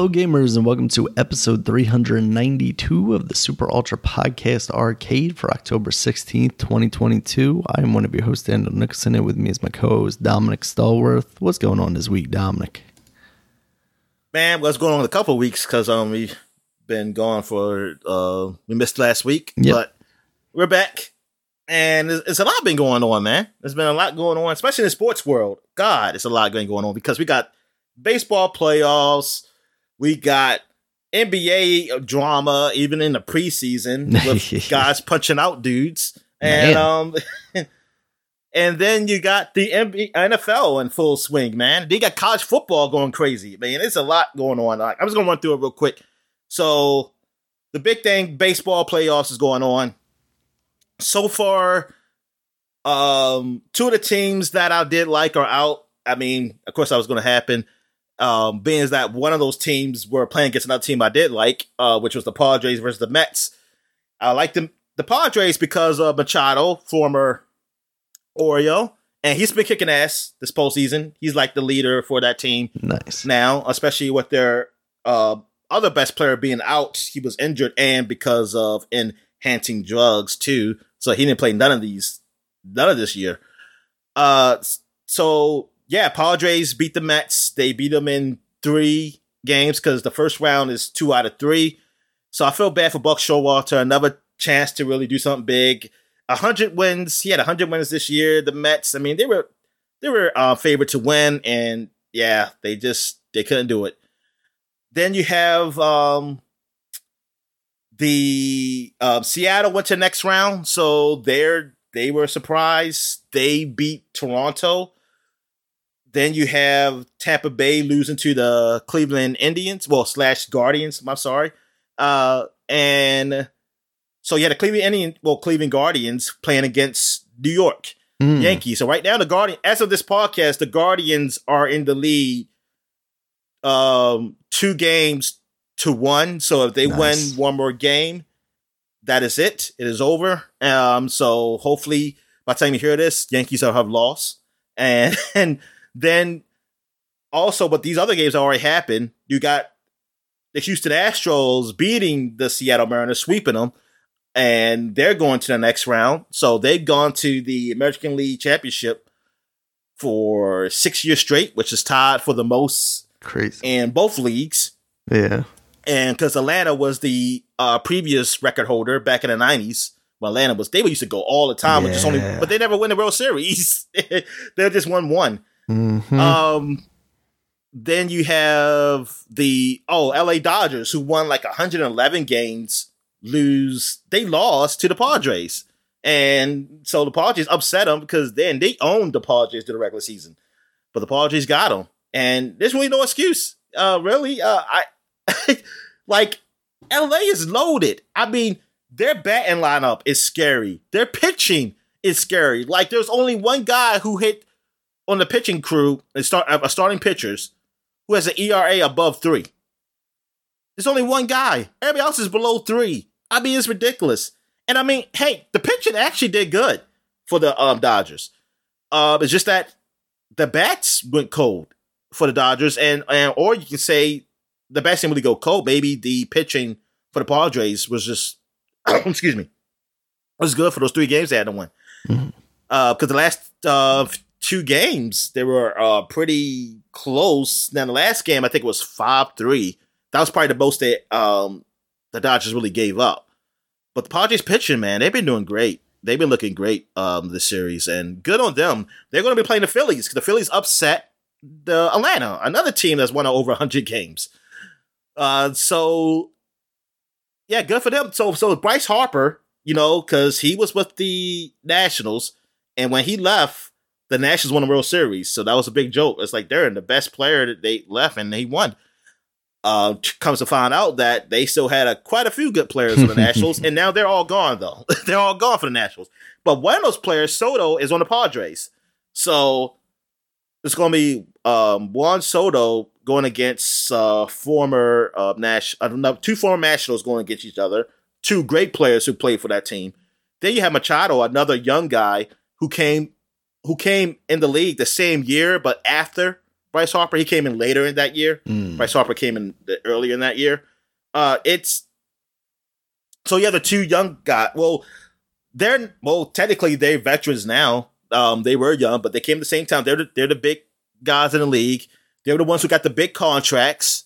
Hello, gamers, and welcome to episode 392 of the Super Ultra Podcast Arcade for October 16th, 2022. I am one of your hosts, Daniel Nicholson, and with me is my co host, Dominic Stallworth. What's going on this week, Dominic? Man, what's going on in a couple weeks because um, we've been gone for, uh, we missed last week, Yep. but we're back. And it's, it's a lot been going on, man. There's been a lot going on, especially in the sports world. God, it's a lot been going on because we got baseball playoffs. We got NBA drama, even in the preseason, with guys punching out dudes, and Man. um, and then you got the NBA, NFL in full swing, man. They got college football going crazy, man. It's a lot going on. Like, I'm just gonna run through it real quick. So, the big thing, baseball playoffs is going on. So far, um, two of the teams that I did like are out. I mean, of course, that was going to happen um, being as that one of those teams were playing against another team I did like, uh, which was the Padres versus the Mets. I like the the Padres because of Machado, former Oriole, and he's been kicking ass this postseason. He's like the leader for that team Nice. now, especially with their uh, other best player being out. He was injured and because of enhancing drugs too, so he didn't play none of these, none of this year. Uh, so yeah, Padres beat the Mets. They beat them in three games because the first round is two out of three. So I feel bad for Buck Showalter. Another chance to really do something big. A hundred wins. He had a hundred wins this year. The Mets. I mean, they were they were uh, favored to win, and yeah, they just they couldn't do it. Then you have um, the uh, Seattle went to next round, so they're they were surprised. They beat Toronto. Then you have Tampa Bay losing to the Cleveland Indians, well slash Guardians. I'm sorry, uh, and so you had the Cleveland Indians, well Cleveland Guardians playing against New York Mm. Yankees. So right now, the Guardian, as of this podcast, the Guardians are in the lead, um, two games to one. So if they Nice. win one more game, that is it. It is over. Um, so hopefully by the time you hear this, Yankees will have lost, and and then also, but these other games already happened. You got the Houston Astros beating the Seattle Mariners, sweeping them and they're going to the next round. So they've gone to the American League Championship for six years straight, which is tied for the most Crazy. in both leagues. Yeah. And because Atlanta was the uh, previous record holder back in the nineties, well, Atlanta was they would used to go all the time, but just only, but they never win the World Series. they just won one. Mhm. Um, then you have the oh LA Dodgers who won like 111 games lose they lost to the Padres. And so the Padres upset them because then they owned the Padres to the regular season. But the Padres got them. And there's really no excuse. Uh really uh I like LA is loaded. I mean, their batting lineup is scary. Their pitching is scary. Like there's only one guy who hit on the pitching crew and start uh, starting pitchers who has an ERA above three. There's only one guy. Everybody else is below three. I mean, it's ridiculous. And I mean, hey, the pitching actually did good for the um, Dodgers. Uh, it's just that the bats went cold for the Dodgers, and and or you can say the bats didn't really go cold. Maybe the pitching for the Padres was just excuse me was good for those three games they had to win. Mhm. Uh, because the last uh two games they were uh pretty close. Now the last game I think it was five three. That was probably the most that um the Dodgers really gave up. But the Padres pitching, man, they've been doing great. They've been looking great um this series, and good on them. They're going to be playing the Phillies because the Phillies upset the Atlanta, another team that's won over hundred games. Uh, so yeah, good for them. So so Bryce Harper, you know, because he was with the Nationals, and when he left, the Nationals won the World Series. So that was a big joke. It's like they're in the best player that they left, and he won. Uh, comes to find out that they still had a, quite a few good players on the Nationals, and now they're all gone though. they're all gone for the Nationals. But one of those players, Soto, is on the Padres. So it's going to be um, Juan Soto going against uh, former uh, Nash, uh, two former Nationals going against each other. Two great players who played for that team. Then you have Machado, another young guy who came who came in the league the same year, but after Bryce Harper. He came in later in that year. Mm. Bryce Harper came in the, earlier in that year. Uh, it's so yeah, the two young guys. Well, they're well technically they're veterans now. Um, they were young, but they came at the same time. They're the, they're the big guys in the league. They were the ones who got the big contracts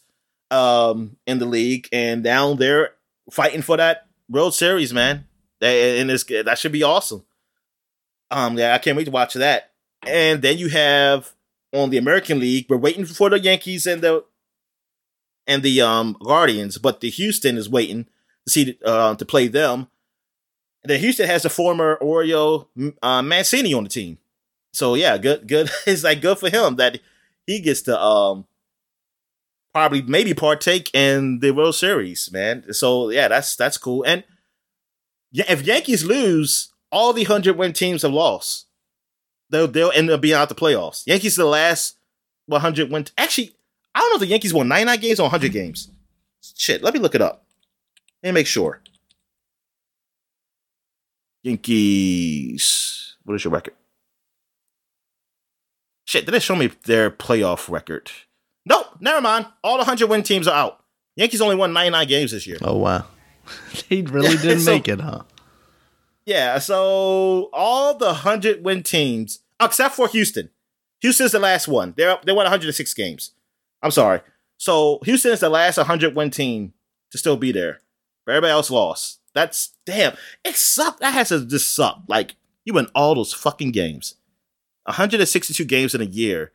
um, in the league, and now they're fighting for that World Series, man. They, and it's, that should be awesome. Um, yeah, I can't wait to watch that. And then you have on the American League, we're waiting for the Yankees and the and the um Guardians, but the Houston is waiting to see uh, to play them. And then Houston has the former Oriole uh, Mancini on the team, so yeah, good, good. it's like good for him that he gets to um probably maybe partake in the World Series, man. So yeah, that's that's cool. And yeah, if Yankees lose, all the hundred win teams have lost. They'll they'll end up being out the playoffs. Yankees the last 100 win. Actually, I don't know if the Yankees won 99 games or 100 games. Shit, let me look it up. and make sure. Yankees. What is your record? Shit, did they show me their playoff record? Nope, never mind. All the 100 win teams are out. Yankees only won 99 games this year. Oh, wow. they really didn't So- make it, huh? Yeah, so all the 100 win teams, uh, except for Houston. Houston's the last one. They're, they won 106 games. I'm sorry. So Houston is the last 100 win team to still be there. Everybody else lost. That's damn. It sucked. That has to just suck. Like you win all those fucking games, 162 games in a year,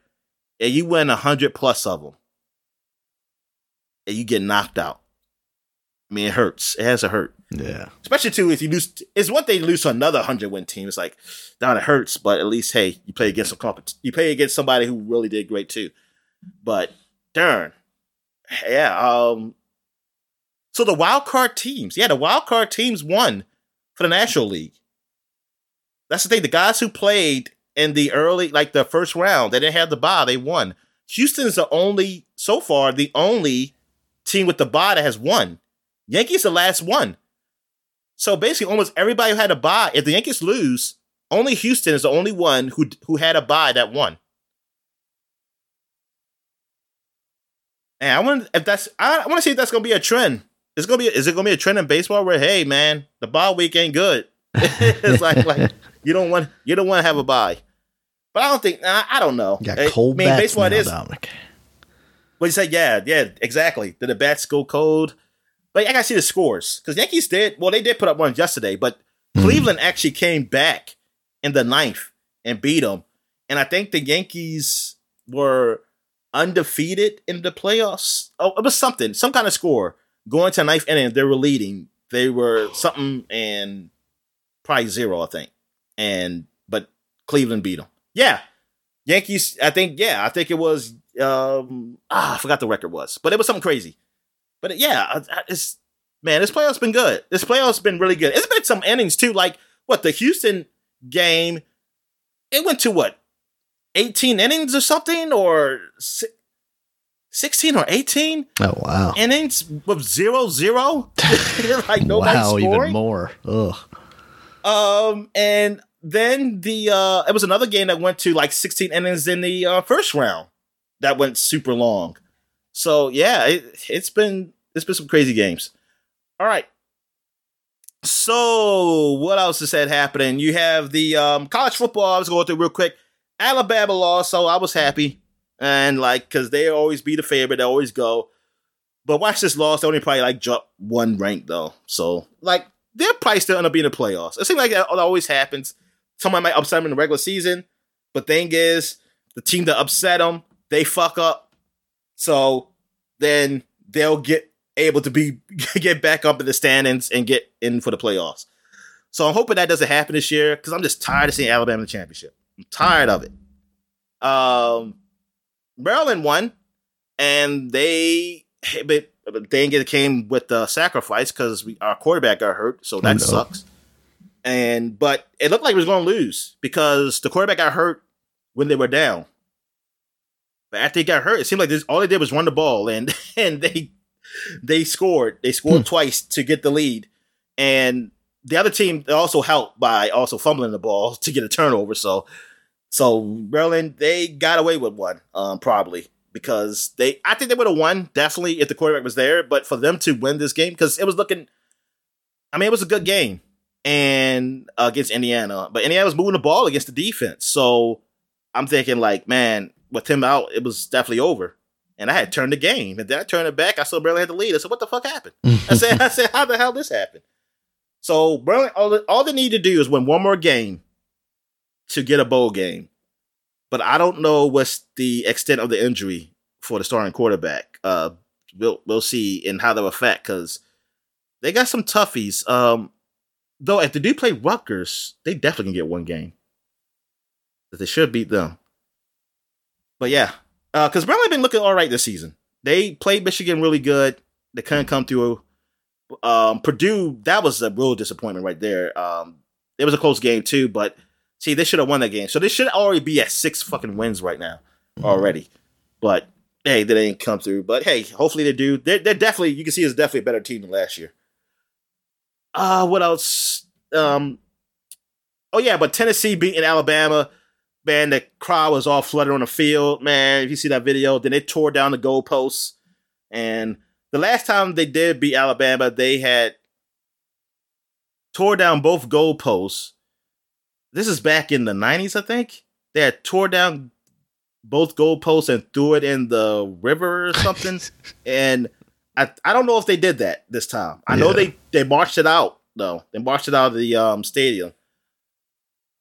and you win 100 plus of them, and you get knocked out. I mean, it hurts. It has to hurt Yeah. especially too if you lose. It's thing to lose to another hundred win team. It's like down it hurts, but at least hey, you play against some compet- You play against somebody who really did great too. But darn, yeah. Um. So the wild card teams, yeah, the wild card teams won for the National League. That's the thing. The guys who played in the early, like the first round, they didn't have the bye. They won. Houston's the only, so far, the only team with the bye that has won. Yankees the last one. So basically, almost everybody who had a buy. if the Yankees lose, only Houston is the only one who who had a buy that won. And I want if that's I, I want to see if that's gonna be a trend. Is gonna be is it gonna be a trend in baseball where hey man the bye week ain't good. it's like like you don't want you don't want to have a buy. But I don't think I, I don't know. You got eh, I cold mean, bats baseball it now, is Dominic. what you say? Yeah, yeah, exactly. Did the bats go cold? But I gotta see the scores because Yankees did. Well, they did put up one yesterday, but Hmm. Cleveland actually came back in the ninth and beat them. And I think the Yankees were undefeated in the playoffs. Oh, it was something, some kind of score going to ninth inning. They were leading. They were something and probably zero, I think. And but Cleveland beat them. Yeah, Yankees. I think. Yeah, I think it was. Um, ah, I forgot the record was, but it was something crazy. But yeah, it's man, this playoff's been good. This playoff's been really good. It's been some innings too. Like what the Houston game, it went to what eighteen innings or something, or si- sixteen or eighteen. Oh wow. innings with zero zero. like nobody wow, scoring. even more. Ugh. Um, and then the uh, it was another game that went to like 16 innings in the uh, first round. That went super long. So yeah, it, it's been it's been some crazy games. All right. So what else is that happening? You have the um, college football. I was going through real quick. Alabama lost, so I was happy, and like because they always be the favorite, they always go. But watch this loss. They only probably like jump one rank though. So like they're probably still end up being in the playoffs. It seems like that always happens. Someone might upset them in the regular season, but thing is, the team that upset them, they fuck up. So then they'll get able to be get back up in the standings and get in for the playoffs. So I'm hoping that doesn't happen this year because I'm just tired of seeing Alabama in the championship. I'm tired of it. Um, Maryland won, and they but they it came with the sacrifice because we our quarterback got hurt, so that no. sucks. And but it looked like we was going to lose because the quarterback got hurt when they were down. But after he got hurt, it seemed like this all they did was run the ball, and and they they scored. They scored Hmm. twice to get the lead, and the other team also helped by also fumbling the ball to get a turnover. So So Maryland, they got away with one, um, probably because they. I think they would have won definitely if the quarterback was there. But for them to win this game, because it was looking, I mean, it was a good game and uh, against Indiana, but Indiana was moving the ball against the defense. So I'm thinking like, man, with him out, it was definitely over. And I had turned the game, and then I turned it back. I still barely had the lead. I said, "What the fuck happened?" I said, "I said, how the hell this happened?" So Maryland, all, all they need to do is win one more game to get a bowl game. But I don't know what's the extent of the injury for the starting quarterback. Uh, we'll we'll see and how they'll affect because they got some toughies. Um, though if they do play Rutgers, they definitely can get one game. That they should beat them. But yeah, because uh, been looking all right this season. They played Michigan really good. They couldn't come through. Um, Purdue, that was a real disappointment right there. Um, it was a close game too, but see, they should have won that game. So they should already be at six fucking wins right now already. But hey, they didn't come through. But hey, hopefully they do. They're, they're definitely you can see it's definitely a better team than last year. Uh what else? Um, oh yeah, but Tennessee beating Alabama man, the crowd was all flooded on the field. Man, if you see that video, then they tore down the goalposts. And the last time they did beat Alabama, they had tore down both goalposts. This is back in the 90s, I think. They had tore down both goalposts and threw it in the river or something. and I, I don't know if they did that this time. I yeah. know they, they marched it out, though. They marched it out of the um, stadium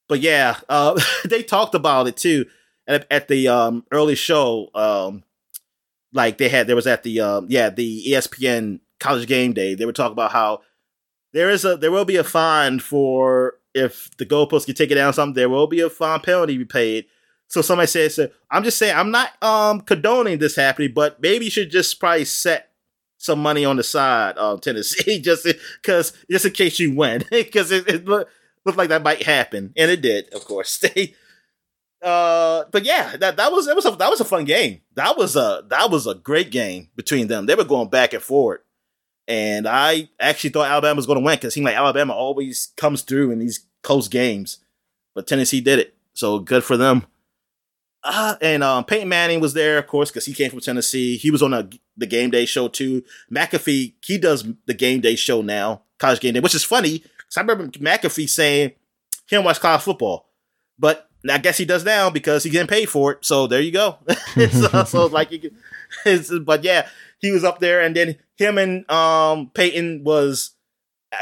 but yeah, uh, they talked about it too at, at the um, early show. Um, like they had, there was at the um, yeah the ESPN College Game Day. They were talking about how there is a there will be a fine for if the goalpost get taken down. Something there will be a fine penalty be paid. So somebody said, so I'm just saying I'm not um condoning this happening, but maybe you should just probably set some money on the side of Tennessee just because just in case you win because it, it, looked like that might happen, and it did, of course. They, uh, but yeah, that that was it was a that was a fun game. That was a that was a great game between them. They were going back and forth, and I actually thought Alabama was going to win because it seemed like Alabama always comes through in these close games, but Tennessee did it. So good for them. Uh, and um, Peyton Manning was there, of course, because he came from Tennessee. He was on a, the game day show too. McAfee, he does the game day show now, college game day, which is funny I remember McAfee saying he don't watch college football, but I guess he does now because he's getting paid for it. So there you go. so, so like, you can, but yeah, he was up there, and then him and um Peyton was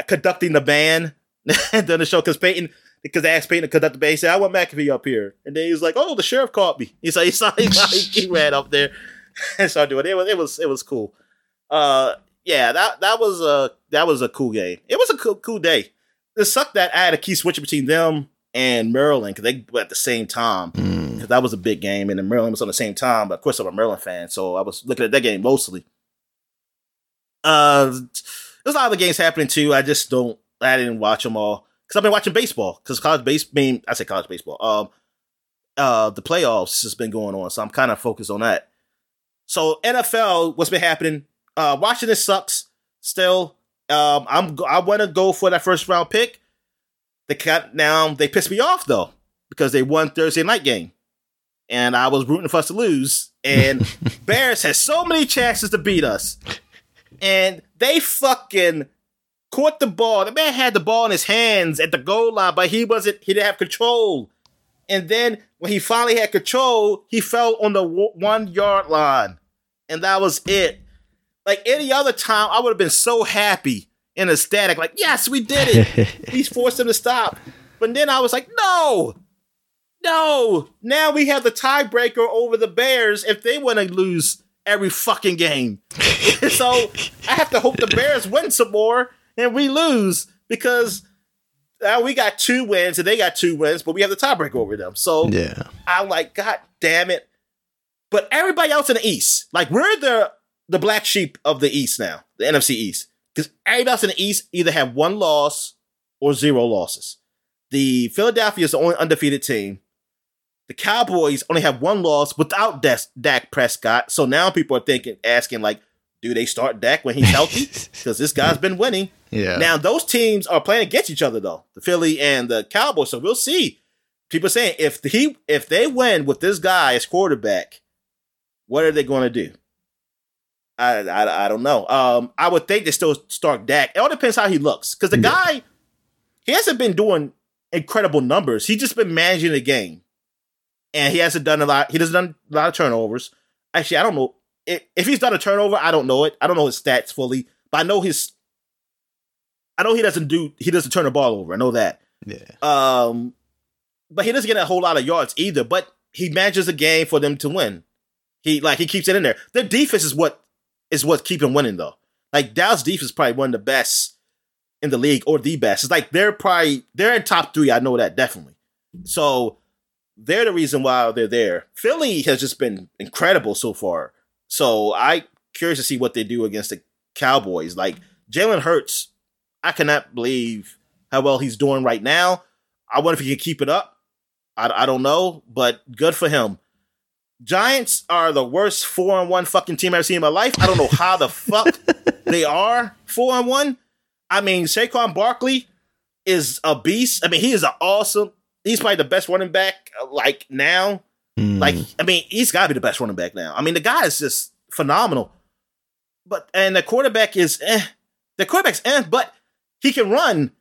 conducting the band during the show because Peyton because they asked Peyton to conduct the band. He said, "I want McAfee up here," and then he was like, "Oh, the sheriff caught me." He said he saw he, he ran up there and started doing it. It was it was it was cool. Uh, yeah, that that was a that was a cool game. It was a cool cool day it sucked that I had a key switch between them and Maryland because they were at the same time. Because mm. that was a big game, and then Maryland was on the same time. But of course, I'm a Maryland fan, so I was looking at that game mostly. Uh, there's a lot of the games happening too. I just don't. I didn't watch them all because I've been watching baseball. Because college base, I mean, I say college baseball. Um, uh, the playoffs has been going on, so I'm kind of focused on that. So NFL, what's been happening? Uh, Washington sucks still. Um, I'm I want to go for that first round pick. They cut now. They pissed me off though because they won Thursday night game, and I was rooting for us to lose. And Bears had so many chances to beat us, and they fucking caught the ball. The man had the ball in his hands at the goal line, but he wasn't. He didn't have control. And then when he finally had control, he fell on the one yard line, and that was it. Like any other time, I would have been so happy and ecstatic. Like, yes, we did it. He's forced him to stop. But then I was like, no, no. Now we have the tiebreaker over the Bears if they want to lose every fucking game. so I have to hope the Bears win some more and we lose because now we got two wins and they got two wins, but we have the tiebreaker over them. So yeah. I'm like, God damn it. But everybody else in the East, like we're the the black sheep of the East now, the NFC East, because everybody else in the East either have one loss or zero losses. The Philadelphia is the only undefeated team. The Cowboys only have one loss without Dak Prescott. So now people are thinking, asking like, do they start Dak when he's healthy? Because this guy's been winning. Yeah. Now those teams are playing against each other though, the Philly and the Cowboys. So we'll see. people saying if he if they win with this guy as quarterback, what are they going to do? I, I I don't know. Um, I would think they still start Dak. It all depends how he looks because the Yeah. guy he hasn't been doing incredible numbers. He's just been managing the game, and he hasn't done a lot. He doesn't done a lot of turnovers. Actually, I don't know if, if he's done a turnover. I don't know it. I don't know his stats fully, but I know his. I know he doesn't do. He doesn't turn the ball over. I know that. Yeah. Um, but he doesn't get a whole lot of yards either. But he manages the game for them to win. He like he keeps it in there. Their defense is what is what keeping winning though. Like Dallas defense is probably one of the best in the league or the best. It's like they're probably they're in top three. I know that definitely. So they're the reason why they're there. Philly has just been incredible so far. So I curious to see what they do against the Cowboys. Like Jalen Hurts, I cannot believe how well he's doing right now. I wonder if he can keep it up. I, I don't know, but good for him. Giants are the worst four and one fucking team I've seen in my life. I don't know how the fuck they are four and one. I mean, Saquon Barkley is a beast. I mean, he is an awesome. He's probably the best running back uh, like now. Mm. Like, I mean, he's got to be the best running back now. I mean, the guy is just phenomenal. But and the quarterback is eh. The quarterback's eh, but he can run,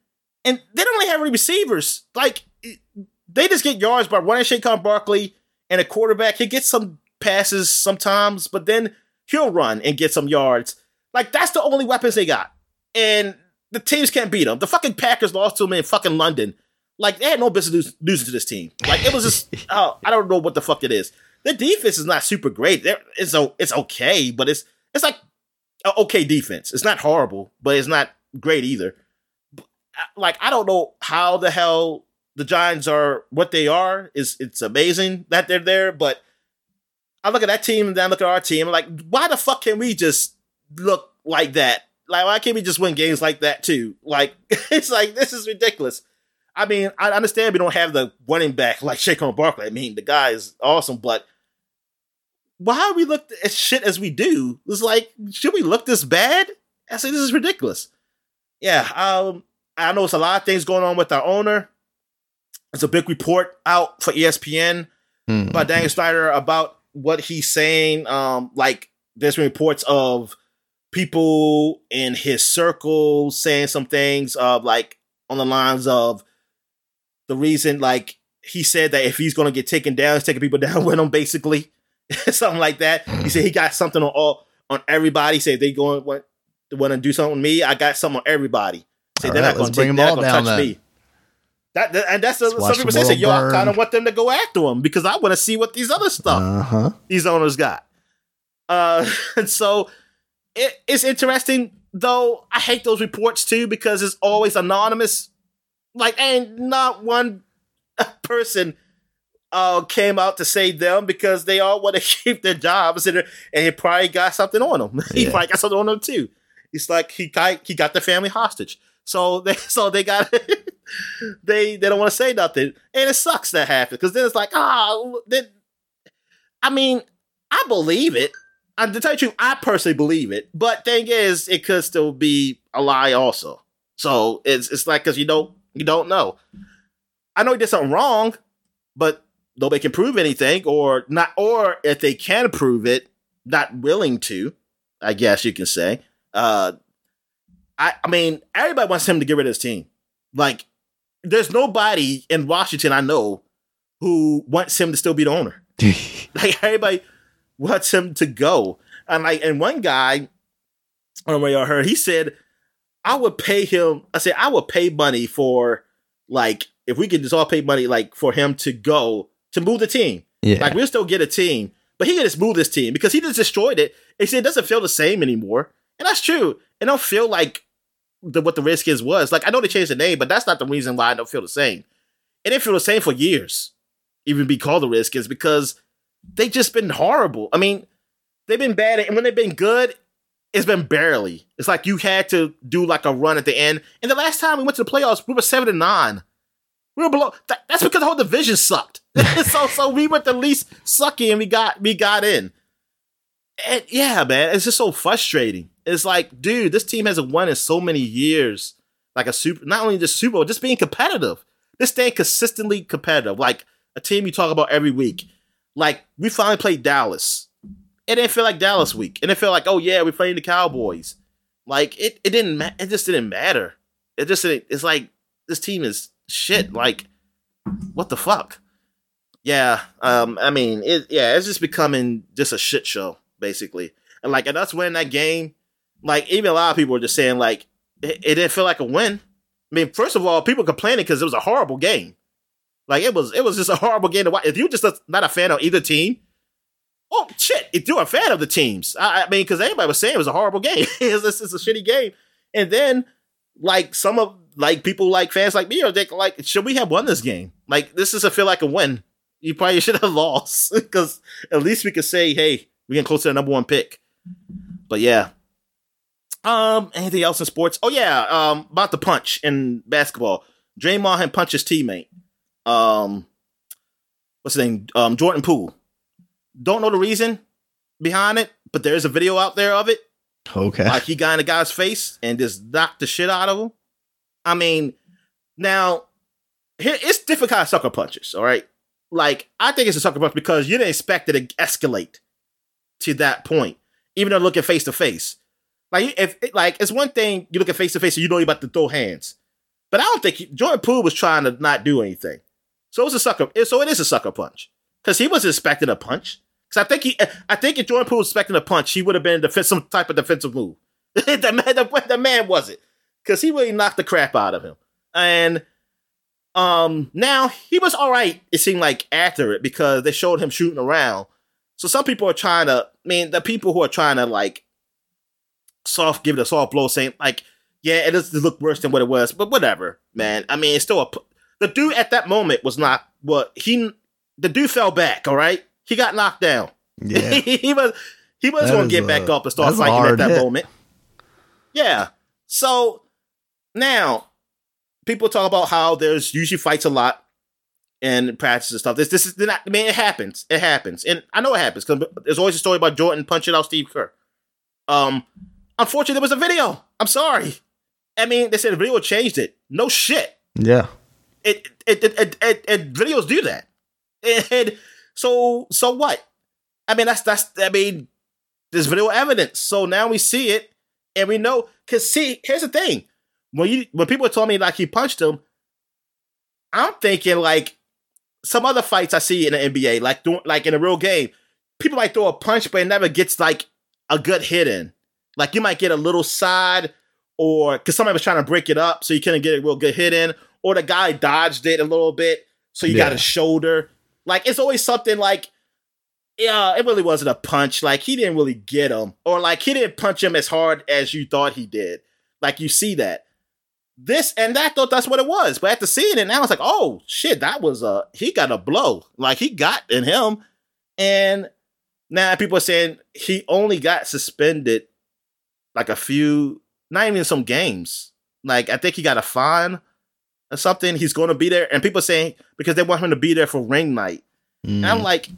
and they don't really have any receivers. Like, they just get yards by running Saquon Barkley and a quarterback. He gets some passes sometimes, but then he'll run and get some yards. Like, that's the only weapons they got, and the teams can't beat them. The fucking Packers lost to them in fucking London. Like, they had no business losing to this team. Like, it was just, oh, I don't know what the fuck it is. The defense is not super great. There, it's o- it's okay, but it's it's like okay defense. It's not horrible, but it's not great either. Uh, Like, I don't know how the hell the Giants are what they are. Is it's amazing that they're there, but I look at that team and then I look at our team. I'm like, why the fuck can we just look like that? Like, why can't we just win games like that too? Like, it's like this is ridiculous. I mean, I understand we don't have the running back like Saquon Barkley. I mean, the guy is awesome, but why we look as shit as we do? It's like, should we look this bad? I say this is ridiculous. Yeah, um, I know it's a lot of things going on with our owner. There's a big report out for ESPN Mm. by Daniel Snyder about what he's saying. Um, like there's been reports of people in his circle saying some things of like on the lines of the reason like he said that if he's gonna get taken down, he's taking people down with him, basically. something like that. He said he got something on all on everybody. He said they going want want to do something with me. I got something on everybody. Say they're right, not gonna let's bring them all down touch then. me. That, that- and that's Let's some people say, all yo, I kind of want them to go after him because I want to see what these other stuff Uh huh. these owners got. Uh, and so it, it's interesting, though. I hate those reports too because it's always anonymous. Like, ain't not one person uh, came out to say them because they all want to keep their jobs and, and he probably got something on them. he Yeah. probably got something on them too. It's like he got he got the family hostage. So they so they got they they don't want to say nothing, and it sucks that happened because then it's like ah then I mean I believe it. I'm to tell you I personally believe it. But thing is, it could still be a lie also. So it's it's like because you don't you don't know. I know he did something wrong, but nobody can prove anything, or not, or if they can prove it, not willing to. I guess you can say. Uh, I I mean, everybody wants him to get rid of his team. Like, there's nobody in Washington I know who wants him to still be the owner. Like everybody wants him to go. And like and one guy, I don't know y'all heard, he said, I would pay him, I said, I would pay money for like if we could just all pay money like for him to go to move the team. yeah. Like we'll still get a team, but he can just move this team because he just destroyed it. He said it doesn't feel the same anymore. And that's true. It don't feel like the, what the Redskins was. Like I know they changed the name, but that's not the reason why I don't feel the same. It didn't feel the same for years, even be called the Redskins, because they just been horrible. I mean, they've been bad, and when they've been good, it's been barely. It's like you had to do like a run at the end. And the last time we went to the playoffs, we were seven and nine. We were below. That, that's because the whole division sucked. so so we were the least sucky, and we got we got in. And yeah, man, it's just so frustrating. It's like, dude, this team hasn't won in so many years. Like a super, not only just Super Bowl, just being competitive. They're staying consistently competitive. Like a team you talk about every week. Like we finally played Dallas. It didn't feel like Dallas week. And it feel like, oh yeah, we're playing the Cowboys. Like it, it didn't. Ma- it just didn't matter. It just didn't. It's like this team is shit. Like what the fuck? Yeah. Um. I mean, it. Yeah. It's just becoming just a shit show basically. And like, and us winning that game. Like even a lot of people were just saying like it, it didn't feel like a win. I mean, first of all, people complaining because it was a horrible game. Like it was, it was just a horrible game to watch. If you're just not a fan of either team, oh shit! If you're a fan of the teams, I, I mean, because everybody was saying it was a horrible game. it's, it's a shitty game. And then, like some of like people like fans like me are they like, should we have won this game? Like this doesn't feel like a win. You probably should have lost because at least we could say, hey, we get close to the number one pick. But yeah. Um, anything else in sports? Oh yeah, um, about the punch in basketball. Draymond had punched his teammate. Um, what's his name? Um, Jordan Poole. Don't know the reason behind it, but there's a video out there of it. Okay. Like he got in the guy's face and just knocked the shit out of him. I mean, now here it's different kind of sucker punches. All right, like I think it's a sucker punch because you didn't expect it to escalate to that point, even though looking face to face. Like if like it's one thing you look at face to face and you know you're about to throw hands, but I don't think he, Jordan Poole was trying to not do anything. So it was a sucker. So it is a sucker punch because he was expecting a punch. Because I think he, I think if Jordan Poole was expecting a punch, he would have been defense, some type of defensive move. the man, the, the man wasn't because he really knocked the crap out of him. And um, now he was all right. It seemed like after it because they showed him shooting around. So some people are trying to. I mean, the people who are trying to like soft give it a soft blow, saying like, yeah, it does look worse than what it was, but whatever, man. I mean, it's still a. The dude at that moment was not what he. The dude fell back. All right, he got knocked down. Yeah, he was. He was going to get a, back up and start fighting at that hit. moment. Yeah. So now people talk about how there's usually fights a lot in practice and stuff. This this is not. I mean, it happens. It happens, and I know it happens because there's always a story about Jordan punching out Steve Kerr. Um, unfortunately, there was a video. I'm sorry. I mean, they said the video changed it. No shit. Yeah. It it it it, it, it videos do that. And so so what? I mean, that's that's. I mean, there's video evidence. So now we see it, and we know. Cause see, here's the thing when you when people told me like he punched him, I'm thinking like some other fights I see in the NBA, like like in a real game, people might throw a punch, but it never gets like a good hit in. Like you might get a little side, or because somebody was trying to break it up, so you couldn't get a real good hit in, or the guy dodged it a little bit, so you yeah. got a shoulder. Like it's always something like, yeah, it really wasn't a punch. Like he didn't really get him, or like he didn't punch him as hard as you thought he did. Like you see that this and that thought that's what it was. But after seeing it now, it's like, oh shit, that was a he got a blow. Like he got in him. And now people are saying he only got suspended like a few, not even some games. Like I think he got a fine or something. He's going to be there, and people are saying because they want him to be there for ring night. Mm. And I'm mm. like,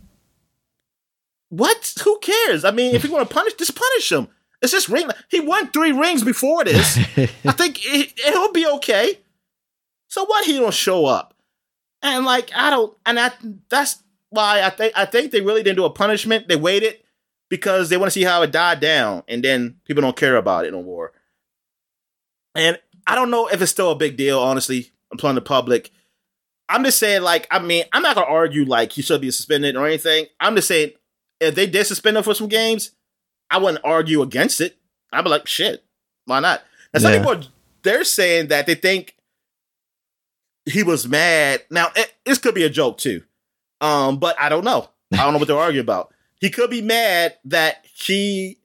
what? Who cares? I mean, if you want to punish, just punish him. It's just ring. He won three rings before this. I think it, will be okay. So what? He don't show up, and like I don't, and I, that's why I think I think they really didn't do a punishment. They waited because they want to see how it died down, and then people don't care about it no more. And I don't know if it's still a big deal. Honestly, I'm telling the public. I'm just saying, like, I mean, I'm not gonna argue like he should be suspended or anything. I'm just saying if they did suspend him for some games, I wouldn't argue against it. I'd be like, shit, why not? And some yeah. people they're saying that they think he was mad. Now it, this could be a joke too, um, but I don't know. I don't know what they're arguing about. He could be mad that he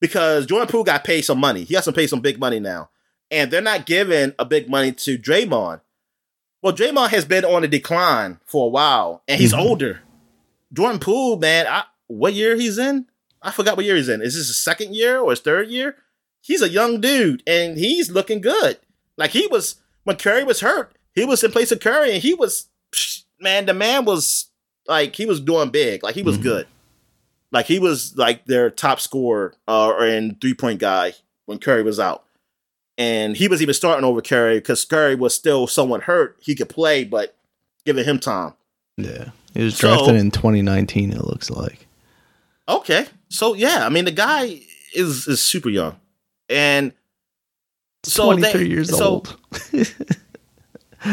because Jordan Poole got paid some money. He has to pay some big money now, and they're not giving a big money to Draymond. Well, Draymond has been on a decline for a while, and he's mm-hmm. older. Jordan Poole, man, I, what year he's in? I forgot what year he's in. Is this his second year or his third year? He's a young dude and he's looking good. Like he was when Curry was hurt, he was in place of Curry and he was man, the man was like he was doing big. Like he was mm-hmm. good. Like he was like their top scorer uh, and three point guy when Curry was out. and he was even starting over Curry because Curry was still somewhat hurt. He could play, but giving him time. Yeah, he was drafted so, in 2019. It looks like. Okay, so yeah, I mean the guy is is super young, and so 23 years so, old.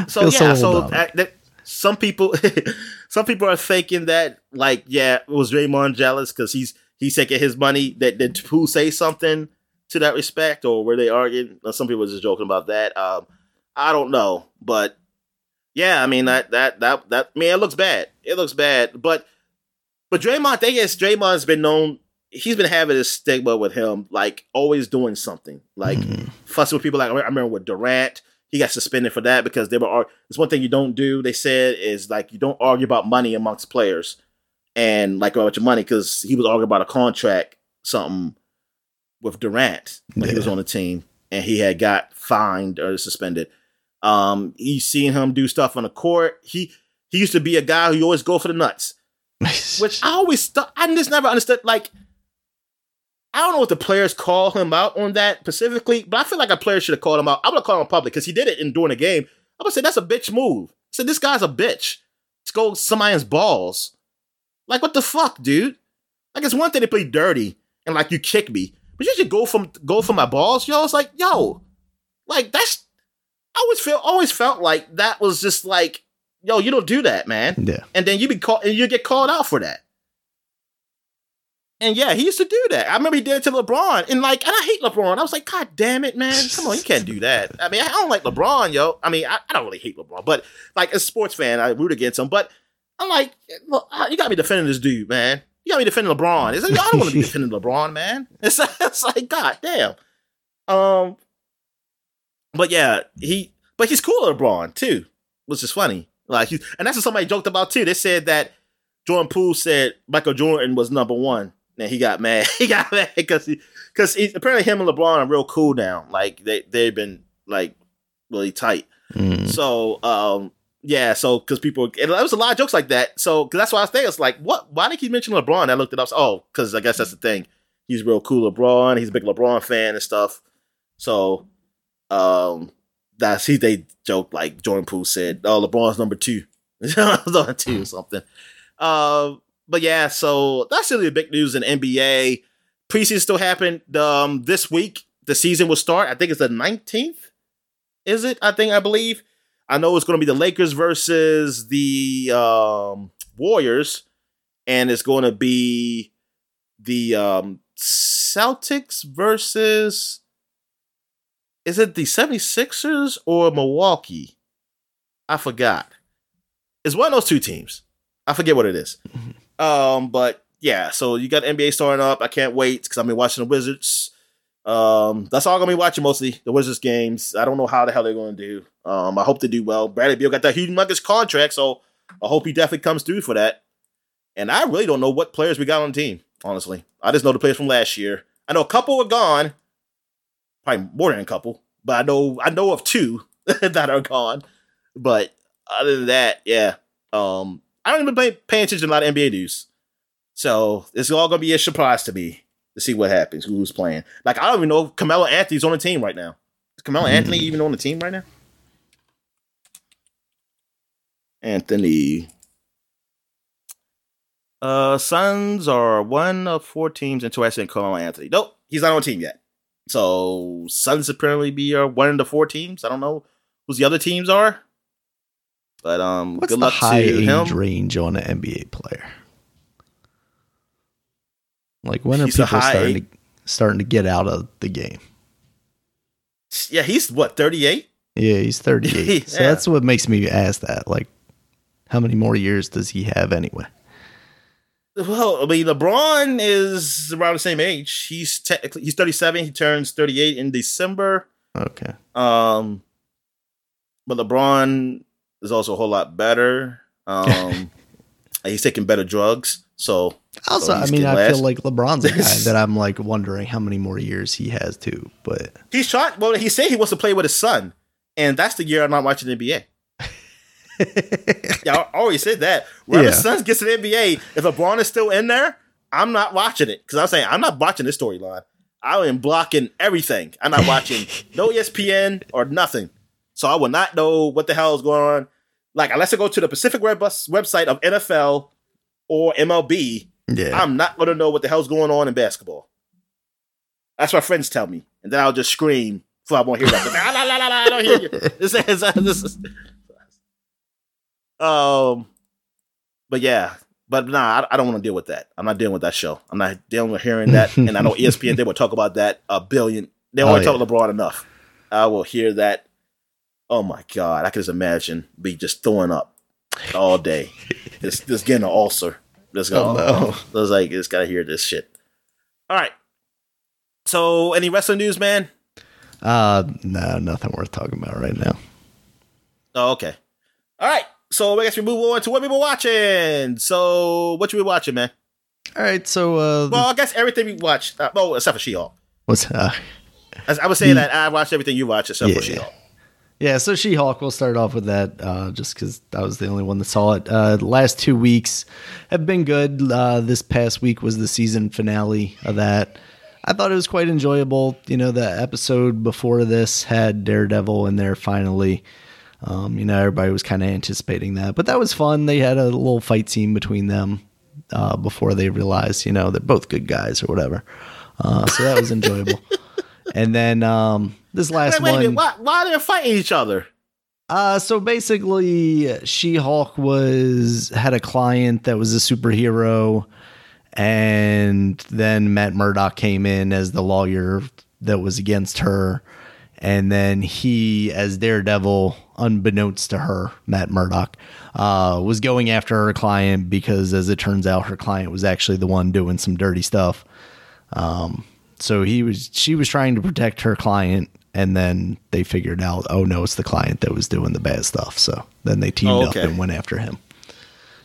so yeah, so, so that, some people, some people are thinking that like yeah, it was Draymond jealous because he's he's taking his money. That did who say something to that respect, or were they arguing? Some people were just joking about that. Um, I don't know, but yeah, I mean that that that that man, it looks bad. It looks bad, but but Draymond, I guess Draymond's been known. He's been having this stigma with him, like always doing something, like mm. fussing with people. Like I remember with Durant, he got suspended for that because they were. It's one thing you don't do. They said is like you don't argue about money amongst players, and like about your money because he was arguing about a contract, something with Durant when yeah. he was on the team, and he had got fined or suspended. Um, he's seen him do stuff on the court. He he used to be a guy who always go for the nuts, which I always th- I just never understood. Like, I don't know if the players call him out on that specifically, but I feel like a player should have called him out. I'm gonna call him public because he did it in during the game. I'm gonna say that's a bitch move. I said this guy's a bitch. Let's go somebody's balls. Like what the fuck, dude? Like it's one thing to play dirty and like you kick me, but you should go from go for my balls, yo. It's like, yo, like that's. I always feel always felt like that was just like, yo, you don't do that, man. Yeah. And then you be called and you get called out for that. And yeah, he used to do that. I remember he did it to LeBron, and like, and I hate LeBron. I was like, God damn it, man! Come on, you can't do that. I mean, I don't like LeBron, yo. I mean, I, I don't really hate LeBron, but like as a sports fan, I root against him. But I'm like, look, you got me defending this dude, man. You got me defending LeBron. It's like, I don't want to be defending LeBron, man. It's, it's like, God damn. Um, but yeah, he, but he's cool LeBron too, which is funny. Like, he, and that's what somebody joked about too. They said that Jordan Poole said Michael Jordan was number one. And he got mad. he got mad because he, because apparently him and LeBron are real cool now. Like they they've been like really tight. Mm. So um, yeah, so because people, and there was a lot of jokes like that. So because that's why I was thinking, it's like, what? Why did he mention LeBron? I looked it up. oh, because I guess that's the thing. He's real cool, LeBron. He's a big LeBron fan and stuff. So, um, that's he. They joke like Jordan Poole said, "Oh, LeBron's number two, number two or something." Um, but yeah, so that's really the big news in NBA. Preseason still happened um, this week. The season will start. I think it's the nineteenth. Is it? I think I believe. I know it's going to be the Lakers versus the um, Warriors, and it's going to be the um, Celtics versus. Is it the 76ers or Milwaukee? I forgot. It's one of those two teams. I forget what it is. Um, but yeah, so you got NBA starting up. I can't wait because I've been watching the Wizards. Um, that's all I'm gonna be watching mostly the Wizards games. I don't know how the hell they're gonna do. Um, I hope they do well. Bradley Beal got that huge humongous contract, so I hope he definitely comes through for that. And I really don't know what players we got on the team. Honestly, I just know the players from last year. I know a couple are gone, probably more than a couple, but I know I know of two that are gone. But other than that, yeah, um, I don't even pay, pay attention to a lot of NBA news, so it's all gonna be a surprise to me to see what happens, who's playing. Like I don't even know if Carmelo Anthony's on the team right now. Is Carmelo mm. Anthony even on the team right now? Anthony. Uh, Suns are one of four teams interested in Carmelo Anthony. Nope, he's not on the team yet. So Suns apparently be uh, one of the four teams. I don't know who's the other teams are, but um, What's good luck the high to age him. range on an NBA player? Like when are he's people starting to starting to get out of the game? Yeah, he's what thirty eight. Yeah, he's thirty eight. yeah. So that's what makes me ask that. Like, how many more years does he have anyway? Well, I mean, LeBron is around the same age. He's technically he's thirty seven. He turns thirty eight in December. Okay. Um, but LeBron is also a whole lot better. Um, he's taking better drugs. So also, I mean, I last. feel like LeBron's a guy that I'm like wondering how many more years he has too. But he's shot. Well, he said he wants to play with his son, and that's the year I'm not watching the NBA. yeah, I already said that. When yeah. his son gets to the NBA, if LeBron is still in there, I'm not watching it because I'm saying I'm not watching this storyline. I am blocking everything. I'm not watching no ESPN or nothing. So I will not know what the hell is going on. Like unless I go to the Pacific Web website of NFL or MLB, Yeah. I'm not gonna know what the hell's going on in basketball. That's what friends tell me, and then I'll just scream so I won't hear that. La, la, la, la, I don't hear you. This is, this is, um, but yeah, but nah, I, I don't want to deal with that. I'm not dealing with that show. I'm not dealing with hearing that. and I know ESPN they will talk about that a billion. They Oh, yeah. talk about LeBron enough. I will hear that. Oh my god, I can just imagine be just throwing up all day, just just getting an ulcer. Just go. Oh, no. I was like, just gotta hear this shit. All right. So, any wrestling news, man? Uh, no, nothing worth talking about right now. Oh, okay. All right. So I guess we move on to what we were watching. So what you been watching, man? All right, so uh, Well, I guess everything we watched. Uh, oh, except for She-Hulk. what's uh, I, I would say that I watched everything you watched except for She-Hulk. Yeah, so She Hulk, we'll start off with that uh, just because I was the only one that saw it. Uh, the last two weeks have been good. Uh, this past week was the season finale of that. I thought it was quite enjoyable. You know, the episode before this had Daredevil in there finally. Um, you know, everybody was kind of anticipating that, but that was fun. They had a little fight scene between them uh, before they realized, you know, they're both good guys or whatever. Uh, so that was enjoyable. and then um, this last Wait, wait one. Why, why are they fighting each other? Uh, so basically, She Hulk was had a client that was a superhero, and then Matt Murdock came in as the lawyer that was against her, and then he, as Daredevil, unbeknownst to her, Matt Murdock, uh, was going after her client because, as it turns out, her client was actually the one doing some dirty stuff. Um, so he was, she was trying to protect her client, and then they figured out, oh no, it's the client that was doing the bad stuff. So then they teamed Oh, up and went after him.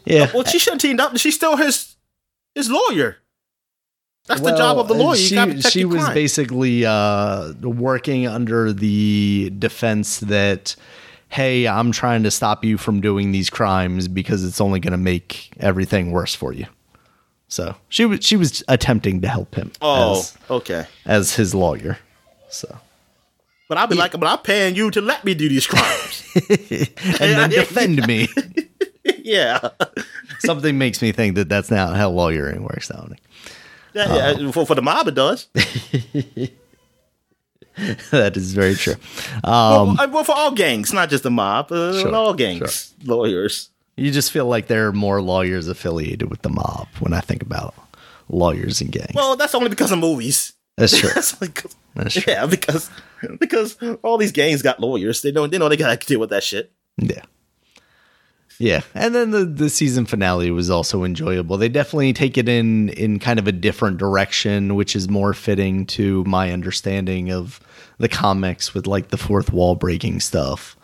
Yeah, Well, she shouldn't teamed up. She's still his his lawyer. That's the job of the lawyer. You She, she was client. basically uh, working under the defense that, hey, I'm trying to stop you from doing these crimes because it's only going to make everything worse for you. So she was she was attempting to help him oh, as, okay. as his lawyer. So But I'll be like, but I'm paying you to let me do these crimes. and then defend me. yeah. Something makes me think that that's not how lawyering works. Sounding Yeah, yeah. For, for the mob, it does. that is very true. well, Um, uh, well, for all gangs, not just the mob. Uh, Sure, all gangs, lawyers. You just feel like there are more lawyers affiliated with the mob when I think about lawyers and gangs. Well, that's only because of movies. That's true. That's That's true. yeah, because because all these gangs got lawyers. They know they know they gotta deal with that shit. Yeah. Yeah. And then the, the season finale was also enjoyable. They definitely take it in in kind of a different direction, which is more fitting to my understanding of the comics with like the fourth wall breaking stuff.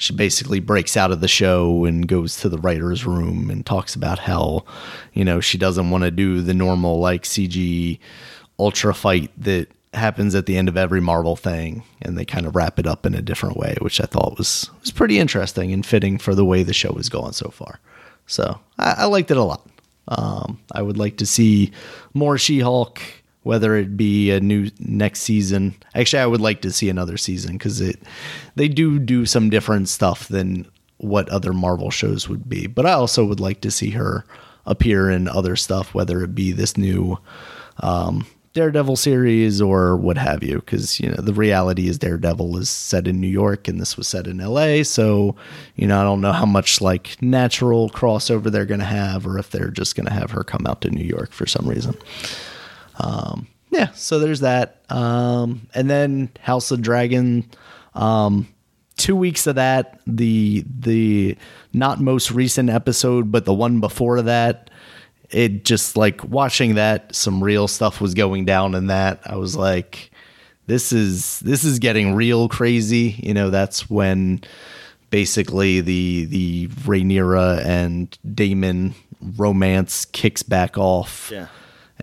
She basically breaks out of the show and goes to the writer's room and talks about how, you know, she doesn't want to do the normal like CG ultra fight that happens at the end of every Marvel thing, and they kind of wrap it up in a different way, which I thought was was pretty interesting and fitting for the way the show was going so far. So I, I liked it a lot. Um, I would like to see more She-Hulk, whether it be a new next season. Actually, I would like to see another season because it they do do some different stuff than what other Marvel shows would be. But I also would like to see her appear in other stuff, whether it be this new um, Daredevil series or what have you. Because you know the reality is Daredevil is set in New York and this was set in L.A. So you know I don't know how much like natural crossover they're going to have, or if they're just going to have her come out to New York for some reason. Um, yeah, so there's that. Um, and then House of Dragon. Um, two weeks of that. The the not most recent episode, but the one before that. It just like watching that. Some real stuff was going down in that. I was like, this is this is getting real crazy. You know, that's when basically the the Rhaenyra and Daemon romance kicks back off. Yeah.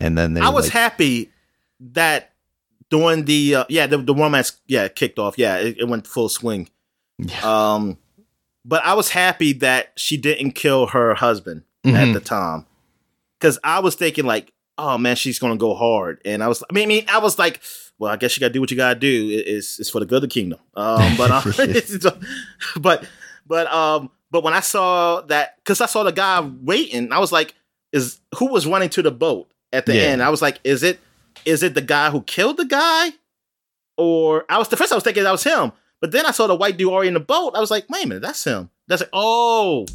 And then they I was like, happy that during the uh, yeah the, the romance yeah kicked off yeah it, it went full swing. Um, but I was happy that she didn't kill her husband at Mhm. the time because I was thinking like oh man, she's gonna go hard. And I was, I mean, I, mean, I was like, well, I guess you gotta do what you gotta do. It- It's it's for the good of the kingdom. Um, but uh, but but um, but when I saw that, because I saw the guy waiting, I was like, is who was running to the boat at the Yeah. end? I was like, is it is it the guy who killed the guy, or I was the first I was thinking that was him, but then I saw the white dude already in the boat. I was like, wait a minute, that's him. That's like, oh,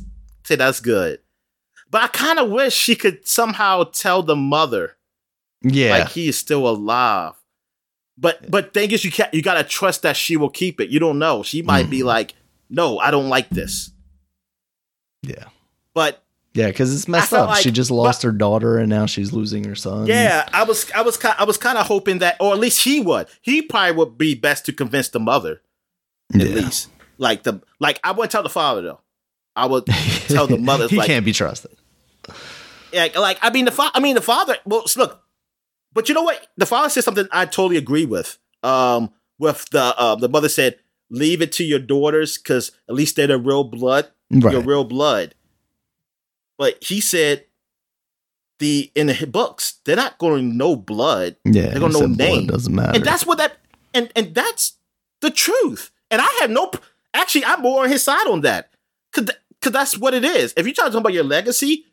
say that's good. But I kind of wish she could somehow tell the mother Yeah. like he is still alive. But but thing is, you can't. You gotta trust that she will keep it. You don't know. She might be Mhm. like, no, I don't like this. yeah. But Yeah, because it's messed up. she just lost her daughter and now she's losing her son. yeah, I was I was I was kind of hoping that, or at least he would. He probably would be best to convince the mother. At Yeah. least, like the like, I wouldn't tell the father though. I would tell the mother. he like, can't be trusted. like, like I mean the fa- I mean the father. Well, look, but you know what? The father said something I totally agree with. Um, with the um, the mother said, "Leave it to your daughters because at least they're the real blood, Right. your real blood." But he said, the in the books they're not going to know blood, yeah. they're gonna know said blood name. doesn't matter. and that's what that and and that's the truth. And I have no. Actually, I'm more on his side on that because that's what it is. If you're trying to talk about your legacy,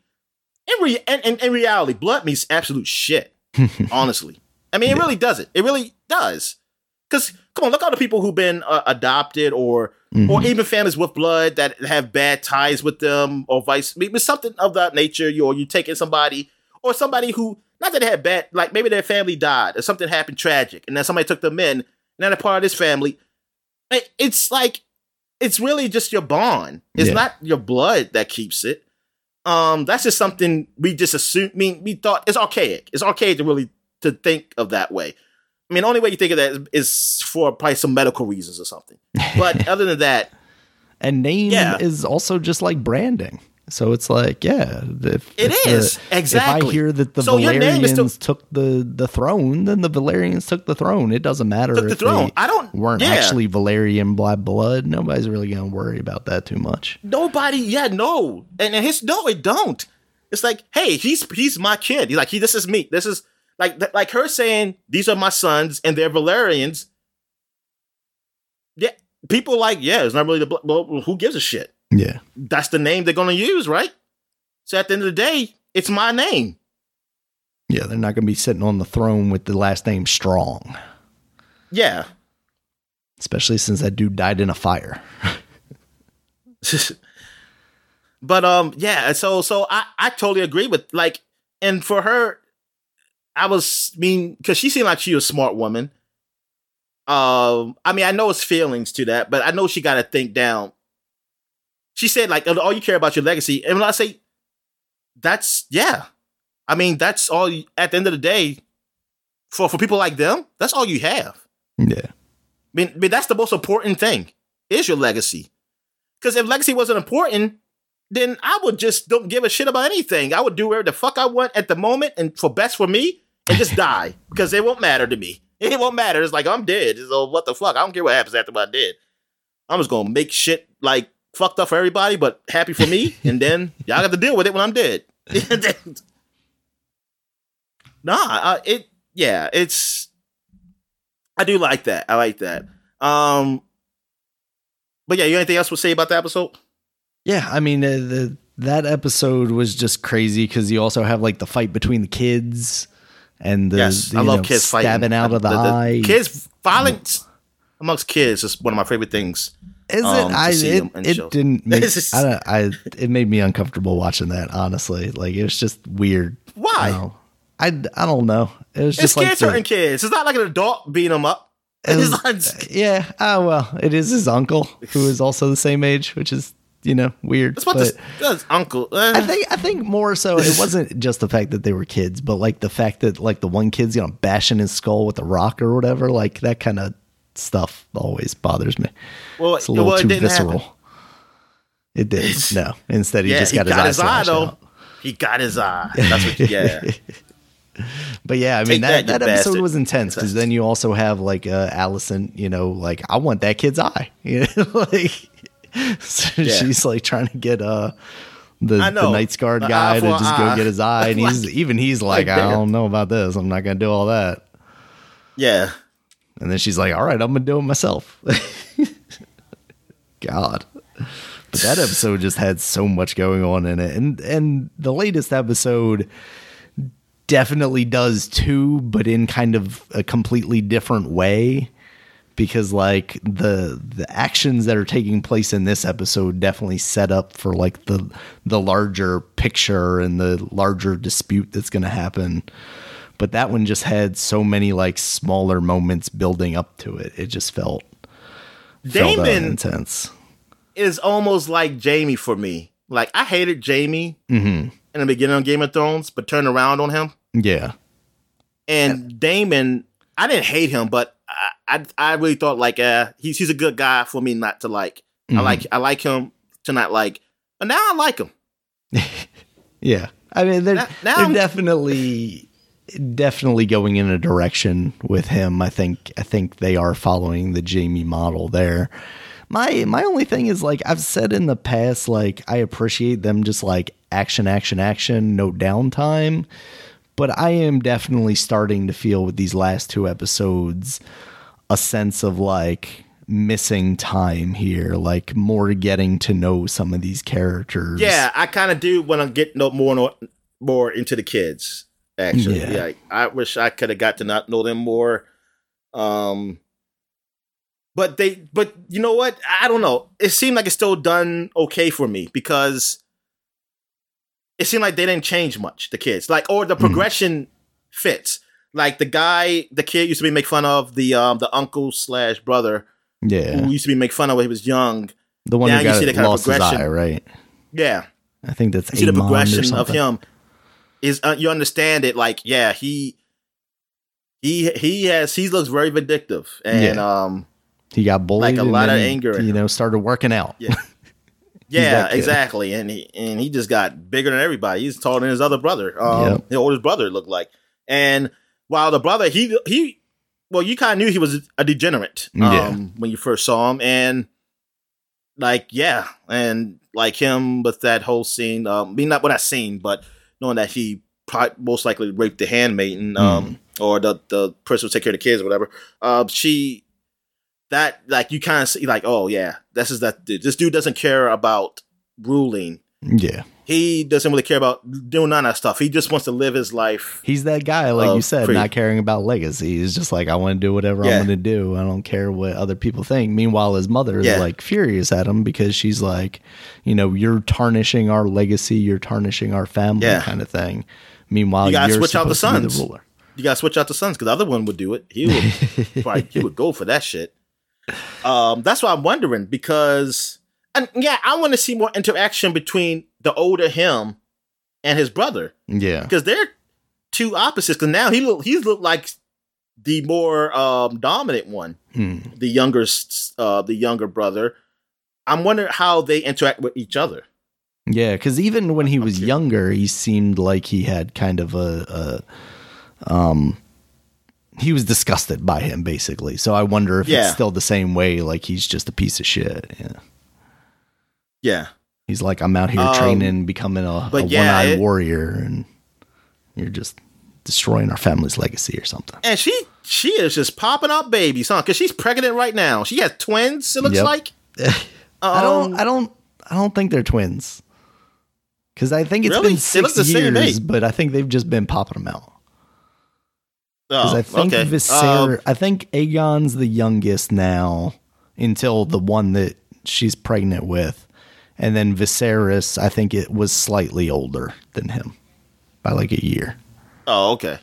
in, re- in, in, in reality, blood means absolute shit. honestly, I mean, it really doesn't. It really does. Because come on, look at all the people who've been uh, adopted, or or Mhm. even families with blood that have bad ties with them, or vice, maybe something of that nature. You or you taking somebody, or somebody who not that they had bad, like maybe their family died or something happened tragic, and then somebody took them in, and they're a part of this family. It- It's like it's really just your bond. It's Yeah. not your blood that keeps it. Um, that's just something we just assume. I mean, we thought it's archaic. It's archaic to really to think of that way. I mean, the only way you think of that is, for probably some medical reasons or something. But other than that, and name Yeah. is also just like branding. So it's like, yeah, if, It if is, the- exactly. If I hear that the So your name is Velaryons still- took the the throne, then the Velaryons took the throne. It doesn't matter took the throne. they I don't. weren't yeah. actually Velaryon by blood. Nobody's really gonna worry about that too much. nobody. Yeah, no, and, and his no, it don't. It's like, hey, he's he's my kid. He's like, he. This is me. This is like th- like her saying these are my sons and they're Velaryons. Yeah, people like yeah, it's not really the bl- well. Who gives a shit? Yeah, That's the name they're gonna use, right? So at the end of the day, it's my name. yeah, they're not gonna be sitting on the throne with the last name Strong, Yeah. especially since that dude died in a fire. but um yeah so so i i totally agree with like and for her i was I mean because she seemed like she was a smart woman. Um i mean i know it's feelings to that but i know she got to think down. She said like all you care about your legacy. And when i say that's yeah. I mean that's all you, at the end of the day for for people like them that's all you have. Yeah, I mean, I mean, that's the most important thing is your legacy. Because if legacy wasn't important, then I would just don't give a shit about anything. I would do whatever the fuck I want at the moment and for best for me and just die because it won't matter to me. It won't matter. It's like I'm dead. So what the fuck? I don't care what happens after I'm dead. I'm just gonna make shit like fucked up for everybody, but happy for me, and then y'all got to deal with it when I'm dead. nah, uh, it yeah, it's I do like that. I like that. Um, but yeah, you anything else to say about the episode? Yeah. I mean, uh, the that episode was just crazy because you also have like the fight between the kids and the yes, I love know, kids fighting. stabbing out of the, eye. Kids violence amongst kids is one of my favorite things. Is um, it? I it, it didn't. Make, I, don't, I it made me uncomfortable watching that. Honestly, like it was just weird. Why? I, I don't know. It was It's just like kids the- kids. It's not like an adult beating them up. It's was- yeah. Oh well, it is his uncle who is also the same age, which is you know weird. That's what but this, that's uncle. Uh, I think I think more so it wasn't just the fact that they were kids, but like the fact that like the one kid's you know bashing his skull with a rock or whatever. Like that kind of stuff always bothers me. well, It's a little well, it too visceral. happen. It did no. Instead, he Yeah, just he got, got, his, his eye, though. out. He got his eye. That's what. You yeah. But yeah, I Take mean that, that, that, episode bastard. was intense because then you also have like uh, Alicent, you know, like I want that kid's eye, you know, like so Yeah. she's like trying to get uh the, the. Kingsguard The guy to just eye. go get his eye, and he's even he's like, like I don't know about this. I'm not gonna do all that. Yeah. And then she's like, All right, I'm gonna do it myself. God. But that episode just had so much going on in it. And and the latest episode definitely does too, but in kind of a completely different way. Because like the the actions that are taking place in this episode definitely set up for like the the larger picture and the larger dispute that's gonna happen. But that one just had so many like smaller moments building up to it. It just felt, felt uh, Daemon intense. is almost like Jaime for me. Like I hated Jaime in the beginning of Game of Thrones, but turned around on him. Yeah. And Daemon, I didn't hate him, but I I, I really thought like uh he's he's a good guy for me not to like. I Mhm. like I like him to not like. But now I like him. Yeah. I mean, they're, Now- now they're I'm- definitely definitely going in a direction with him. I think I think they are following the Jaime model there. My my only thing is like I've said in the past like I appreciate them just like action action action no downtime, but I am definitely starting to feel with these last two episodes a sense of like missing time here, like more getting to know some of these characters. Yeah, I kind of do want to get no more more into the kids. Actually, Yeah. yeah. I wish I could have got to not know them more. Um, but they, but you know what? I don't know. It seemed like it's still done okay for me because it seemed like they didn't change much. The kids, like, or the progression fits. Like the guy, the kid used to be make fun of the um the uncle slash brother Yeah. who used to be make fun of when he was young. The one Now who you got see the kind of lost his progression. eye, right? Yeah, I think that's you see the progression of him is uh, you understand it like yeah he he he has he looks very vindictive and um He got bullied, Like a and lot of anger You know, started working out. Yeah. yeah exactly and he and he just got bigger than everybody he's taller than his other brother um Yep. the oldest brother looked like and while the brother he he well you kind of knew he was a degenerate um Yeah. when you first saw him and like yeah and like him with that whole scene um I mean not what I seen but knowing that he probably most likely raped the handmaiden um or the the person who take care of the kids or whatever um she that like you kind of see like oh yeah this is that dude. this dude doesn't care about ruling yeah. He doesn't really care about doing none of that stuff he just wants to live his life He's that guy, like you said, not caring about legacy. He's just like, I want to do whatever Yeah. I'm going to do. I don't care what other people think. Meanwhile, his mother is Yeah. like furious at him because she's like, you know, you're tarnishing our legacy. You're tarnishing our family Yeah. kind of thing. Meanwhile, You gotta switch out the supposed to be sons. the ruler. you gotta switch out the sons because the other one would do it he would probably he would go for that shit um that's why i'm wondering because and yeah i want to see more interaction between the older him and his brother Yeah. because they're two opposites. Because now he look he's looked like the more um, dominant one, Hmm. the younger uh, the younger brother. I'm wondering how they interact with each other. Yeah, because even when he was Okay. younger, he seemed like he had kind of a, a um he was disgusted by him basically. So I wonder if Yeah. it's still the same way, like he's just a piece of shit. Yeah. Yeah, He's like, I'm out here Um, training, becoming a, a yeah, one-eyed it- warrior, and you're just destroying our family's legacy or something. and she she is just popping out babies, huh? Because she's pregnant right now. She has twins. It looks Yep. like. I don't, Um, I don't, I don't think they're twins. Because I think it's Really? been six same years, but I think they've just been popping them out. Because Oh, I think okay. Viser- Um, I think Aegon's the youngest now until the one that she's pregnant with. And then Viserys, I think it was slightly older than him by like a year. Oh, okay.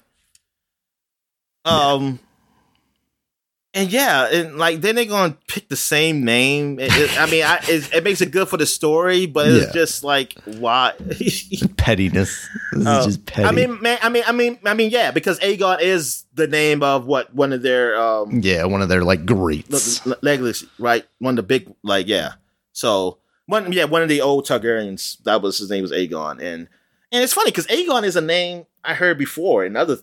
Um, and yeah, and like then they're gonna pick the same name. It, it- I mean, I, it, it makes it good for the story, but it's Yeah. just like why? Pettiness. This is Uh, just petty. I mean, man, I mean, I mean, I mean, yeah, because Aegon is the name of what one of their um yeah, one of their like greats. le- legacy, right? One of the big, like, yeah. So one, yeah, one of the old Targaryens. That was his name was Aegon, and and it's funny because Aegon is a name I heard before in other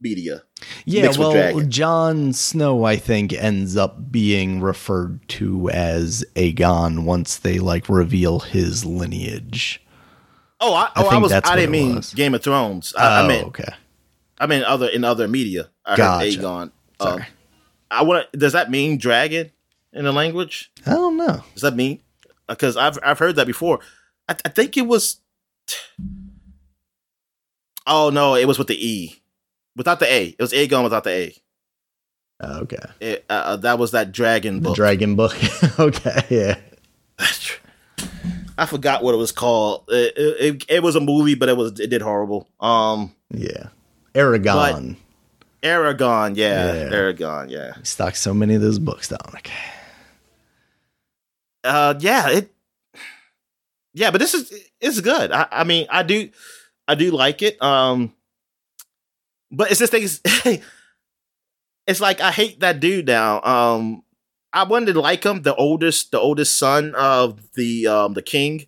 media. Yeah, well. Jon Snow, I think, ends up being referred to as Aegon once they like reveal his lineage. Oh, I, I oh, I, think was. I didn't mean was. Game of Thrones. I, I oh, meant. okay. I mean other in other media. I Gotcha. heard Aegon. Sorry. Um, I want. Does that mean dragon in the language? I don't know. Does that mean? Because I've I've heard that before. I, I think it was. Oh no! It was with the E, without the A. It was Aegon without the A. Oh, okay. It, uh, uh, that was that dragon The. Dragon Book. okay, yeah. I forgot what it was called. It, it, it, was a movie, but it was it did horrible. Um, Yeah. Eragon. Eragon, yeah, Yeah. Eragon, yeah. He stocked so many of those books, Dominic. Uh yeah it yeah but this is it's good I, I mean i do i do like it um but it's this thing is- it's like i hate that dude now um i wanted to like him the oldest the oldest son of the um the king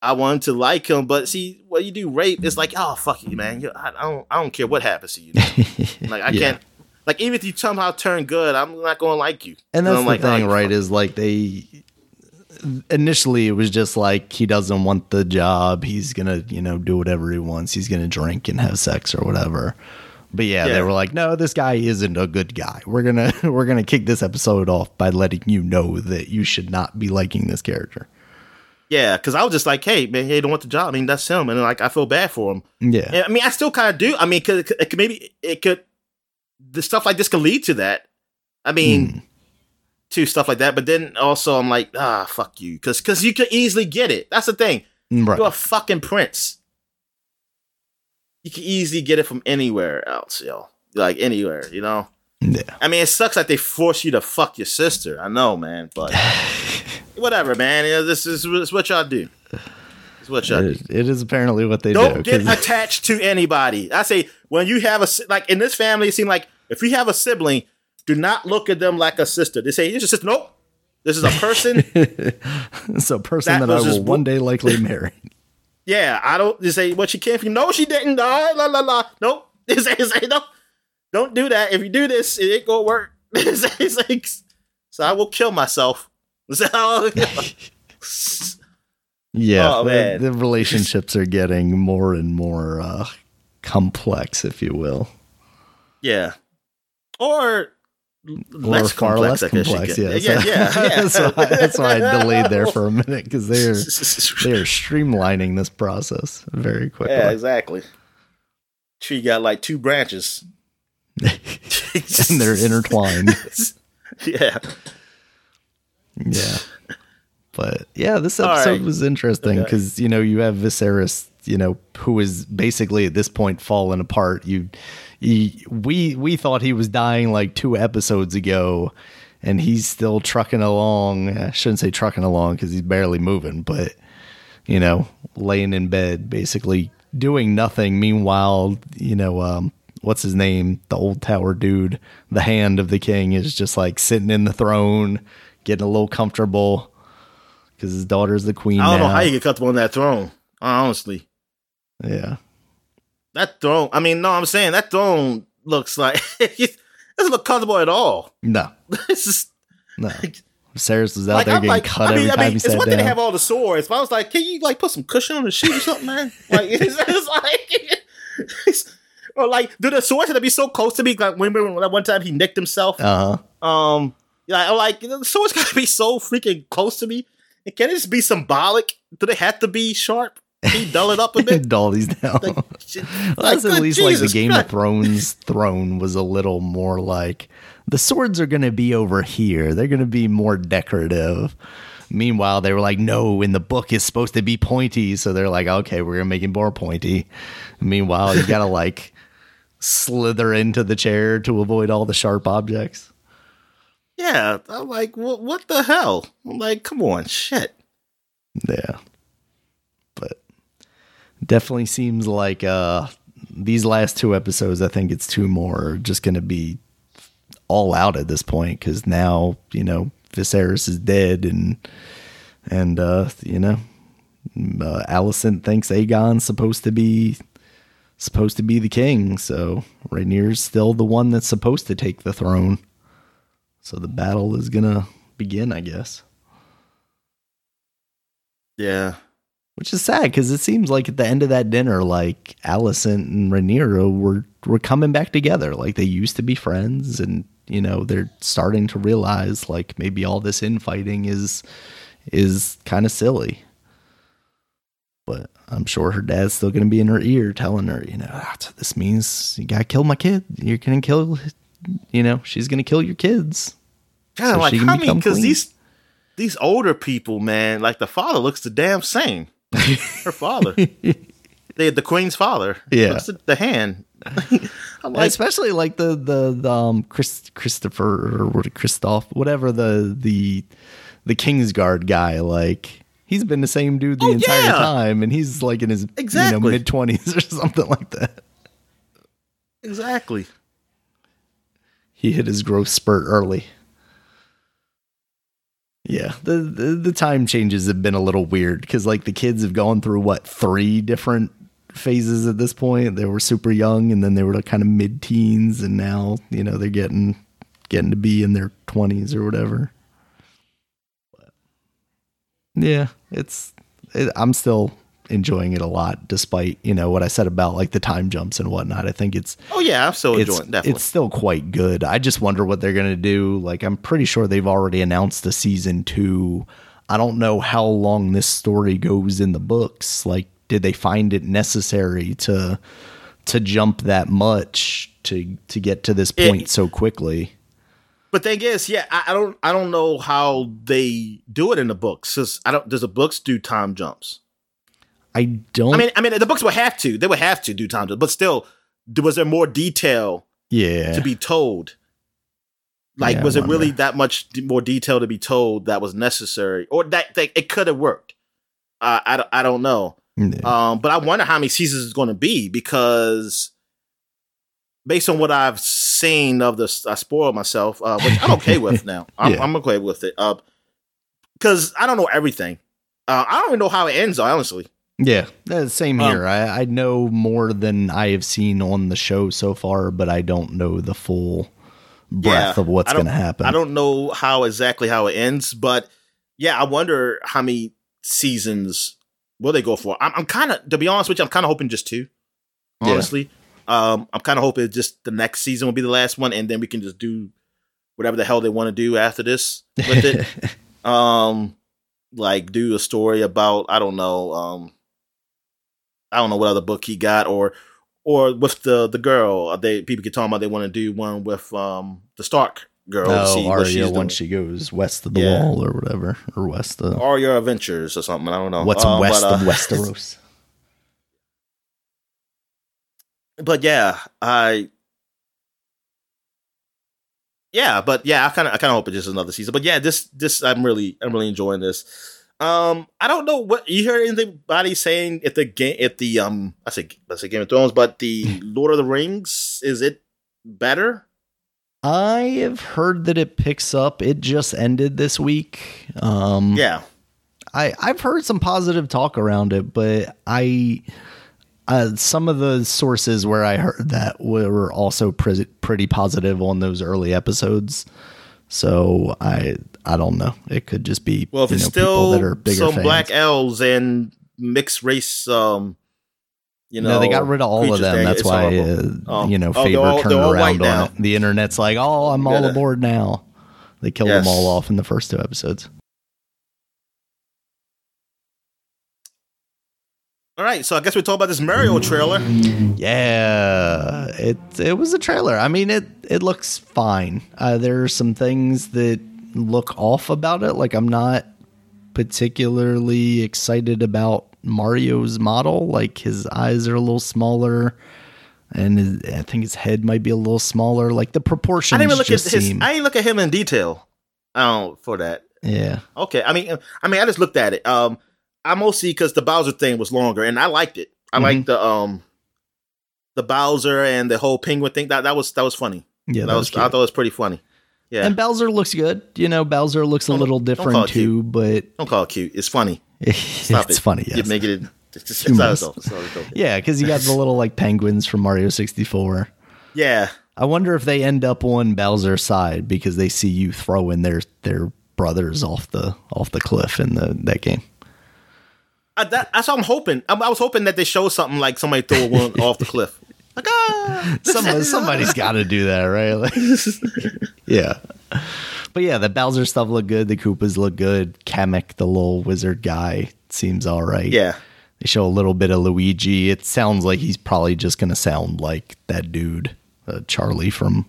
i wanted to like him but see when you do rape it's like oh fuck you man you, I, I don't i don't care what happens to you like i Yeah. can't like even if you somehow turn good i'm not gonna like you And that's I'm the like, thing, oh, right? fuck. Is like they initially it was just like he doesn't want the job. He's gonna, you know, do whatever he wants. He's gonna drink and have sex or whatever. But yeah, they were like, no, this guy isn't a good guy. We're gonna we're gonna kick this episode off by letting you know that you should not be liking this character. Yeah, because I was just like, hey, man, he don't want the job. I mean, that's him, and like I feel bad for him. Yeah, And, I mean, I still kind of do. I mean, cause it could maybe it could the stuff like this could lead to that. I mean, Hmm. To stuff like that. But then also, I'm like, ah, fuck you, because because you could easily get it. That's the thing. right. You're a fucking prince. You can easily get it from anywhere else, yo. Like anywhere, you know. Yeah. I mean, it sucks that they force you to fuck your sister. I know, man, but whatever, man. Yeah, this is this is what y'all do. It's what y'all do. It, it is apparently what they Don't do. get 'cause- attached to anybody. I say when you have a like in this family, it seemed like if you have a sibling, do not look at them like a sister. They say, "This is sister." Nope, this is a person. it's a person That that, I will one day likely marry. yeah, I don't. They say, "What she came from?" No, she didn't. die. la la la. Nope. They say, they say, no, don't do that. If you do this, it ain't gonna work. They say, it's like, so I will kill myself. So, Yeah, Oh, the, the relationships are getting more and more uh, complex, if you will. yeah, or. Less far complex, less I guess you complex, yeah. yeah, yeah, yeah. that's, why, that's why I delayed there for a minute because they are they are streamlining this process very quickly. Yeah, exactly. Tree got like two branches. and they're intertwined. yeah. Yeah. But yeah, this episode right. was interesting Okay. because you know you have Viserys, you know, who is basically at this point falling apart. You, we we thought he was dying like two episodes ago, and he's still trucking along. I shouldn't say trucking along because he's barely moving, but you know, laying in bed, basically doing nothing. Meanwhile, you know, um, what's his name? The old tower dude, the hand of the king, is just like sitting in the throne, getting a little comfortable because his daughter's the queen. I don't know how you get comfortable on that throne. Honestly. Yeah. That throne, I mean, no, I'm saying that throne looks like it doesn't look comfortable at all. No. It's just No. Sarah's was out like there I'm getting like, cut I mean, every I time mean, he it's one thing to have all the swords, but I was like, can you like put some cushion on the sheet or something, man? Like, it's, it's like, it's, or like, do the swords have to be so close to me? Like, remember when that one time he nicked himself? uh huh. Um, like know, the swords gotta be so freaking close to me. And can it just be symbolic? Do they have to be sharp? You dull it up a bit? Dull these down. Like, shit, Well, like, that's at least like the Game Christ. of Thrones throne was a little more like the swords are going to be over here. They're going to be more decorative. Meanwhile, they were like, no, in the book is supposed to be pointy. So they're like, okay, we're going to make it more pointy. Meanwhile, you got to like slither into the chair to avoid all the sharp objects. Yeah, I'm like, what? What the hell? I'm like, come on, shit. Yeah. But definitely seems like uh these last two episodes, I think it's two more are just going to be all out at this point cuz now, you know, Viserys is dead and and uh you know, uh, Alicent thinks Aegon's supposed to be supposed to be the king, so Rhaenyra's still the one that's supposed to take the throne. So the battle is going to begin, I guess. Yeah, Which is sad because it seems like at the end of that dinner, like Alicent and Rhaenyra were were coming back together. Like they used to be friends, and you know they're starting to realize like maybe all this infighting is is kind of silly. But I'm sure her dad's still going to be in her ear telling her, you know, "Ah, this means you got to kill my kid. You're going to kill, you know, she's going to kill your kids. Yeah, So like I mean, because these these older people, man, like the father looks the damn same. Her father, the the queen's father, Yeah. looks the, the hand. Like, especially like the the, the um Chris, Christopher or what Christoph whatever the the the Kingsguard guy like he's been the same dude the Oh, entire yeah. time and he's like in his you know Exactly. mid 20s or something like that. exactly. He hit his growth spurt early. Yeah, the, the the time changes have been a little weird because like the kids have gone through what three different phases at this point. They were super young, and then they were kind of mid teens, and now you know they're getting getting to be in their twenties or whatever. But, yeah, it's it, I'm still enjoying it a lot, despite you know what I said about like the time jumps and whatnot. I think it's Oh yeah, I'm still it's, enjoying. Definitely. it's still quite good. I just wonder what they're going to do. Like, I'm pretty sure they've already announced a season two. I don't know how long this story goes in the books. Like, did they find it necessary to to jump that much to to get to this It- point so quickly? But thing is, yeah, I, I don't, I don't know how they do it in the books. 'cause I don't. Does the books do time jumps? I don't. I mean, I mean, the books would have to. They would have to do time. But still, was there more detail yeah, to be told? Like, Yeah, was it really that much more detail to be told that was necessary, or that, that it could have worked? Uh, I, don't- I don't know. Yeah. Um, but I wonder how many seasons it's going to be because based on what I've seen of this, I spoiled myself, uh, which I'm okay with now. I'm, Yeah. I'm okay with it. Uh, because I don't know everything. Uh, I don't even know how it ends, honestly. Yeah, uh, same Um, here. I, I know more than I have seen on the show so far, but I don't know the full breadth Yeah, of what's going to happen. I don't know how exactly how it ends, but yeah, I wonder how many seasons will they go for. I'm, I'm kind of, to be honest with you, I'm kind of hoping just two. Yeah. Honestly, um, I'm kind of hoping just the next season will be the last one, and then we can just do whatever the hell they want to do after this with it. um, like do a story about I don't know, um, I don't know what other book he got, or or with the the girl. uh, They people keep talking about they want to do one with um the Stark girl. to see Arya once she goes west of the Yeah. wall or whatever, or west of or your adventures or something. I don't know. what's Um, west but, of uh, Westeros. But yeah, I. Yeah, but yeah, I kind of I kind of hope it's just another season. But yeah, this this I'm really I'm really enjoying this. Um, I don't know what you heard anybody saying if the game if the um I say I say Game of Thrones, but the Lord of the Rings is it better? I have heard that it picks up. It just ended this week. Um, Yeah, I I've heard some positive talk around it, but I uh, some of the sources where I heard that were also pretty pretty positive on those early episodes. So I I don't know. It could just be well, if it's know, people still that are bigger some fans. black elves and mixed race, um, you know, no, they got rid of all of them. That's why uh, Oh. you know Oh, Faber all- turned they're all white around on it. The internet's like, "Oh, I'm all aboard now." They killed Yes. them all off in the first two episodes. All right, so I guess we talk about this Mario trailer. Yeah, it it was a trailer. I mean, it it looks fine. Uh, there are some things that look off about it. Like I'm not particularly excited about Mario's model. Like his eyes are a little smaller, and his, I think his head might be a little smaller. Like the proportions. I didn't even look at his. seem. I didn't look at him in detail. Oh, for that. yeah, Okay, I mean, I mean, I just looked at it. Um, I mostly because the Bowser thing was longer, and I liked it. I Mhm. liked the um, the Bowser and the whole penguin thing. That that was that was funny. yeah, that, was, I cute. thought it was pretty funny. Yeah, And Bowser looks good. You know, Bowser looks a Don't- little different it cute. too, but don't call it cute. It's funny. it's it. funny. You Yes. make it. It's just, it's it's not- it's Yeah, because you got the little like penguins from Mario 64. yeah. I wonder if they end up on Bowser's side because they see you throwing their their brothers off the off the cliff in the that game. I, that, that's what I'm hoping. I, I was hoping that they show something like somebody throw one off the cliff. Like, ah, Somebody, somebody's got to do that, right? Like, yeah. But yeah, the Bowser stuff look good. The Koopas look good. Kamek, the little wizard guy, seems all right. yeah. They show a little bit of Luigi. It sounds like he's probably just going to sound like that dude, uh, Charlie from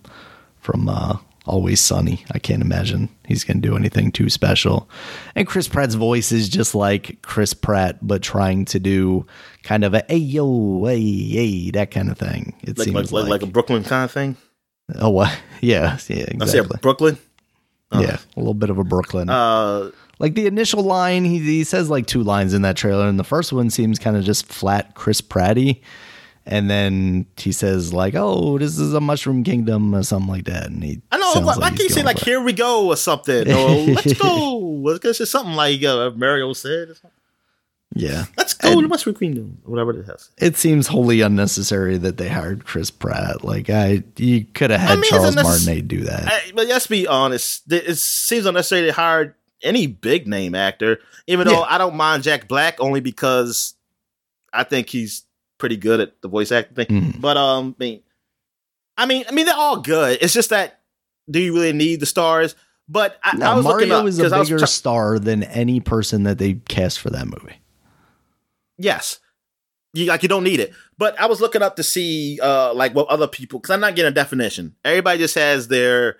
from uh, Always Sunny. I can't imagine he's going to do anything too special. And Chris Pratt's voice is just like Chris Pratt, but trying to do kind of a hey yo hey hey that kind of thing. It Like, seems like, like, like a Brooklyn kind of thing. oh what yeah yeah I say exactly Brooklyn. yeah a little bit of a Brooklyn. Uh, Like the initial line, he, he says like two lines in that trailer, and the first one seems kind of just flat Chris Pratty. And then he says like, "Oh, this is a Mushroom Kingdom" or something like that. And he I know. like why he's can't you say like "Here we go" or something? Or "Let's go"? It's just something like uh, Mario said. Yeah, Let's go to Mushroom Kingdom, whatever it has. it seems wholly unnecessary that they hired Chris Pratt. Like I, you could have had mean, Charles Martinet do that. I, but let's be honest. It seems unnecessary to hire any big name actor, even though I don't mind Jack Black only because I think he's pretty good at the voice acting thing. Mhm. But um, I mean, I mean, I mean, they're all good. It's just that do you really need the stars? But I, I was looking Mario up is a 'cause I was bigger try- star than any person that they cast for that movie. Yes. You like you don't need it. But I was looking up to see uh like what other people because I'm not getting a definition. Everybody just has their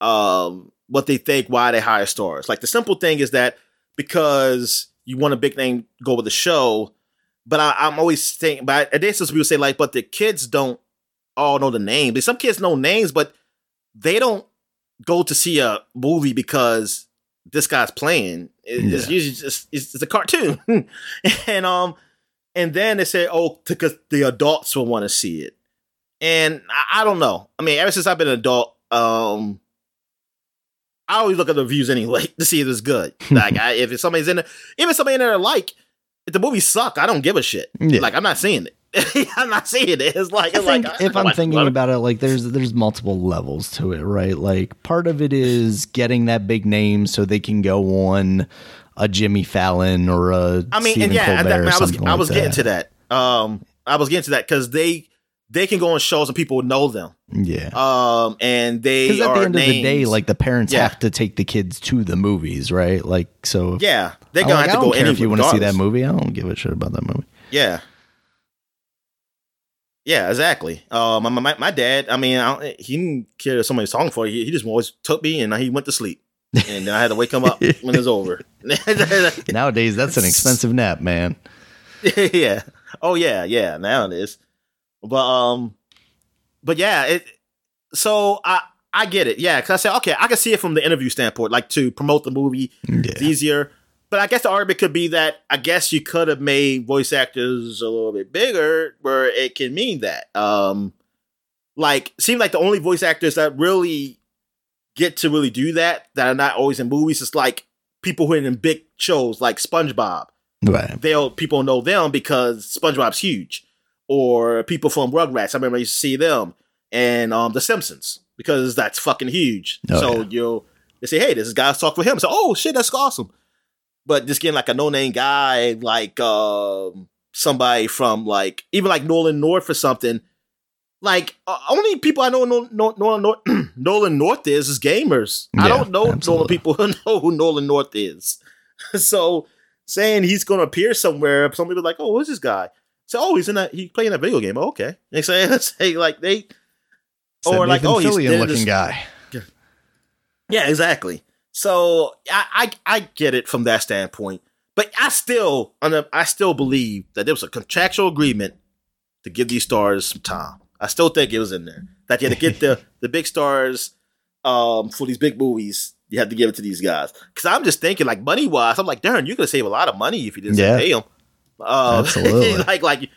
um what they think why they hire stars. Like the simple thing is that because you want a big name go with the show, but I, I'm always saying, but I guess people say like, but the kids don't all know the name. But some kids know names, but they don't go to see a movie because this guy's playing. It- It's usually just it's, it's a cartoon, and um, and then they say, oh, because the adults will want to see it, and I, I don't know. I mean, ever since I've been an adult, um, I always look at the reviews anyway to see if it's good. like, I, if it's somebody's in if it's somebody in there like, if the movie suck, I don't give a shit. Yeah. Like, I'm not seeing it. I'm not seeing it. It's like, I it's think like if I I'm thinking what- about it, like there's there's multiple levels to it, right? Like part of it is getting that big name so they can go on a Jimmy Fallon or a I mean, Stephen and yeah, Colbert or I was I like was getting that. to that. Um, I was getting to that because they they can go on shows and people know them. Yeah. Um, and they Because at the end of the day, like the parents Yeah. have to take the kids to the movies, right? Like so. yeah, they're gonna like, have to go care if you want to see that movie. I don't give a shit about that movie. Yeah. Yeah, exactly. Um, my, my, my dad, I mean, I he didn't care if somebody's talking for. He, he just always took me and he went to sleep, and then I had to wake him up when it was over. Nowadays, that's an expensive nap, man. yeah. Oh yeah, yeah. Now it is. But um, but yeah. It. So I I get it. Yeah, because I said okay, I can see it from the interview standpoint, like to promote the movie. It's easier. But I guess the argument could be that I guess you could have made voice actors a little bit bigger, where it can mean that. Um, like seem like the only voice actors that really get to really do that that are not always in movies is like people who are in big shows like SpongeBob Right. they'll people know them because SpongeBob's huge, or people from Rugrats. I remember I used to see them, and um, The Simpsons because that's fucking huge. Oh, so yeah. you'll they say, hey, this guy's talk for him. So oh shit, that's awesome. But just getting like a no name guy, like um, somebody from like even like Nolan North or something. Like uh, only people I know know, know, Nolan North, Nolan North is is gamers. I don't know Nolan absolutely. people who know who Nolan North is. so saying he's going to appear somewhere, some people are like, oh, who's this guy? So oh, he's in that. he playing a video game. Oh, okay. They say let's say like they Said or like oh he's looking just- guy. yeah, exactly. So I, I I get it from that standpoint, but I still on the I still believe that there was a contractual agreement to give these stars some time. I still think it was in there that you had to get the the big stars um for these big movies. You had to give it to these guys because I'm just thinking like money wise. I'm like, darn, you could save a lot of money if you didn't Yeah. pay them. Uh, Absolutely. like like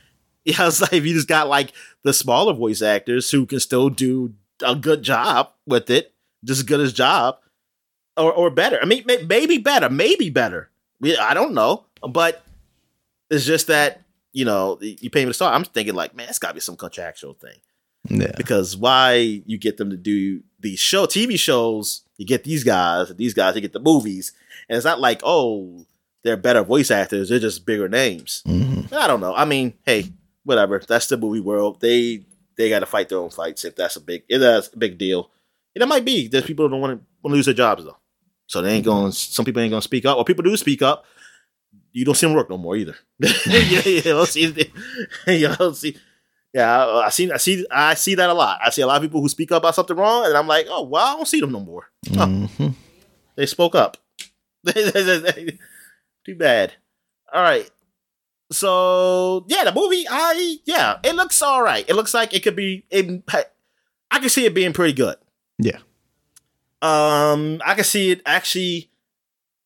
yeah, it's like if you just got like the smaller voice actors who can still do a good job with it, just as good as job, or or better. I mean, may- maybe better, maybe better. I don't know, but it's just that you know you pay me to start. I'm thinking like, man, it's got to be some contractual thing Yeah. because why you get them to do these show TV shows, you get these guys, and these guys, you get the movies, and it's not like oh they're better voice actors. They're just bigger names. Mhm. I don't know. I mean, hey, whatever. That's the movie world. They they got to fight their own fights if that's a big if that's a big deal. And it might be. There's people who don't want to want to lose their jobs though, so they ain't going. Some people ain't going to speak up, or people do speak up. You don't see them work no more either. you, you don't see. You don't see. Yeah, I, I see. I see. I see that a lot. I see a lot of people who speak up about something wrong, and I'm like, oh, well, I don't see them no more. Mhm. they spoke up. Too bad. All right. So yeah, the movie, I yeah, it looks all right. It looks like it could be. It, I can see it being pretty good. Yeah. Um, I can see it actually.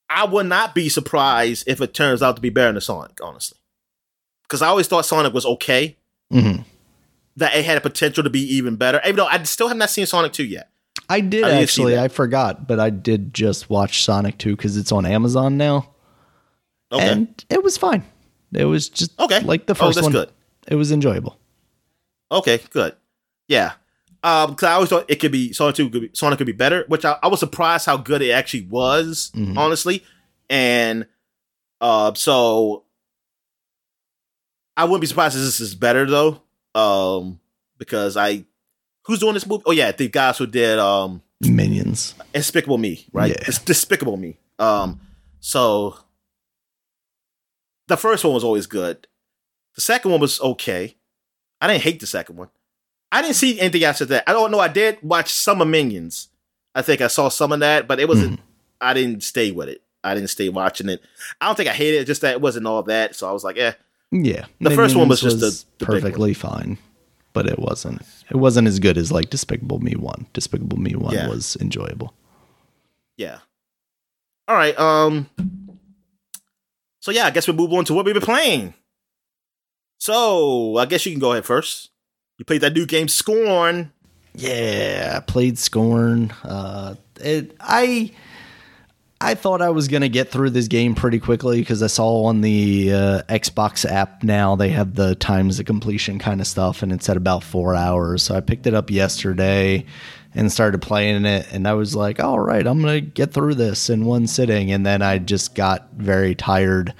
I would not be surprised if it turns out to be better than Sonic, honestly, because I always thought Sonic was okay. Mhm. That it had a potential to be even better. Even though I still have not seen Sonic Two yet. I did I actually. I forgot, but I did just watch Sonic 2 because it's on Amazon now. Okay. And it was fine. It was just Okay. like the Oh, first that's one. good. It was enjoyable. Okay, good. Yeah. Um, cause I always thought it could be Sonic 2 could be Sonic could be better, which I, I was surprised how good it actually was, Mhm. honestly. And uh so I wouldn't be surprised if this is better though. Um because I who's doing this movie? Oh yeah, the guys who did um Minions. Despicable Me, right? Yeah. It's Despicable Me. Um, so the first one was always good. The second one was okay. I didn't hate the second one. I didn't see anything after that. I don't know. I did watch some of Minions. I think I saw some of that, but it wasn't. I didn't stay with it. I didn't stay watching it. I don't think I hated it. Just that it wasn't all that. So I was like, eh. Yeah. The first one was Minions just the- the big perfectly fine. But it wasn't. It wasn't as good as like Despicable Me 1. Despicable Me 1 Yeah. was enjoyable. Yeah. All right. Um. So yeah, I guess we'll move on to what we've been playing. So I guess you can go ahead first. You played that new game, Scorn. Yeah, I played Scorn. Uh, it, I I thought I was gonna get through this game pretty quickly because I saw on the uh, Xbox app now they have the times of completion kind of stuff, and it's at about four hours. So I picked it up yesterday and started playing it, and I was like, "All right, I'm gonna get through this in one sitting." And then I just got very tired.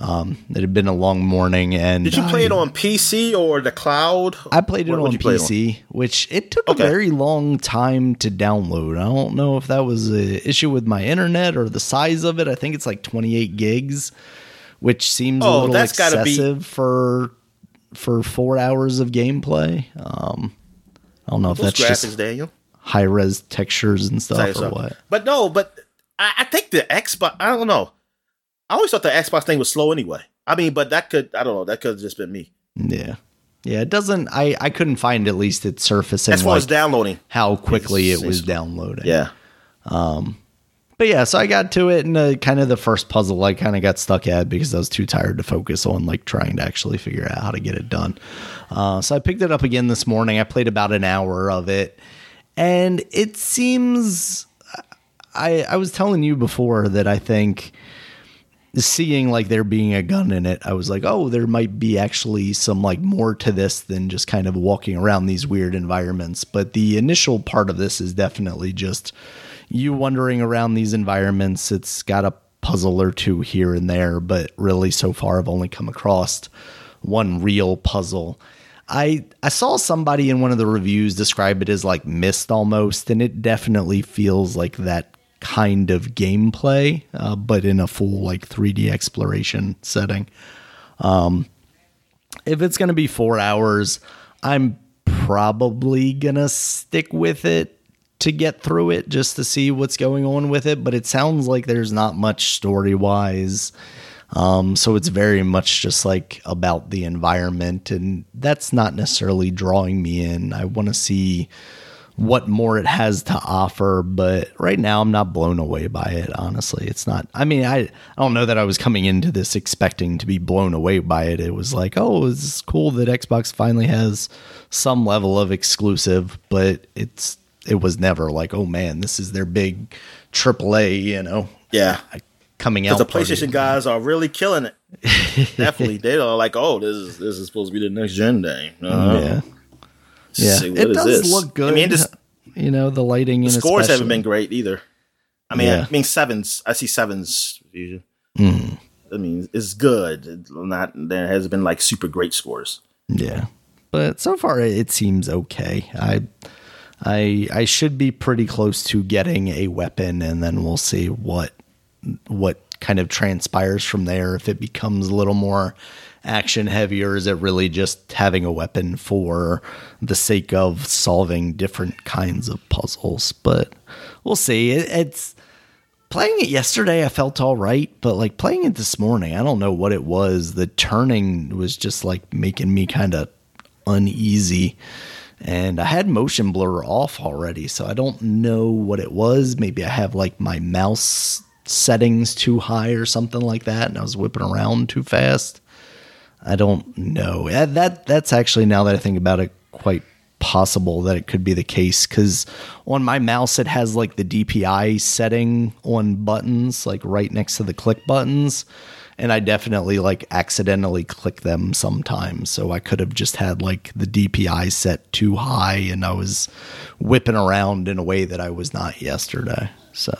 Um, it had been a long morning, and Did you play I- it on PC or the cloud? I played it on play it PC, which it took Okay. a very long time to download. I don't know if that was an issue with my internet or the size of it. I think it's like 28 gigs, which seems a Oh, little that's gotta be- excessive for for four hours of gameplay. Um, I don't know if Those that's graphics, just Daniel. High res textures and stuff or what. But no, but I, I think the Xbox. I don't know. I always thought the Xbox thing was slow anyway. I mean, but that could. I don't know. That could have just been me. Yeah, yeah. It doesn't. I I couldn't find at least it surfacing As far like as downloading. how quickly it was downloading. Yeah. Um, but yeah, so I got to it, and uh, kind of the first puzzle I kind of got stuck at because I was too tired to focus on like trying to actually figure out how to get it done. Uh, so I picked it up again this morning. I played about an hour of it, and it seems. I I was telling you before that I think seeing like there being a gun in it, I was like, oh, there might be actually some like more to this than just kind of walking around these weird environments. But the initial part of this is definitely just you wandering around these environments. It's got a puzzle or two here and there, but really so far I've only come across one real puzzle. I I saw somebody in one of the reviews describe it as like Myst almost, and it definitely feels like that kind of gameplay, uh, but in a full like 3D exploration setting. Um, if it's gonna be four hours, I'm probably gonna stick with it to get through it just to see what's going on with it. But it sounds like there's not much story wise. Um, so it's very much just like about the environment, and that's not necessarily drawing me in. I want to see what more it has to offer, but right now I'm not blown away by it. Honestly, it's not. I mean, I I don't know that I was coming into this expecting to be blown away by it. It was like, oh, it's cool that Xbox finally has some level of exclusive, but it's it was never like, oh man, this is their big AAA, you know, Yeah. Coming out. the party. PlayStation guys are really killing it. Definitely, they are like, oh, this is this is supposed to be the next gen game. Uh, Yeah, yeah, see, what it is does this? look good. I mean, just you know, the lighting and scores haven't been great either. I mean, Yeah. I mean sevens. I see sevens. Mm. I mean, it's good. Not there has been like super great scores. Yeah, but so far it seems okay. I I I should be pretty close to getting a weapon, and then we'll see what what kind of transpires from there. If it becomes a little more action heavy, or is it really just having a weapon for the sake of solving different kinds of puzzles? But we'll see. It, it's playing it yesterday. I felt all right, but like playing it this morning, I don't know what it was. The turning was just like making me kind of uneasy. And I had motion blur off already, so I don't know what it was. Maybe I have like my mouse settings too high or something like that, and I was whipping around too fast. I don't know. That that's actually now that I think about it, quite possible that it could be the case because on my mouse it has like the DPI setting on buttons, like right next to the click buttons, and I definitely like accidentally click them sometimes. So I could have just had like the DPI set too high, and I was whipping around in a way that I was not yesterday. So.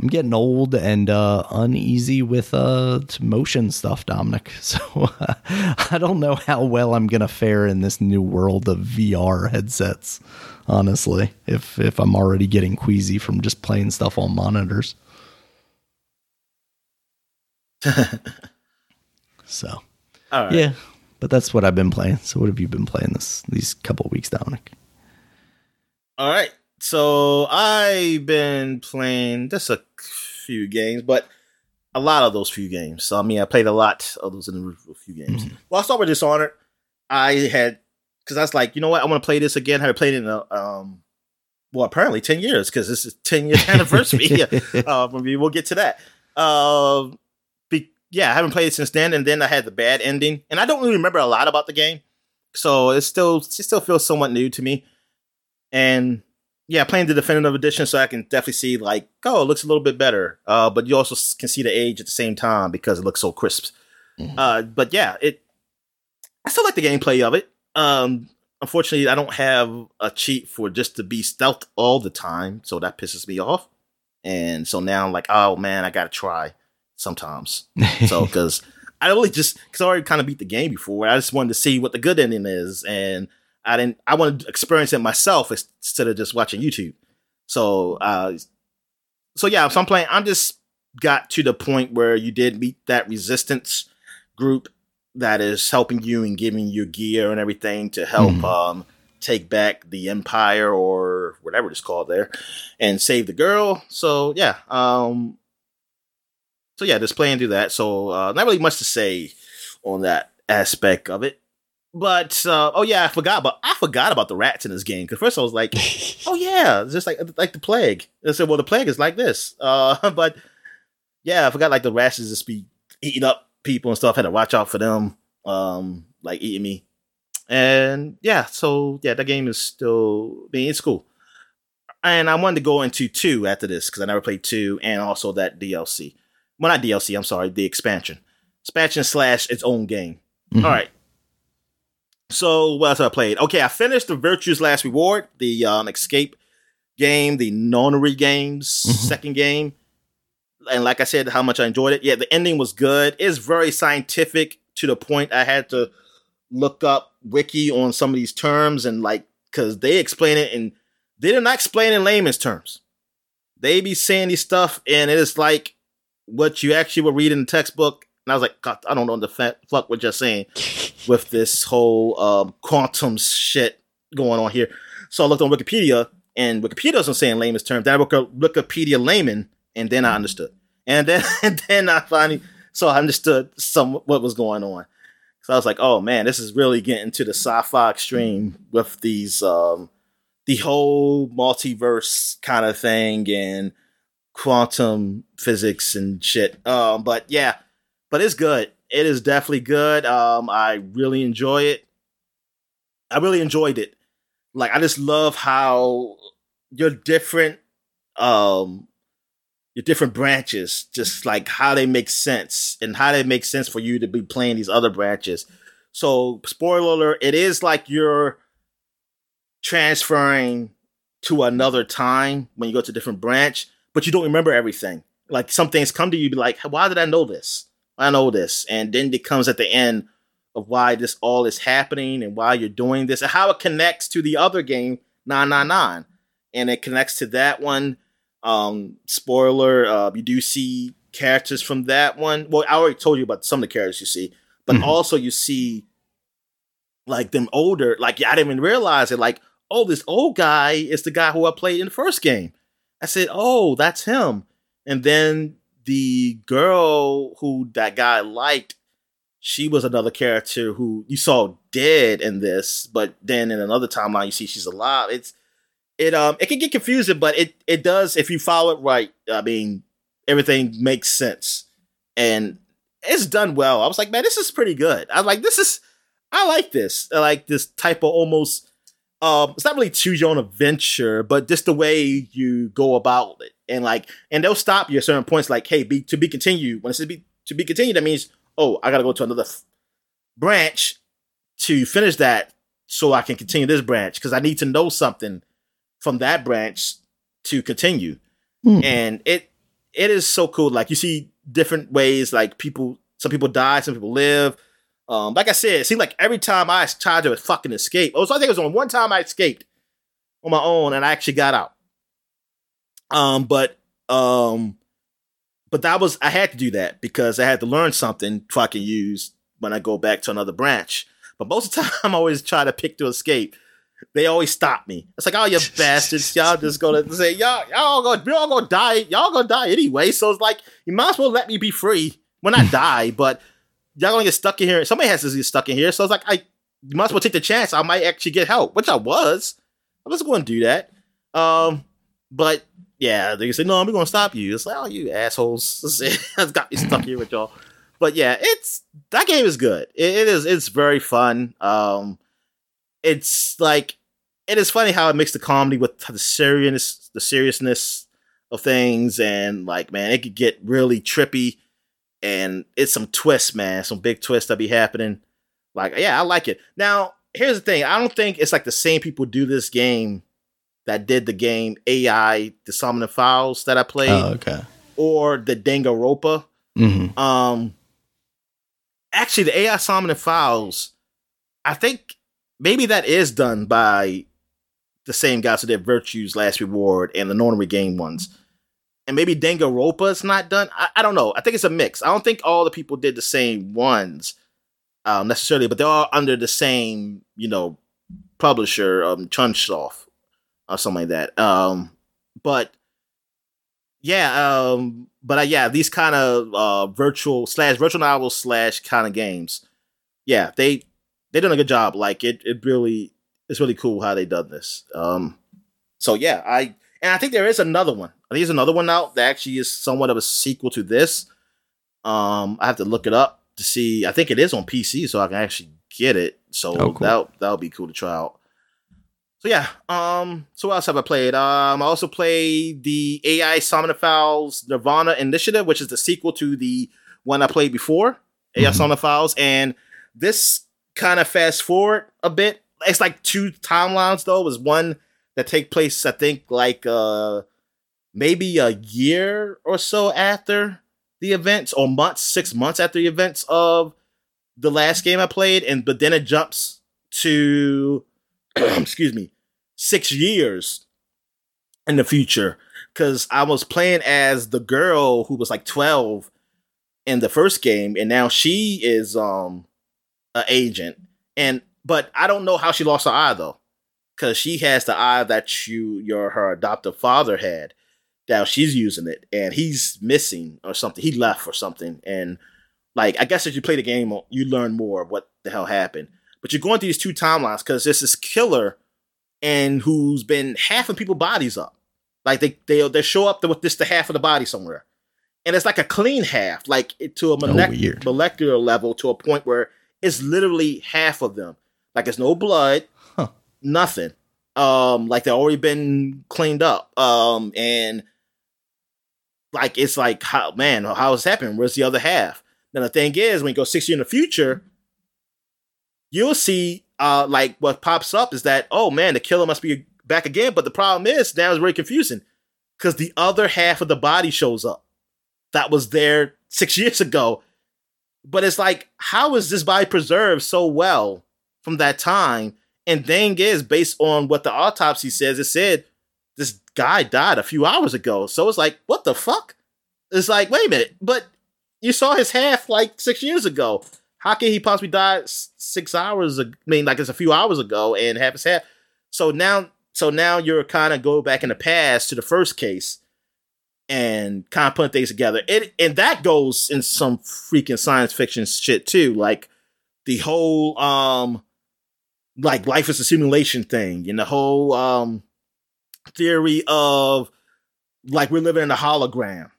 I'm getting old and uh, uneasy with uh, motion stuff, Dominic. So uh, I don't know how well I'm gonna fare in this new world of VR headsets. Honestly, if if I'm already getting queasy from just playing stuff on monitors. so, yeah, but that's what I've been playing. So, what have you been playing this these couple weeks, Dominic? All right, so I've been playing just a few games, but a lot of those few games. So I mean, I played a lot of those in a few games. Mm-hmm. Well, I'll start with Dishonored. I had because I was like, you know what, I want to play this again. I haven't played it in a, um, well, apparently ten years because this is ten year anniversary. yeah, uh, maybe we'll get to that. Uh, be, yeah, I haven't played it since then, and then I had the bad ending, and I don't really remember a lot about the game, so it still it still feels somewhat new to me. And yeah, playing the definitive edition, so I can definitely see like, oh, it looks a little bit better. Uh, but you also can see the age at the same time because it looks so crisp. Mm-hmm. Uh, but yeah, it. I still like the gameplay of it. Um, unfortunately, I don't have a cheat for just to be stealth all the time, so that pisses me off. And so now I'm like, oh man, I gotta try sometimes. so because I really just because I already kind of beat the game before, I just wanted to see what the good ending is, and I didn't. I wanted to experience it myself instead of just watching YouTube. So, uh, so yeah. So I'm playing. I'm just got to the point where you did meet that resistance group that is helping you and giving you gear and everything to help mm. um, take back the empire or whatever it's called there and save the girl. So yeah. Um, so yeah, just playing through that. So uh, not really much to say on that aspect of it. But uh, oh yeah, I forgot about I forgot about the rats in this game because first I was like, oh yeah, it's just like like the plague. I said, well, the plague is like this. Uh, but yeah, I forgot like the rats just be eating up people and stuff. I had to watch out for them, um, like eating me. And yeah, so yeah, that game is still I mean it's cool. And I wanted to go into two after this because I never played two, and also that DLC. Well, not DLC. I'm sorry, the expansion, expansion slash its own game. Mm-hmm. All right. So what else I played? Okay, I finished the Virtue's Last Reward, the um, escape game, the nonary games mm-hmm. second game. And like I said, how much I enjoyed it. Yeah, the ending was good. It's very scientific to the point I had to look up wiki on some of these terms and like because they explain it and they did not explain in layman's terms. They be saying these stuff and it is like what you actually would read in the textbook and I was like, God, I don't know what the fuck what you're saying with this whole um, quantum shit going on here. So I looked on Wikipedia, and Wikipedia doesn't say in layman's terms. Then I looked up Wikipedia layman, and then I understood. And then and then I finally so I understood some what was going on. So I was like, oh man, this is really getting to the sci-fi extreme with these um the whole multiverse kind of thing and quantum physics and shit. Um, but yeah, but it's good. It is definitely good. Um, I really enjoy it. I really enjoyed it. Like I just love how your different um your different branches, just like how they make sense and how they make sense for you to be playing these other branches. So, spoiler alert, it is like you're transferring to another time when you go to a different branch, but you don't remember everything. Like some things come to you, be like, why did I know this? I know this. And then it comes at the end of why this all is happening and why you're doing this and how it connects to the other game 999 and it connects to that one. Um spoiler uh you do see characters from that one. Well i already told you about some of the characters you see but mm-hmm. also you see like them older like i didn't even realize it. Like oh this old guy is the guy who i played in the first game. I said oh that's him. And then the girl who that guy liked she was another character who you saw dead in this, but then in another timeline you see she's alive. It's it um it can get confusing, but it it does if you follow it right. I mean, everything makes sense, and it's done well. I was like, man, this is pretty good. I like this is I like this. I like this type of almost um it's not really choose your own adventure, but just the way you go about it, and like and they'll stop you at certain points, like, hey, be to be continued. When it says be to be continued, that means oh, I got to go to another f- branch to finish that so I can continue this branch because I need to know something from that branch to continue. Hmm. And it it is so cool. Like you see different ways, like people some people die, some people live. Um, like I said, it seemed like every time I tried to fucking escape, oh, so I think it was on one time I escaped on my own and I actually got out. Um, but um, but that was I had to do that because I had to learn something so I can use when I go back to another branch. But most of the time, I always try to pick to escape. They always stop me. It's like, oh, you bastards! Y'all just gonna say y'all y'all gonna all gonna die. Y'all gonna die anyway. So it's like you might as well let me be free when I die. But y'all gonna get stuck in here. Somebody has to get stuck in here. So it's like I you might as well take the chance. I might actually get help, which I was. I was going to do that. Um, but yeah, they can say, no, we're gonna stop you. It's like, oh, you assholes. That's got me stuck here with y'all. But yeah, it's that game is good. It, it is. It's very fun. Um, it's like it is funny how it makes the comedy with the seriousness, the seriousness of things, and like, man, it could get really trippy, and it's some twists, man, some big twists that be happening. Like, yeah, I like it. Now, here's the thing: I don't think it's like the same people do this game that did the game AI, the Somnium Files that I played. Oh, okay. Or the Danganronpa. Mm-hmm. Um, actually, the AI Somnium Files, I think maybe that is done by the same guys who did Virtue's Last Reward and the Nonary Game ones. And maybe Danganronpa is not done. I, I, don't know. I think it's a mix. I don't think all the people did the same ones um, necessarily, but they're all under the same, you know, publisher, um, Chunsoft or something like that. Um, but yeah, um, but uh, yeah, these kind of uh, virtual slash virtual novels slash kind of games, yeah, they they done a good job. Like it, it really it's really cool how they done this. Um, so yeah, I and I think there is another one. I think there's another one out that actually is somewhat of a sequel to this. Um, I have to look it up to see. I think it is on PC, so I can actually get it. So oh, cool. that that would be cool to try out. So yeah, um, so what else have I played? Um, I also played the AI Somnium Files Nirvana Initiative, which is the sequel to the one I played before, mm-hmm. AI Somnium Files, and this kind of fast forward a bit. It's like two timelines though. It was one that take place, I think, like uh maybe a year or so after the events, or months, six months after the events of the last game I played, and but then it jumps to excuse me, six years in the future because I was playing as the girl who was like 12 in the first game, and now she is um an agent. And but I don't know how she lost her eye though, because she has the eye that you your her adoptive father had. Now she's using it, and he's missing or something. He left or something, and like I guess as you play the game, you learn more of what the hell happened. But you're going through these two timelines because there's this killer and who's been half of people's bodies up. Like they they they show up with this the half of the body somewhere, and it's like a clean half, like to a molecular, oh, molecular level to a point where it's literally half of them. Like it's no blood, huh. nothing. Um, like they've already been cleaned up. Um, and like it's like how man, how is this happening? Where's the other half? Now the thing is, when you go six years in the future, you'll see uh, like what pops up is that oh man, the killer must be back again. But the problem is now it's very confusing because the other half of the body shows up that was there six years ago, but it's like, how is this body preserved so well from that time? And thing is, based on what the autopsy says, it said this guy died a few hours ago. So it's like, what the fuck? It's like, wait a minute, but you saw his half like six years ago. How can he possibly die six hours? Ago, I mean, like it's a few hours ago, and have his half. So now, so now you're kind of go back in the past to the first case, and kind of put things together. It and that goes in some freaking science fiction shit too, like the whole um, like life is a simulation thing, and the whole um theory of like we're living in a hologram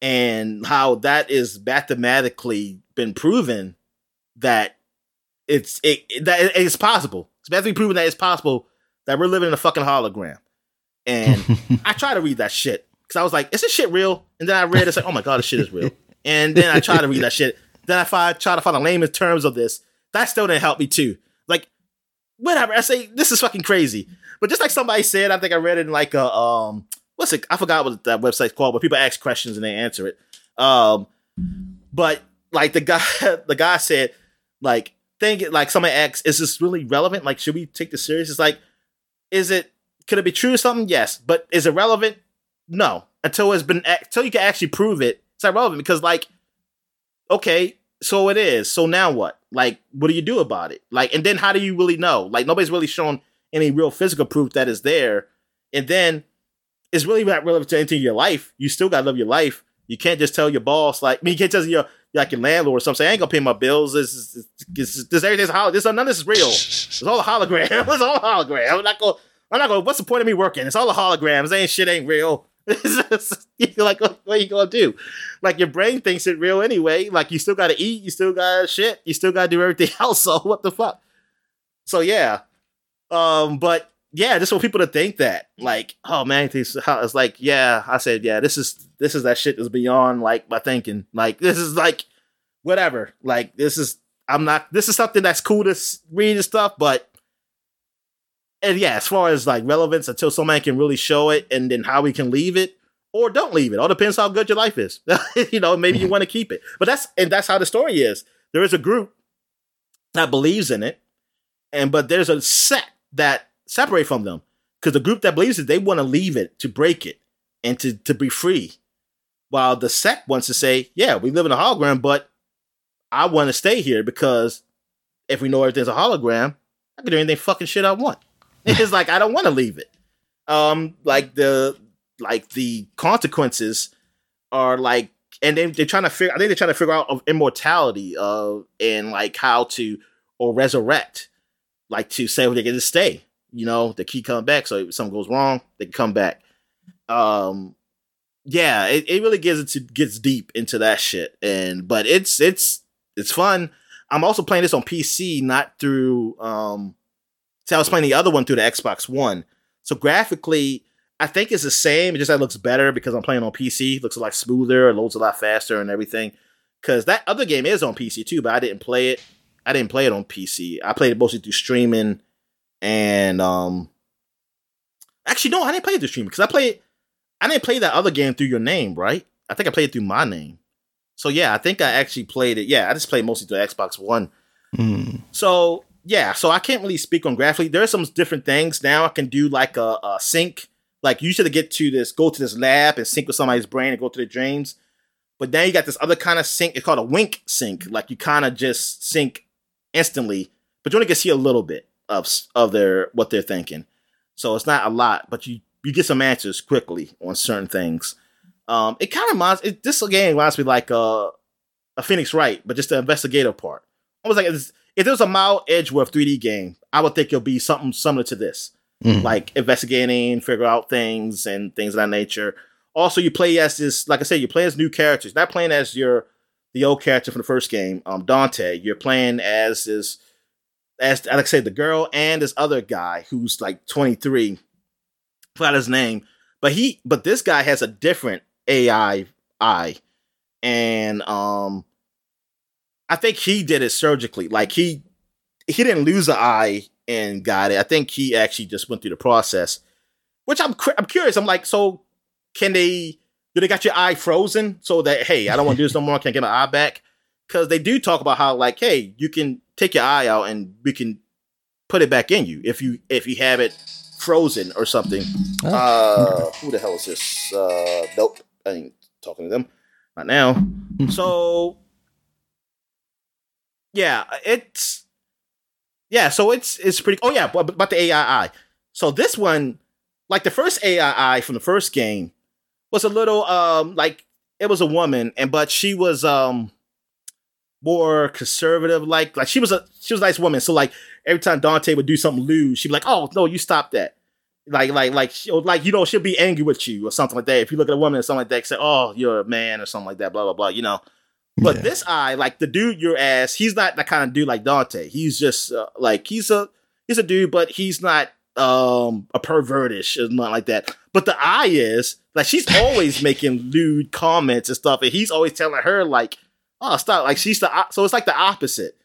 and how that is mathematically been proven that it's it, that it's possible. It's mathematically proven that it's possible that we're living in a fucking hologram. And I try to read that shit because I was like, "Is this shit real?" And then I read it's like, "Oh my god, this shit is real." And then I try to read that shit. Then I find, try to find the lamest terms of this. That still didn't help me too. Like, whatever. I say this is fucking crazy. But just like somebody said, I think I read it in like a um what's it? I forgot what that website's called, but people ask questions and they answer it. Um, but like the guy, the guy said, like, think it like somebody asks, is this really relevant? Like, should we take this serious? It's like, is it? Could it be true or something? Yes, but is it relevant? No, until it's been until you can actually prove it. It's not relevant because like, okay, so it is. So now what? Like, what do you do about it? Like, and then how do you really know? Like, nobody's really shown any real physical proof that is there. And then it's really not relevant to anything in your life. You still gotta live your life. You can't just tell your boss like I mean you can't tell your like your landlord or something. I ain't gonna pay my bills. This this, this everything's hologram. This none of this is real. It's all a hologram. it's all a hologram. I'm not gonna I'm not going. What's the point of me working? It's all a hologram. Ain't shit ain't real. you're like, what, what, are you gonna do? Like your brain thinks it real anyway. Like you still gotta eat. You still gotta shit. You still gotta do everything else. So what the fuck? So yeah. Um, but yeah, just for people to think that, like, oh man, it's like, yeah, I said, yeah, this is this is that shit that's beyond like my thinking. Like, this is like whatever. Like, this is I'm not. This is something that's cool to read and stuff, but and yeah, as far as like relevance, until somebody can really show it, and then how we can leave it or don't leave it. All depends how good your life is. you know, maybe you mm-hmm. want to keep it, but that's and that's how the story is. There is a group that believes in it, and but there's a set that separate from them because the group that believes it, they want to leave it to break it and to, to be free. While the sect wants to say, yeah, we live in a hologram, but I want to stay here because if we know everything's a hologram, I can do anything fucking shit I want. It's like I don't want to leave it. Um, like the like the consequences are like, and they they're trying to figure. I think they're trying to figure out of immortality, uh, and like how to or resurrect, like to say well, they get to stay you know, the key come back. So if something goes wrong, they can come back. Um, yeah, it, it really gets into gets deep into that shit. And but it's it's it's fun. I'm also playing this on PC, not through um see I was playing the other one through the Xbox One. So graphically, I think it's the same. It just that looks better because I'm playing on PC. It looks a lot smoother, it loads a lot faster and everything. Cause that other game is on PC too, but I didn't play it. I didn't play it on PC. I played it mostly through streaming and um, actually no, I didn't play it through streaming because I played. I didn't play that other game through your name, right? I think I played it through my name. So yeah, I think I actually played it. Yeah, I just played mostly through Xbox One. Mm. So yeah, so I can't really speak on graphically. There are some different things now. I can do like a, a sync. Like you should get to this, go to this lab and sync with somebody's brain and go to the dreams. But then you got this other kind of sync. It's called a wink sync. Like you kind of just sync instantly, but you only can see a little bit of of their what they're thinking. So it's not a lot, but you you get some answers quickly on certain things. Um, it kind of reminds it, this game reminds me like uh, a Phoenix Wright, but just the investigative part. I was like, if there was a Mild edge Edgeworth 3D game, I would think it'll be something similar to this, mm. like investigating, figure out things and things of that nature. Also, you play as this, like I said, you play as new characters. Not playing as your the old character from the first game, um, Dante. You're playing as this as like I said, the girl and this other guy who's like 23. Forgot his name, but he but this guy has a different AI eye, and um, I think he did it surgically. Like he he didn't lose an eye and got it. I think he actually just went through the process, which I'm I'm curious. I'm like, so can they? Do they got your eye frozen so that hey, I don't want to do this no more? Can I get my eye back? because they do talk about how like, hey, you can take your eye out and we can put it back in you if you if you have it frozen or something. Oh. Uh, who the hell is this? Uh, nope, I ain't talking to them Not now. so yeah, it's yeah, so it's it's pretty. Oh yeah, but about the AII. So this one, like the first AII from the first game, was a little um like it was a woman, and but she was um more conservative. Like like she was a she was a nice woman. So like every time Dante would do something lewd, she'd be like, "Oh no, you stop that." Like like like like you know she'll be angry with you or something like that. If you look at a woman or something like that, say, "Oh, you're a man" or something like that. Blah blah blah. You know. But yeah. this eye, like the dude your ass, he's not that kind of dude like Dante. He's just uh, like he's a he's a dude, but he's not um a pervertish or not like that. But the eye is like she's always making lewd comments and stuff, and he's always telling her like, "Oh, stop!" Like she's the so it's like the opposite,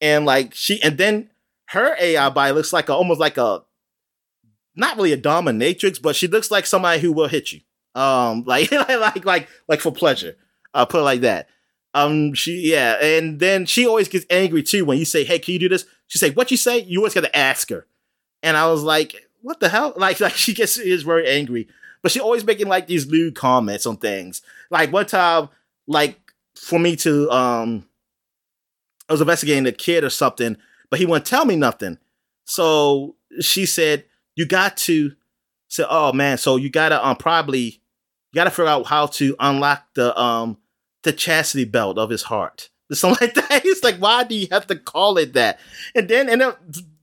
and like she and then her AI body looks like a almost like a not really a dominatrix, but she looks like somebody who will hit you, um, like like like like for pleasure. Uh, put it like that. Um, she yeah, and then she always gets angry too when you say, "Hey, can you do this?" She say, "What you say?" You always got to ask her, and I was like, "What the hell?" Like, like she gets is very angry, but she always making like these lewd comments on things. Like one time, like for me to um, I was investigating a kid or something, but he wouldn't tell me nothing. So she said, "You got to." Say, "Oh man, so you gotta um probably you gotta figure out how to unlock the um." the chastity belt of his heart. Something like that. He's like, why do you have to call it that? And then, and then,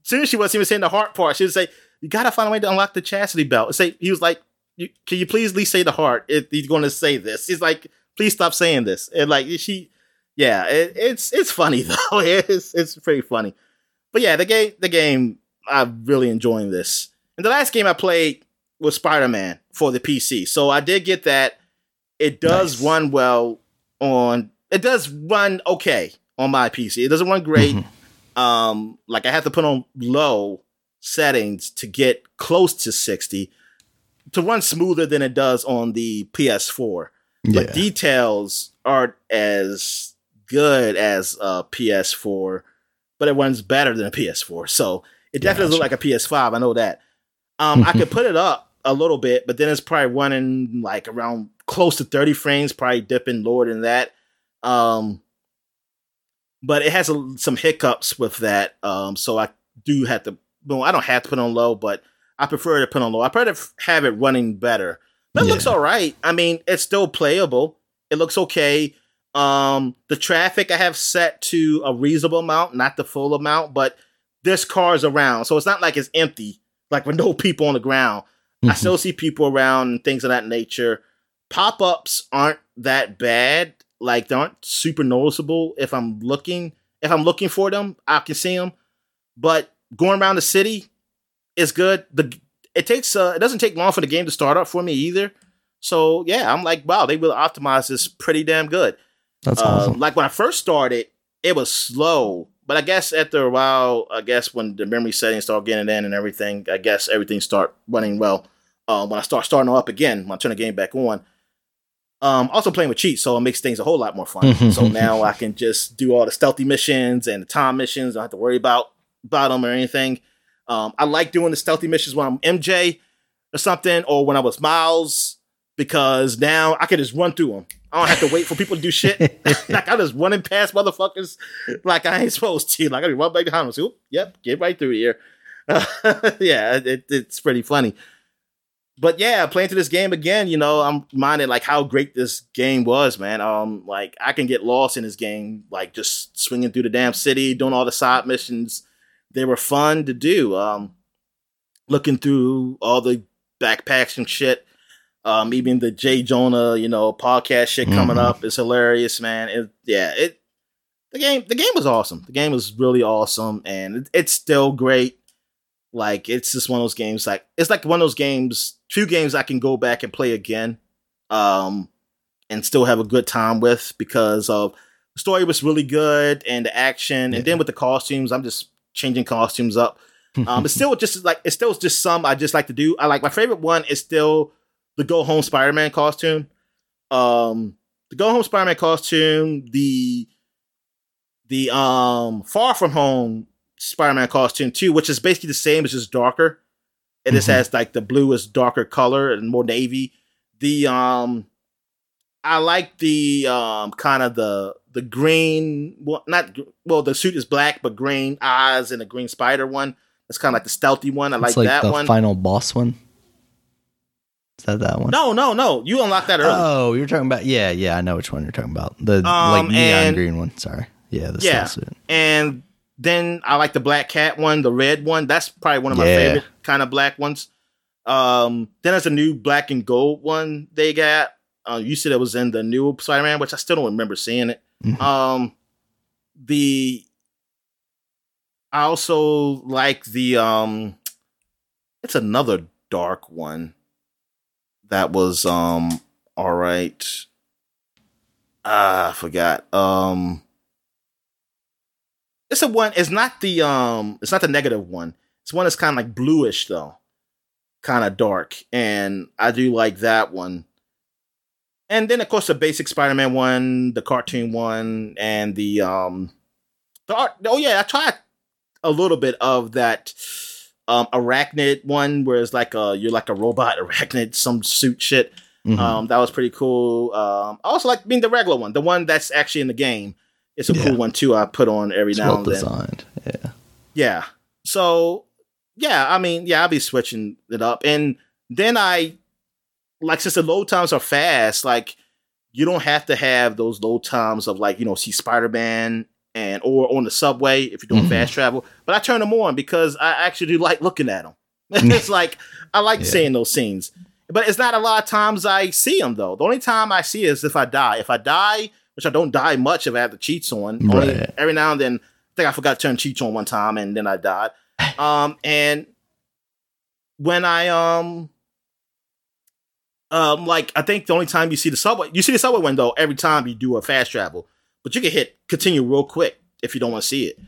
soon as she wasn't even saying the heart part, she would say, you gotta find a way to unlock the chastity belt. Say, he was like, can you please at least say the heart if he's going to say this? He's like, please stop saying this. And like, she, yeah, it, it's it's funny though. It's it's pretty funny. But yeah, the game, the game, I'm really enjoying this. And the last game I played was Spider Man for the PC, so I did get that. It does nice. run well on it does run okay on my PC. It doesn't run great. Mm-hmm. Um, like I have to put on low settings to get close to 60 to run smoother than it does on the PS4. Yeah. But details aren't as good as a PS4, but it runs better than a PS4. So it definitely looks like a PS5. I know that. Um, I could put it up a little bit, but then it's probably running like around close to 30 frames, probably dipping lower than that. Um, but it has a, some hiccups with that. Um, so I do have to, well, I don't have to put on low, but I prefer to put on low. I prefer to have it running better. But it yeah. looks all right. I mean, it's still playable. It looks okay. Um, the traffic I have set to a reasonable amount, not the full amount, but there's cars around. So it's not like it's empty, like with no people on the ground. Mm-hmm. I still see people around and things of that nature pop ups aren't that bad. Like they aren't super noticeable. If I'm looking, if I'm looking for them, I can see them. But going around the city is good. The it takes uh, it doesn't take long for the game to start up for me either. So yeah, I'm like, wow, they will optimize this pretty damn good. That's uh, awesome. Like when I first started, it was slow, but I guess after a while, I guess when the memory settings start getting in and everything, I guess everything start running well. Uh, when I start starting up again, when I turn the game back on, um, also playing with cheats, so it makes things a whole lot more fun. so now I can just do all the stealthy missions and the time missions. I don't have to worry about about them or anything. Um, I like doing the stealthy missions when I'm MJ or something, or when I was Miles, because now I can just run through them. I don't have to wait for people to do shit. like I just running past motherfuckers like I ain't supposed to. Like I run back behind them. So, yep, get right through here. Uh, yeah, it, it's pretty funny but yeah, playing to this game again, you know, I'm minded like how great this game was, man. Um, like I can get lost in this game, like just swinging through the damn city, doing all the side missions. They were fun to do. Um, looking through all the backpacks and shit. Um, even the Jay Jonah, you know, podcast shit coming mm-hmm. up is hilarious, man. It, yeah, it the game the game was awesome. The game was really awesome, and it, it's still great. Like it's just one of those games. Like it's like one of those games. Few games I can go back and play again, um, and still have a good time with because of the story was really good and the action, yeah. and then with the costumes, I'm just changing costumes up. Um, it's still just like it's still just some I just like to do. I like my favorite one is still the Go Home Spider Man costume. Um, the Go Home Spider Man costume, the the um Far From Home Spider-Man costume too, which is basically the same, it's just darker. It just Mhm. has like the bluest darker color and more navy. The um I like the um kind of the the green well not well the suit is black but green eyes and a green spider one. That's kind of like the stealthy one. I like, like that the one. final boss one. That that one? no, no, no. You unlocked that early. Oh, you're talking about yeah, yeah. I know which one you're talking about. The like Um, neon and- green one. Sorry. Yeah, the Yeah. suit. and then I like the black cat one, the red one. That's probably one of my Yeah. favorite kind of black ones. Um, then there's a new black and gold one they got. Uh, you said it was in the new Spider-Man, which I still don't remember seeing it. Mhm. Um, the I also like the um, it's another dark one that was um all right. Ah, I forgot. Um, it's a one. It's not the um. It's not the negative one. It's one that's kind of like bluish though, kind of dark, and I do like that one. And then of course the basic Spider-Man one, the cartoon one, and the um, the art. Oh yeah, I tried a little bit of that um arachnid one, where it's like a you're like a robot arachnid, some suit shit. Mhm. Um, that was pretty cool. Um, I also like being the regular one, the one that's actually in the game. It's a Yeah. cool one too. I put on every it's now well and then. Yeah. Yeah. So yeah, I mean, yeah, I'll be switching it up, and then I like since the load times are fast, like you don't have to have those load times of like you know see Spider Man and or on the subway if you're doing Mhm. fast travel. But I turn them on because I actually do like looking at them. it's like I like Yeah. seeing those scenes. But it's not a lot of times I see them though. The only time I see is if I die. If I die, which I don't die much if I have the cheats on. Only Right. every now and then, I think I forgot to turn cheats on one time and then I died. Um, and when I um um like I think the only time you see the subway, you see the subway window every time you do a fast travel, but you can hit continue real quick if you don't want to see it.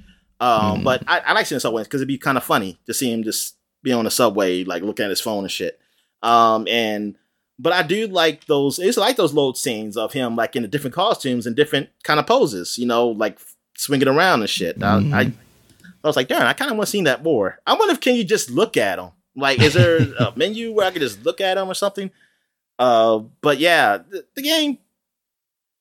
Um, Mm. but I, I like seeing the subway because it'd be kind of funny to see him just be on the subway, like looking at his phone and shit. Um, and but I do like those. It's like those load scenes of him like in the different costumes and different kind of poses. You know, like swinging around and shit. I, Mhm. I, I was like, darn, I kind of want to see that more. I wonder if can you just look at them? Like, is there a menu where I can just look at them or something? Uh, but yeah, the, the game.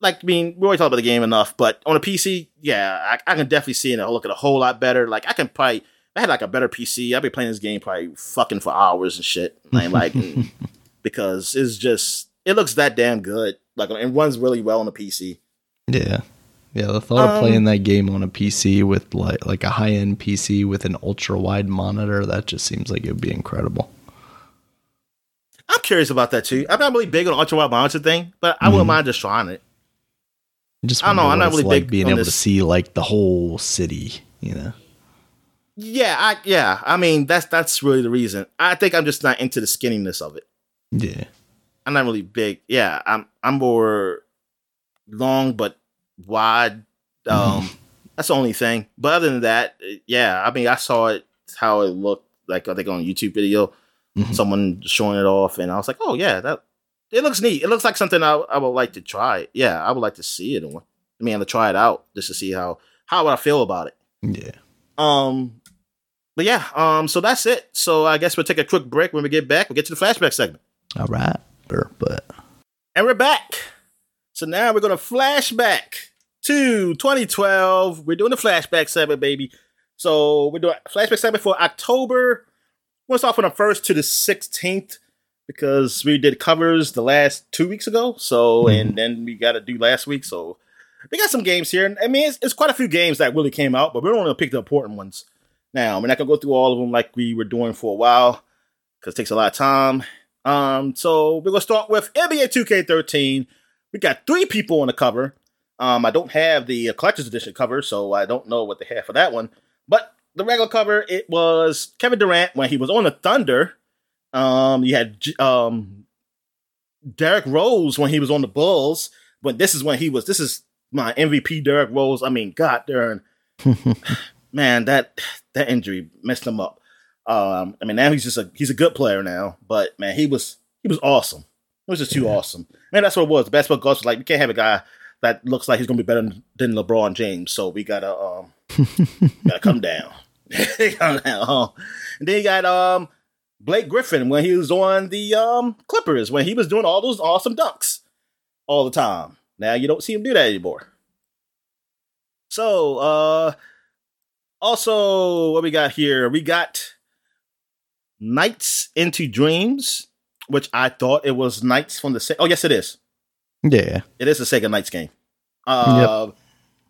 Like, I mean, we already talked about the game enough, but on a PC, yeah, I, I can definitely see it look at a whole lot better. Like, I can probably, if I had like a better PC, I'd be playing this game probably fucking for hours and shit. Like, like because it's just, it looks that damn good. Like, it runs really well on a PC. Yeah. Yeah, the thought of Um, playing that game on a PC with like like a high end PC with an ultra wide monitor, that just seems like it would be incredible. I'm curious about that too. I'm not really big on ultra wide monitor thing, but I wouldn't Mhm. mind just trying it. I just I don't know, I'm not really like big being able to see like the whole city, you know. Yeah, I yeah. I mean, that's that's really the reason. I think I'm just not into the skinniness of it. Yeah. I'm not really big. Yeah, I'm I'm more long but wide. Um, that's the only thing. But other than that, yeah. I mean, I saw it how it looked like I think on a YouTube video, Mhm. someone showing it off, and I was like, oh yeah, that it looks neat. It looks like something I, I would like to try. Yeah, I would like to see it. I mean, to try it out just to see how how would I feel about it. Yeah. Um, but yeah, um, so that's it. So I guess we'll take a quick break. When we get back, we'll get to the flashback segment. All right. But And we're back. So now we're going to flashback to 2012. We're doing the flashback segment, baby. So we're doing flashback segment for October. We'll start from the 1st to the 16th because we did covers the last two weeks ago. So, and then we got to do last week. So we got some games here. And I mean, it's, it's quite a few games that really came out, but we're only going to pick the important ones. Now, we're not going to go through all of them like we were doing for a while because it takes a lot of time. Um, so we're gonna start with NBA 2K13. We got three people on the cover. Um, I don't have the uh, collector's edition cover, so I don't know what they have for that one. But the regular cover, it was Kevin Durant when he was on the Thunder. Um, you had um Derrick Rose when he was on the Bulls. But this is when he was. This is my MVP, Derrick Rose. I mean, God darn, man, that that injury messed him up. Um, I mean, now he's just a he's a good player now, but man, he was he was awesome. It was just too Yeah. awesome. Man, that's what it was. The basketball gods was like, we can't have a guy that looks like he's gonna be better than LeBron James. So we gotta um gotta come down. come down. And then you got um Blake Griffin when he was on the um Clippers when he was doing all those awesome dunks all the time. Now you don't see him do that anymore. So uh also what we got here, we got Nights into Dreams, which I thought it was Nights from the Se- Oh yes it is. Yeah. It is a Sega Nights game. Uh yep.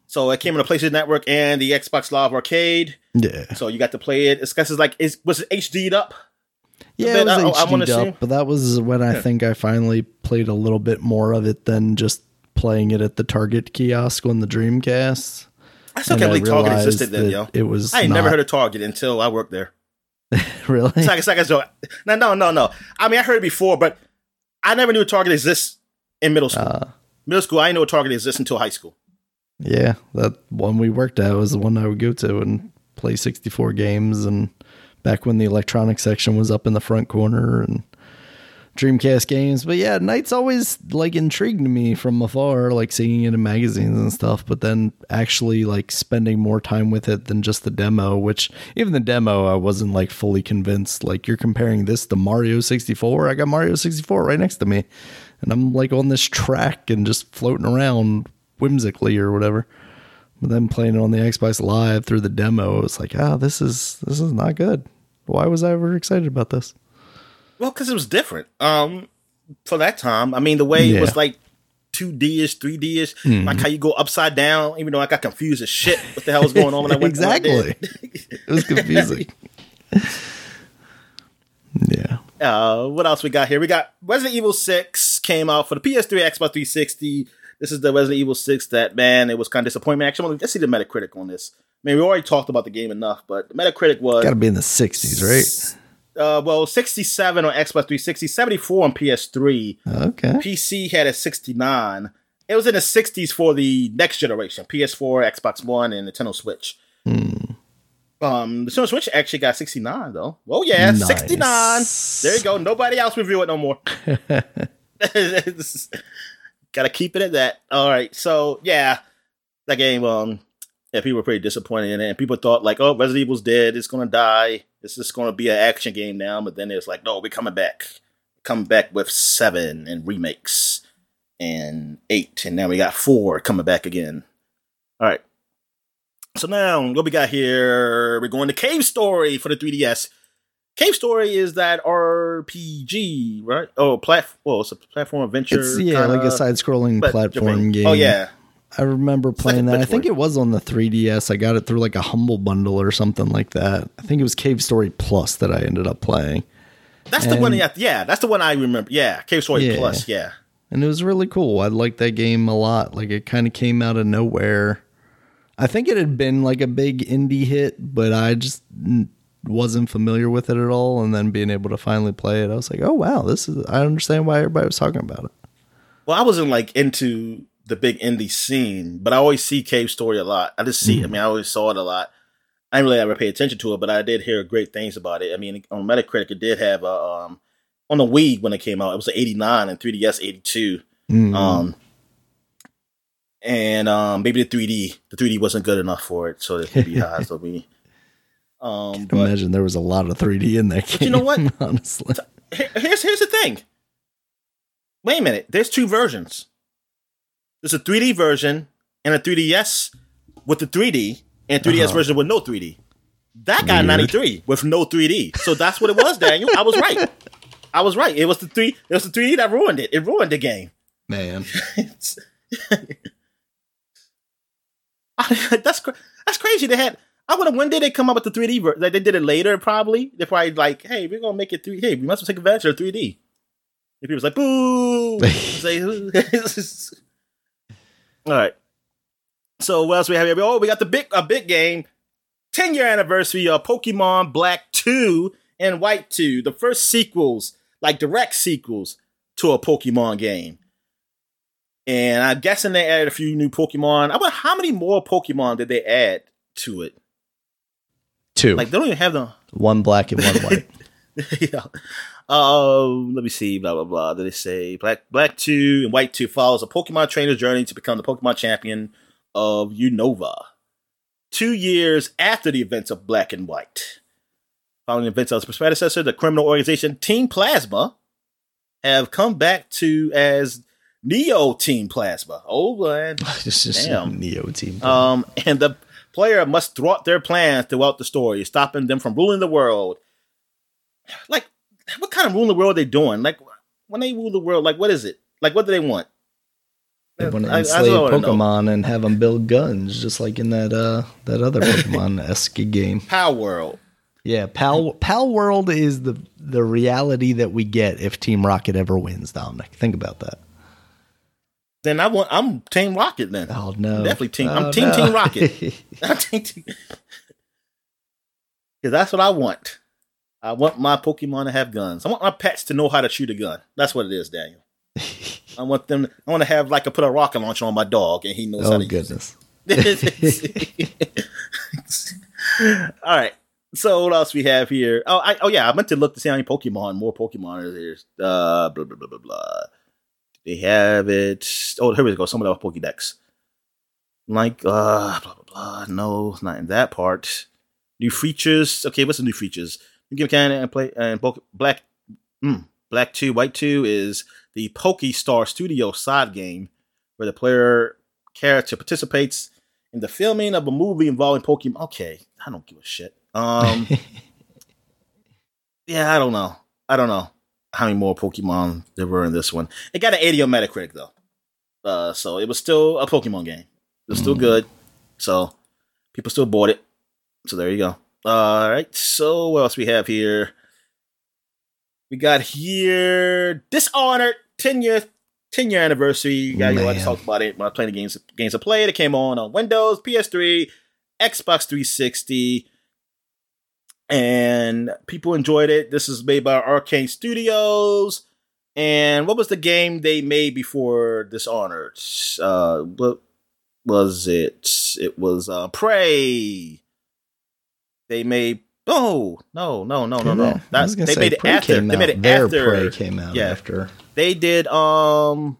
So it came on the PlayStation Network and the Xbox Live Arcade. Yeah. So you got to play it. It's it's like, is was it HD'd up? Yeah, it was I, HD'd I up, but that was when I yeah. think I finally played a little bit more of it than just playing it at the Target kiosk on the Dreamcast. I still can't believe Target existed then, yo. It was. I ain't not... never heard of Target until I worked there. really? It's like, it's like, so, no, no, no, no. I mean, I heard it before, but I never knew Target exists in middle school. Uh, middle school, I didn't know Target exists until high school. Yeah, that one we worked at was the one I would go to and play 64 games. And back when the electronic section was up in the front corner and Dreamcast games. But yeah, Nights always like intrigued me from afar, like seeing it in magazines and stuff. But then actually like spending more time with it than just the demo, which even the demo, I wasn't like fully convinced. Like you're comparing this to Mario 64. I got Mario 64 right next to me. And I'm like on this track and just floating around whimsically or whatever. But then playing it on the Xbox Live through the demo, it was like, ah, oh, this is this is not good. Why was I ever excited about this? Well, because it was different. Um, for that time, I mean, the way yeah. it was like two D ish, three D ish, mm-hmm. like how you go upside down. Even though I got confused as shit, what the hell was going on when I went exactly? it was confusing. yeah. Uh, what else we got here? We got Resident Evil Six came out for the PS3, Xbox 360. This is the Resident Evil 6 that, man, it was kind of disappointment. Actually, let's see the Metacritic on this. Mean, we already talked about the game enough, but Metacritic was. Got to be in the 60s, right? Uh, well, 67 on Xbox 360, 74 on PS3. Okay. PC had a 69. It was in the 60s for the next generation PS4, Xbox One, and Nintendo Switch. Hmm. Um, the Nintendo Switch actually got 69, though. Oh, yeah, nice. 69. There you go. Nobody else review it no more. Gotta keep it at that. All right. So yeah, that game. Um, yeah, people were pretty disappointed in it, and people thought like, oh, Resident Evil's dead. It's gonna die. It's just gonna be an action game now. But then it's like, no, we're coming back. coming back with seven and remakes and eight, and now we got four coming back again. All right. So now what we got here? We're going to Cave Story for the 3DS. Cave Story is that RPG, right? Oh, plat. Well, it's a platform adventure. It's, yeah, kinda, like a side-scrolling platform oh, game. Oh yeah, I remember playing like that. I think it was on the 3DS. I got it through like a humble bundle or something like that. I think it was Cave Story Plus that I ended up playing. That's and, the one. Yeah, yeah, that's the one I remember. Yeah, Cave Story yeah. Plus. Yeah, and it was really cool. I liked that game a lot. Like it kind of came out of nowhere. I think it had been like a big indie hit, but I just wasn't familiar with it at all, and then being able to finally play it, I was like, oh wow, this is. I understand why everybody was talking about it. Well, I wasn't like into the big indie scene, but I always see Cave Story a lot. I just see. Mm. I mean, I always saw it a lot. I didn't really ever pay attention to it, but I did hear great things about it. I mean, on Metacritic, it did have a um, on the Wii when it came out, it was an 89 and 3DS 82. Mm. Um, and um, maybe the 3D, the 3D wasn't good enough for it, so it could be high. So me. Um, but, imagine there was a lot of 3D in that game. you know what? Honestly, here's here's the thing. Wait a minute. There's two versions. There's a 3D version and a 3DS with the 3D, and 3DS uh-huh. version with no 3D. That got 93 with no 3D. So that's what it was, Daniel. I was right. I was right. It was the three. It was the 3D that ruined it. It ruined the game. Man, that's that's crazy. They had I have. When did they come up with the 3D version? Like they did it later, probably. They probably like, hey, we're gonna make it 3D. Hey, we must take advantage of 3D. And people's like, boo. All right. So what else we have here? Oh, we got the big a big game, 10 year anniversary of Pokemon Black 2 and White 2, the first sequels, like direct sequels to a Pokemon game. And I'm guessing they added a few new Pokemon. I wonder how many more Pokemon did they add to it? Two. Like they don't even have the one black and one white. yeah. Uh, let me see. Blah blah blah. Did they say Black Black Two and White Two follows a Pokemon trainer's journey to become the Pokemon champion of Unova. Two years after the events of Black and White, following the events of his predecessor, the criminal organization Team Plasma have come back to as Neo Team Plasma. Oh man, It's just Damn. Neo team. um, and the player must thwart their plans throughout the story, stopping them from ruling the world. Like, what kind of ruling the world are they doing? Like, when they rule the world, like, what is it? Like, what do they want? they want to enslave I. Pokemon and have them build guns, just like in that uh that other Pokemon esque game. Power World. Yeah, Pal Pal World is the the reality that we get if Team Rocket ever wins, Dominic. Think about that. Then I want. I'm Team Rocket. Then Oh no, Definitely Team- Oh, I'm Team no. Team Rocket. I'm Team Team. Because that's what I want. I want my Pokemon to have guns. I want my pets to know how to shoot a gun. That's what it is, Daniel. I want them. I want to have like a put a rocket launcher on my dog, and he knows how oh to use it. goodness. All right. So what else we have here? Oh, I, oh yeah, I meant to look to see how many Pokemon, more Pokemon are there. Uh, blah blah blah blah blah. They have it. Oh, here we go. Some of the Pokédex. Like uh, blah blah blah. No, not in that part. New features. Okay, what's the new features? Give can and play and Poke- Black. Mm, Black Two, White Two is the Pokestar Studio side game where the player character participates in the filming of a movie involving Pokemon. Okay, I don't give a shit. Um, yeah, I don't know. I don't know how many more Pokemon there were in this one. It got an 80 on Metacritic though, uh, so it was still a Pokemon game. It was still Mm. good, so people still bought it. So there you go. All right. So what else we have here? We got here Dishonored 10 year 10 year anniversary. Yeah, you already talked about it when I playing the games games I played. It came on on Windows, PS3, Xbox 360, and people enjoyed it. This is made by Arkane Studios. And what was the game they made before Dishonored? Uh, what was it? It was uh, Prey. They made. Oh no no no no no! I was That's, they say, made it after. They made it Their after. Prey came out Yeah. after. They did um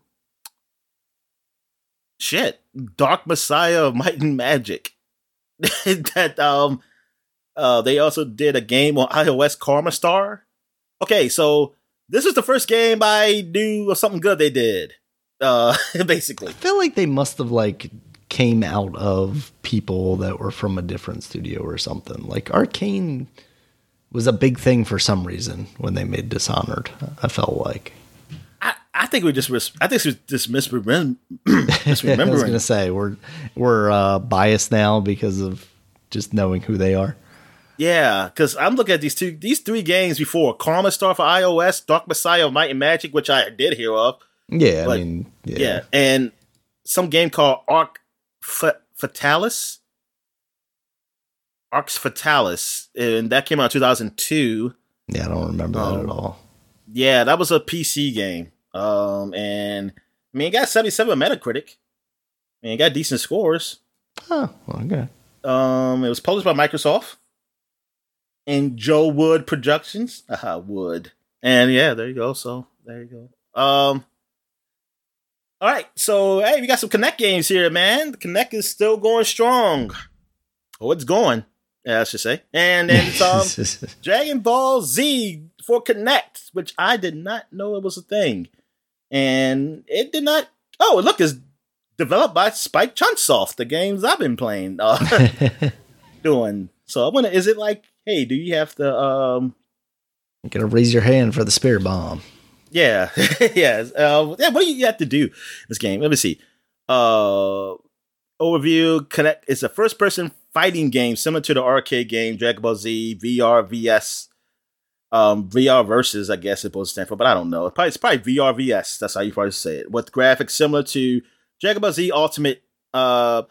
shit. Dark Messiah of Might and Magic. that um uh they also did a game on iOS Karma Star. Okay, so this is the first game I knew of something good they did. Uh basically. I feel like they must have like came out of people that were from a different studio or something. Like Arkane was a big thing for some reason when they made Dishonored. I felt like. I, I think we just mis- I think it's just misremem- I was gonna say we're we're uh, biased now because of just knowing who they are. Yeah, because I'm looking at these two, these three games before Karma Star for iOS, Dark Messiah of Might and Magic, which I did hear of. Yeah, But- I mean, yeah, Yeah. and some game called Arc Fa- Fatalis. Arx Fatalis, and that came out in 2002. yeah. I don't remember that Oh. at all. Yeah, that was a PC game. Um, and I mean, it got 77 Metacritic. I mean, it got decent scores. Oh, okay. Um, it was published by Microsoft and JoWooD Productions. Aha, Wood. And yeah, there you go. So there you go. Um, all right. So hey, we got some Kinect games here, man. The Kinect is still going strong. Oh, it's going. Yeah, I should say. And then um, Dragon Ball Z for Kinect, which I did not know it was a thing. And it did not. Oh, look, it's developed by Spike Chunsoft, the games I've been playing, uh, doing. So I wonder, is it like, hey, do you have to, um, you gotta raise your hand for the spirit bomb. Yeah, yeah, uh, yeah, what do you have to do this game? Let me see. Uh, overview, Kinect is a first person fighting game similar to the arcade game Dragon Ball Z VR VS. Um, VR versus, I guess it's supposed to stand for, but I don't know. It's probably, it's probably VR VS. That's how you probably say it. With graphics similar to Dragon Ball Z Ultimate uh,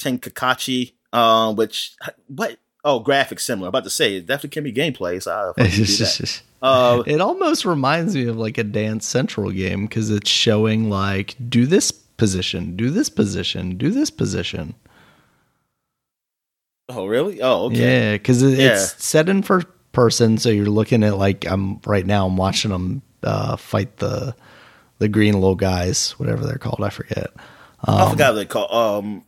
Tenkaichi, um, which what? Oh, graphics similar. I'm about to say it definitely can be gameplay. So I'll fucking do that. Uh, it almost reminds me of like a Dance Central game because it's showing like do this position, do this position, do this position. oh, really? Oh, okay. Yeah, because it, Yeah. it's set in for person, so you're looking at like I'm right now. I'm watching them uh, fight the the green little guys, whatever they're called. I forget. Um, I forgot what they call um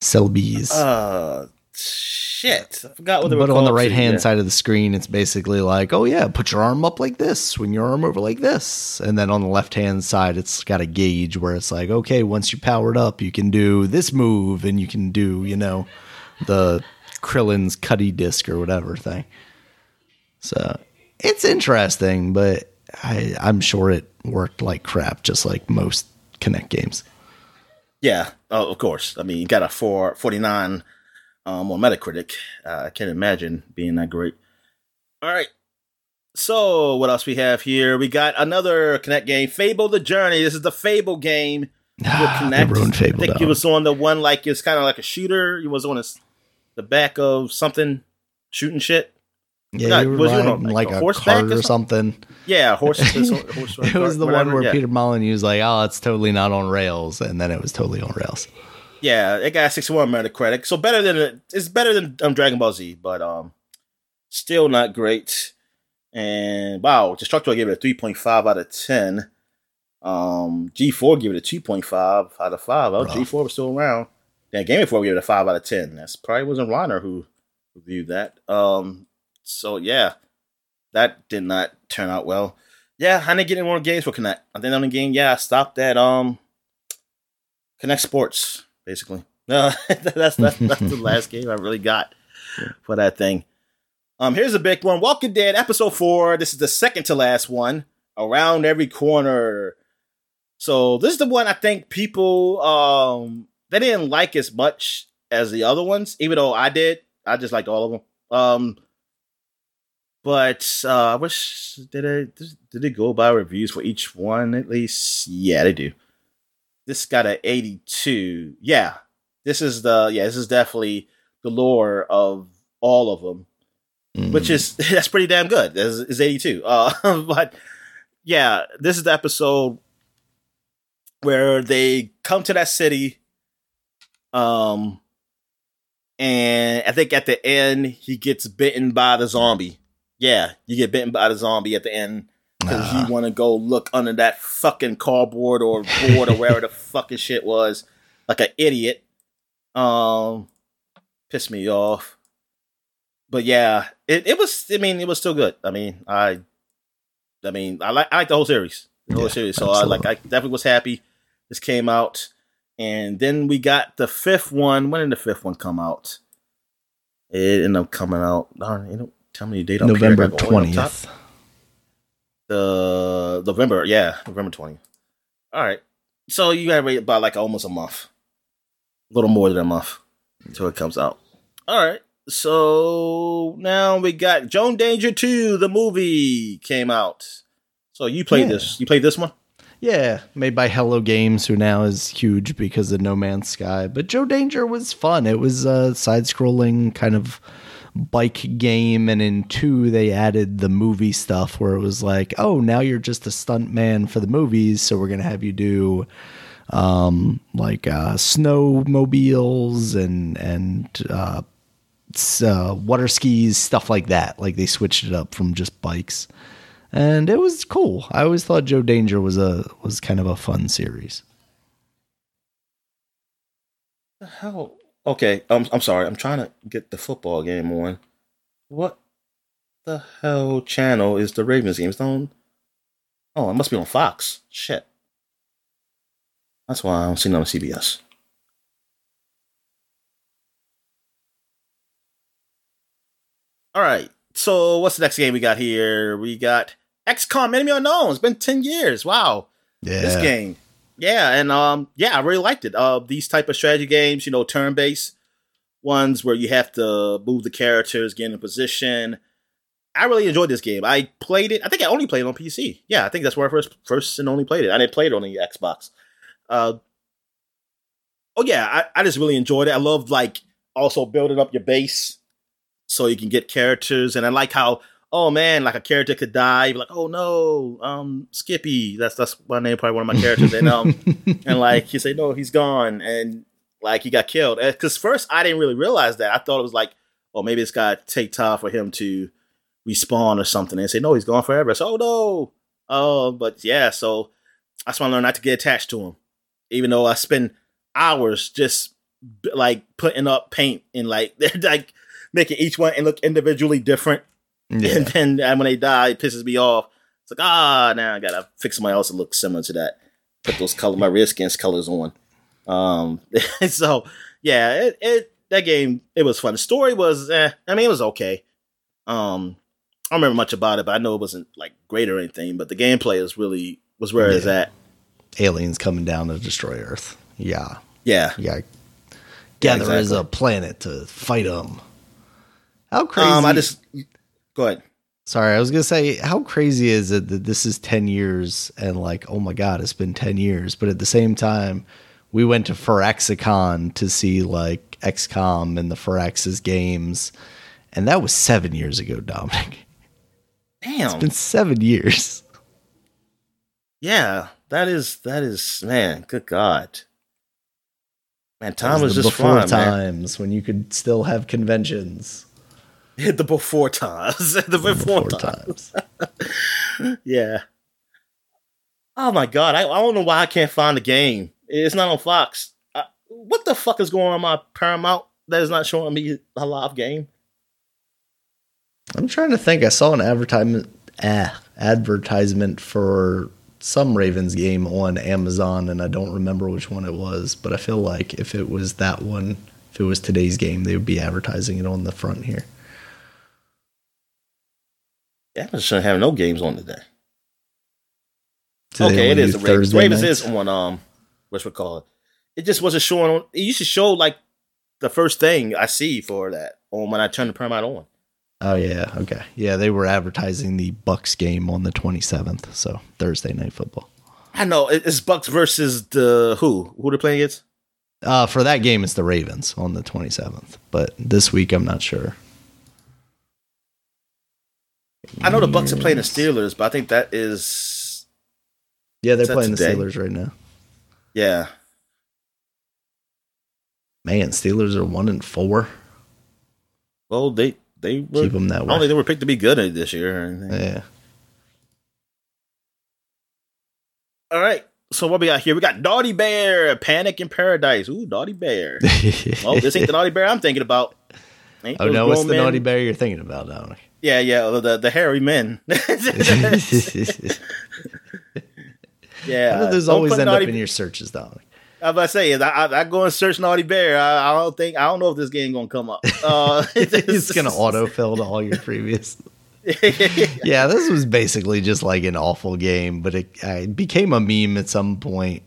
Selbies. uh shit. I forgot what they were but on the right hand yeah. side of the screen, it's basically like, oh yeah, put your arm up like this, swing your arm over like this, and then on the left hand side, it's got a gauge where it's like, okay, once you powered up, you can do this move, and you can do, you know, the Krillin's Cuddy disc or whatever thing. So it's interesting, but I, I'm sure it worked like crap, just like most Kinect games. Yeah, oh, of course. I mean, you got a 4, 49 um, on Metacritic. Uh, I can't imagine being that great. All right. So, what else we have here? We got another Kinect game, Fable the Journey. This is the Fable game Kinect. I Fable. think dog. he was on the one like it's kind of like a shooter. He was on his, the back of something shooting shit. yeah, were was you on, like, like, a a, horseback cart or or something. Yeah, horse. horse it was the one where yeah. Peter Molyneux was like, "Oh, it's totally not on rails," and then it was totally on rails. Yeah, it got 61 Metacritic, so better than it's better than um, Dragon Ball Z, but um, still not great. And wow, Destructo gave it a 3.5 out of 10. Um, G4 gave it a 2.5 out of 5. Well, Rough. G4 was still around. Then Game Informer gave it a 5 out of 10. That's probably wasn't Ronner who reviewed that. Um, so yeah, that did not turn out well. Yeah, I didn't get any more games for Kinect. I think on the game, yeah, I stopped at um Kinect Sports, basically. That's that's that's the last game I really got for that thing. Um, here's a big one: Walking Dead episode four. This is the second to last one. Around every corner. So this is the one I think people um they didn't like as much as the other ones, even though I did. I just liked all of them. Um, but uh, I wish did it did it go by reviews for each one at least? Yeah, they do. This got an 82. Yeah, this is the yeah this is definitely the lore of all of them, Mm. which is that's pretty damn good. Is is 82. Uh, but yeah, this is the episode where they come to that city. Um, and I think at the end he gets bitten by the zombie. Yeah, you get bitten by the zombie at the end because Nah. you want to go look under that fucking cardboard or board or wherever the fucking shit was, like an idiot. Um, pissed me off. But yeah, it, it was. I mean, it was still good. I mean, I, I mean, I like I like the whole series, the whole series. So I like, I definitely was happy. This came out, and then we got the fifth one. When did the fifth one come out? It ended up coming out. Darn, you don't tell me the date. November I got all the way up top. twentieth. The November, yeah, November twentieth. All right, so you gotta wait about like almost a month, a little more than a month until it comes out. All right, so now we got Joe Danger two. The movie came out. So you played Yeah. this? You played this one? Yeah, made by Hello Games, who now is huge because of No Man's Sky. But Joe Danger was fun. It was a side-scrolling kind of bike game, and in two they added the movie stuff where it was like, oh, now you're just a stunt man for the movies, so we're gonna have you do um, like uh, snowmobiles and and uh, uh, water skis, stuff like that. Like they switched it up from just bikes and it was cool. I always thought Joe Danger was a was kind of a fun series. The hell? Okay, I'm I'm sorry. I'm trying to get the football game on. What the hell channel is the Ravens game? It's on. Oh, it must be on Fox. Shit. That's why I don't see it on CBS. All right. So what's the next game we got here? We got XCOM Enemy Unknown. It's been ten years. Wow Yeah, this game. Yeah, and um, yeah, I really liked it. Uh, these type of strategy games, you know, turn based ones where you have to move the characters, get in position. I really enjoyed this game. I played it. I think I only played it on PC. Yeah, I think that's where I first first and only played it. I didn't play it on the Xbox. Uh, oh yeah, I, I just really enjoyed it. I loved like also building up your base so you can get characters, and I like how oh man, like a character could die. You're like, oh no, um, Skippy. That's that's my name, probably one of my characters. And um, and like you say, no, he's gone, and like he got killed. Because first I didn't really realize that. I thought it was like, oh, maybe it's got to take time for him to respawn or something. And say, no, he's gone forever. So, oh no. Oh, but yeah, so that's why I learned not to get attached to him. Even though I spend hours just like putting up paint and like they're like making each one and look individually different. Yeah. And then and when they die, it pisses me off. It's like, ah, now I gotta fix somebody else that looks similar to that. Put those color my red skin's colors on. Um so yeah, it, it that game it was fun. The story was eh, I mean it was okay. Um I don't remember much about it, but I know it wasn't like great or anything. But the gameplay was really was where yeah. it's at. Aliens coming down to destroy Earth. Yeah, yeah, yeah. Gather yeah, exactly. as a planet to fight them. How crazy! Um, I just go ahead. Sorry, I was gonna say, how crazy is it that this is ten years and like, oh my god, it's been ten years, but at the same time, we went to Firaxicon to see like XCOM and the Firaxis games, and that was seven years ago, Dominic. Damn. It's been seven years. Yeah, that is that is man, good God. Man, time was, was just before fun, times man. when you could still have conventions. the before times. the before, before times. times. yeah. Oh my god, I, I don't know why I can't find the game. It's not on Fox. I, what the fuck is going on my Paramount that is not showing me a live game? I'm trying to think. I saw an advertisement ah, advertisement for some Ravens game on Amazon, and I don't remember which one it was. But I feel like if it was that one, if it was today's game, they would be advertising it on the front here. Amazon shouldn't have no games on today. today okay, it is the Ravens. Thursday Ravens nights? is on um, what's we call it. It just wasn't showing on. It used to show like the first thing I see for that on when I turn the Paramount on. Oh yeah, okay, yeah. They were advertising the Bucs game on the twenty seventh, so Thursday night football. I know it's Bucs versus the who? Who they're playing against? Uh, for that game, it's the Ravens on the twenty seventh. But this week, I'm not sure. I know the Bucs are playing the Steelers, but I think that is. Yeah, they're playing today? the Steelers right now. Yeah. Man, Steelers are one and four. Well, they they were, keep them that way. I don't think they were picked to be good this year. Yeah. All right. So what we got here? We got Naughty Bear, Panic in Paradise. Ooh, Naughty Bear. oh, this ain't the Naughty Bear I'm thinking about. Ain't oh no, what's the men? Naughty Bear you're thinking about, Dominic? Yeah, yeah, the the hairy men. yeah, there's always end up in your searches, though. I was about to say, I, I, go and search Naughty Bear. I, I, don't think I don't know if this game gonna come up. Uh, it's gonna autofill to all your previous. yeah, this was basically just like an awful game, but it, it, became a meme at some point,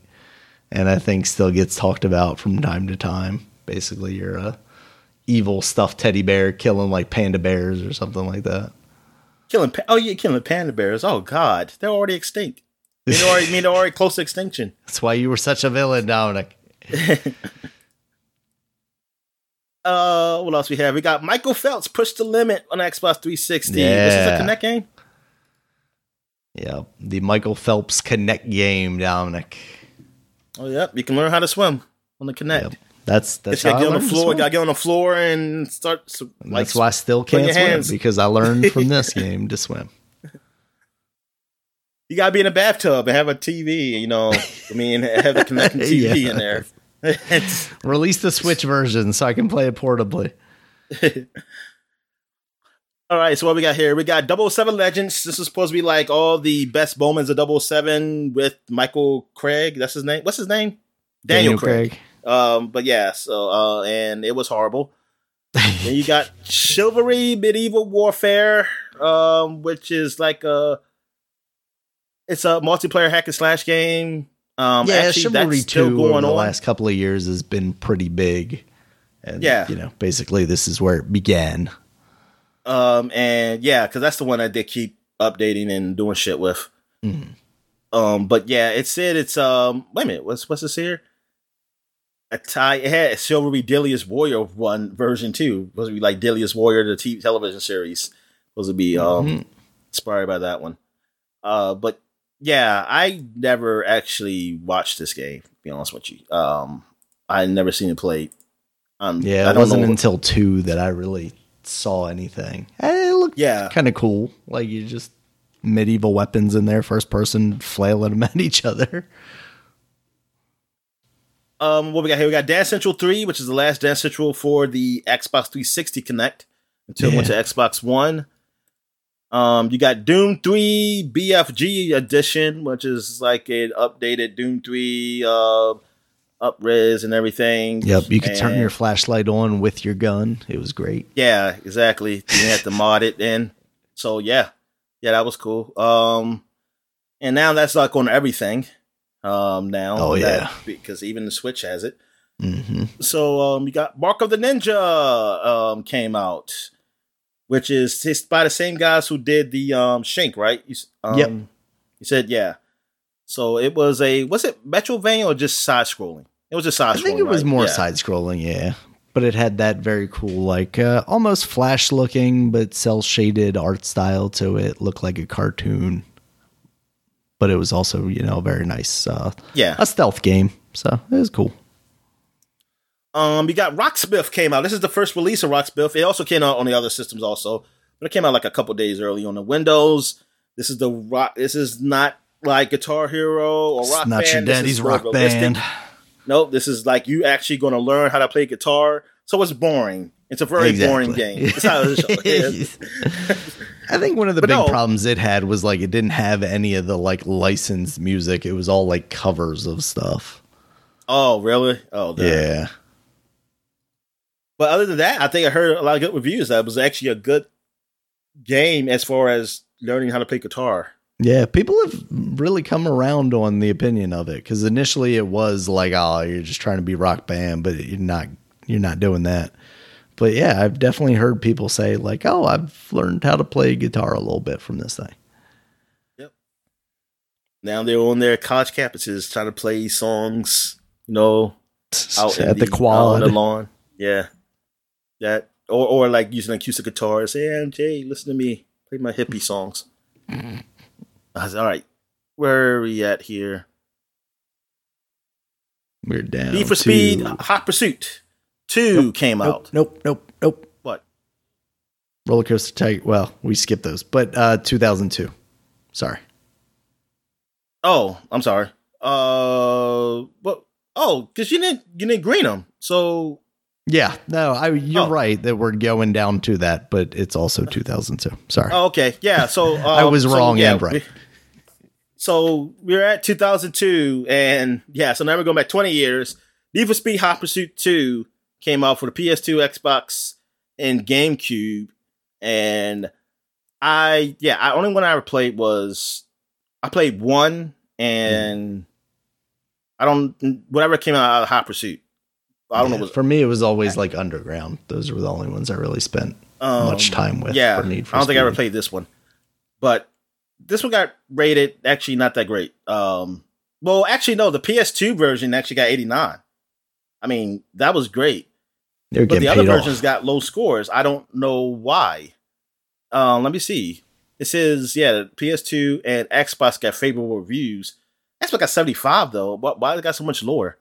and I think still gets talked about from time to time. Basically, you're a evil stuffed teddy bear killing like panda bears or something like that. Killing, oh yeah, killing panda bears. Oh god, they're already extinct. They already mean they're already close to extinction. That's why you were such a villain, Dominic. uh, what else we have? We got Michael Phelps push the limit on Xbox 360. Yeah. This is a Kinect game. Yeah, the Michael Phelps Kinect game, Dominic. Oh, yep. You can learn how to swim on the Kinect. Yep. That's that's how get on the floor. Got to get on the floor and start. like, that's why I still can't swim because I learned from this game to swim you gotta be in a bathtub and have a TV. You know, I mean, have a connecting TV yeah. in there. Release the Switch version so I can play it portably. all right, so what we got here? We got 007 Legends. This is supposed to be like all the best moments of 007 with Michael Craig. That's his name. What's his name? Daniel, Daniel Craig. Craig. Um, but yeah, so uh, and it was horrible. then you got Chivalry Medieval Warfare, um, which is like a it's a multiplayer hack and slash game. Um, yeah, actually, Chivalry Two over the on. last couple of years has been pretty big, and yeah, you know, basically this is where it began. Um, and yeah, because that's the one I did keep updating and doing shit with. Mm. Um, but yeah, it said it's um. Wait a minute, what's what's this here? A tie. It had Chivalry Deadliest Warrior one version two. To be like Deadliest Warrior, the TV television series. Supposed to be um mm-hmm. inspired by that one. Uh, but yeah, I never actually watched this game. To be honest with you, um, I never seen it played. Um, yeah, it wasn't until two that I really saw anything. Eh, it looked Yeah. kind of cool. Like you just medieval weapons in there, first person flailing them at each other. Um, what we got here? We got Dance Central 3, which is the last Dance Central for the Xbox 360 Kinect until it went to Xbox One. Um, you got Doom 3 BFG edition, which is like an updated Doom 3 uh upres and everything. Yep, you could turn your flashlight on with your gun. It was great. Yeah, exactly. You had to mod it in. So yeah. Yeah, that was cool. Um and now that's like on everything. Um now. Oh, that- yeah. because even the Switch has it. hmm So um, you got Mark of the Ninja um, came out, which is by the same guys who did the um, Shink, right? You, um, Yep. You said yeah. So it was a was it Metroidvania or just side scrolling? It was just side. I think it was right? more Yeah. side scrolling, yeah. But it had that very cool, like uh, almost flash looking, but cell shaded art style to it. Looked like a cartoon, but it was also, you know, very nice. Uh, Yeah. a stealth game, so it was cool. Um, you got Rocksmith came out. This is the first release of Rocksmith. It also came out on the other systems also, but it came out like a couple days early on the Windows. This is the rock. This is not like Guitar Hero or It's Rock not Band. your daddy's rock realistic. band. Nope, this is like you actually going to learn how to play guitar. So it's boring. It's a very boring game. It's how it is. I think one of the But big no. problems it had was like it didn't have any of the like licensed music. It was all like covers of stuff. oh, really? Oh, damn. Yeah. But other than that, I think I heard a lot of good reviews. That it was actually a good game as far as learning how to play guitar. Yeah, people have really come around on the opinion of it because initially it was like, oh, you're just trying to be rock band, but you're not. You're not doing that. But yeah, I've definitely heard people say like, oh, I've learned how to play guitar a little bit from this thing. Yep. Now they're on their college campuses trying to play songs, you know, out in At the out on the lawn. Yeah, that or or like using acoustic guitar. Say, hey, Jay, listen to me, play my hippie songs. I said, all right, where are we at here? We're down. Need for to- Speed, Hot Pursuit Two came Nope, out. nope, nope, nope. What? Roller Coaster Tycoon. Well, we skipped those, but uh, 2002. Sorry. Oh, I'm sorry. Uh, but oh, because you didn't you didn't green them, so Yeah, no, I, you're Oh. right that we're going down to that, but it's also 2002. Sorry. Oh, okay. Yeah. So I um, was so, wrong yeah, and right. we- so we're at 2002, and yeah. So now we're going back 20 years. Need for Speed Hot Pursuit 2 came out for the PS2, Xbox, and GameCube, and I yeah. I only one I ever played was I played one, and I don't whatever came out of Hot Pursuit. I don't Yeah, know. What, For me, it was always like Underground. Those were the only ones I really spent um, much time with. Yeah, for Need for I don't think I ever played this one, but this one got rated actually not that great. Um, well, actually, no, the PS2 version actually got 89. I mean, that was great, They're but the other paid off. versions got low scores. I don't know why. Um, let me see. It says yeah, PS2 and Xbox got favorable reviews. Xbox got 75 though. Why, why it got so much lower?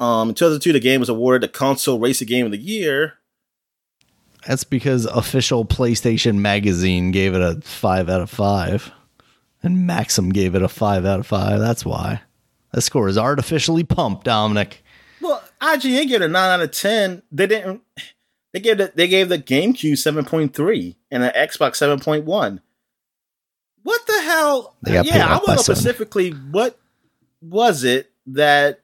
Um, in 2002, the game was awarded the console racing game of the year. That's because official PlayStation Magazine gave it a five out of five, and Maxim gave it a five out of five. That's why. That score is artificially pumped, Dominic. IGN gave it a nine out of ten. They didn't. They gave the they gave the GameCube seven point three and an Xbox seven point one. What the hell? They got paid yeah, I want to specifically what was it that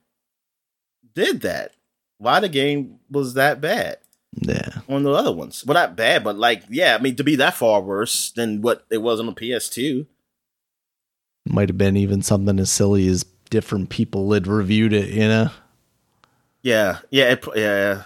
did that? Why the game was that bad Yeah. on the other ones? Well, not bad, but like, yeah, I mean, to be that far worse than what it was on the PS2. Might have been even something as silly as different people had reviewed it, you know? Yeah, yeah, it, yeah.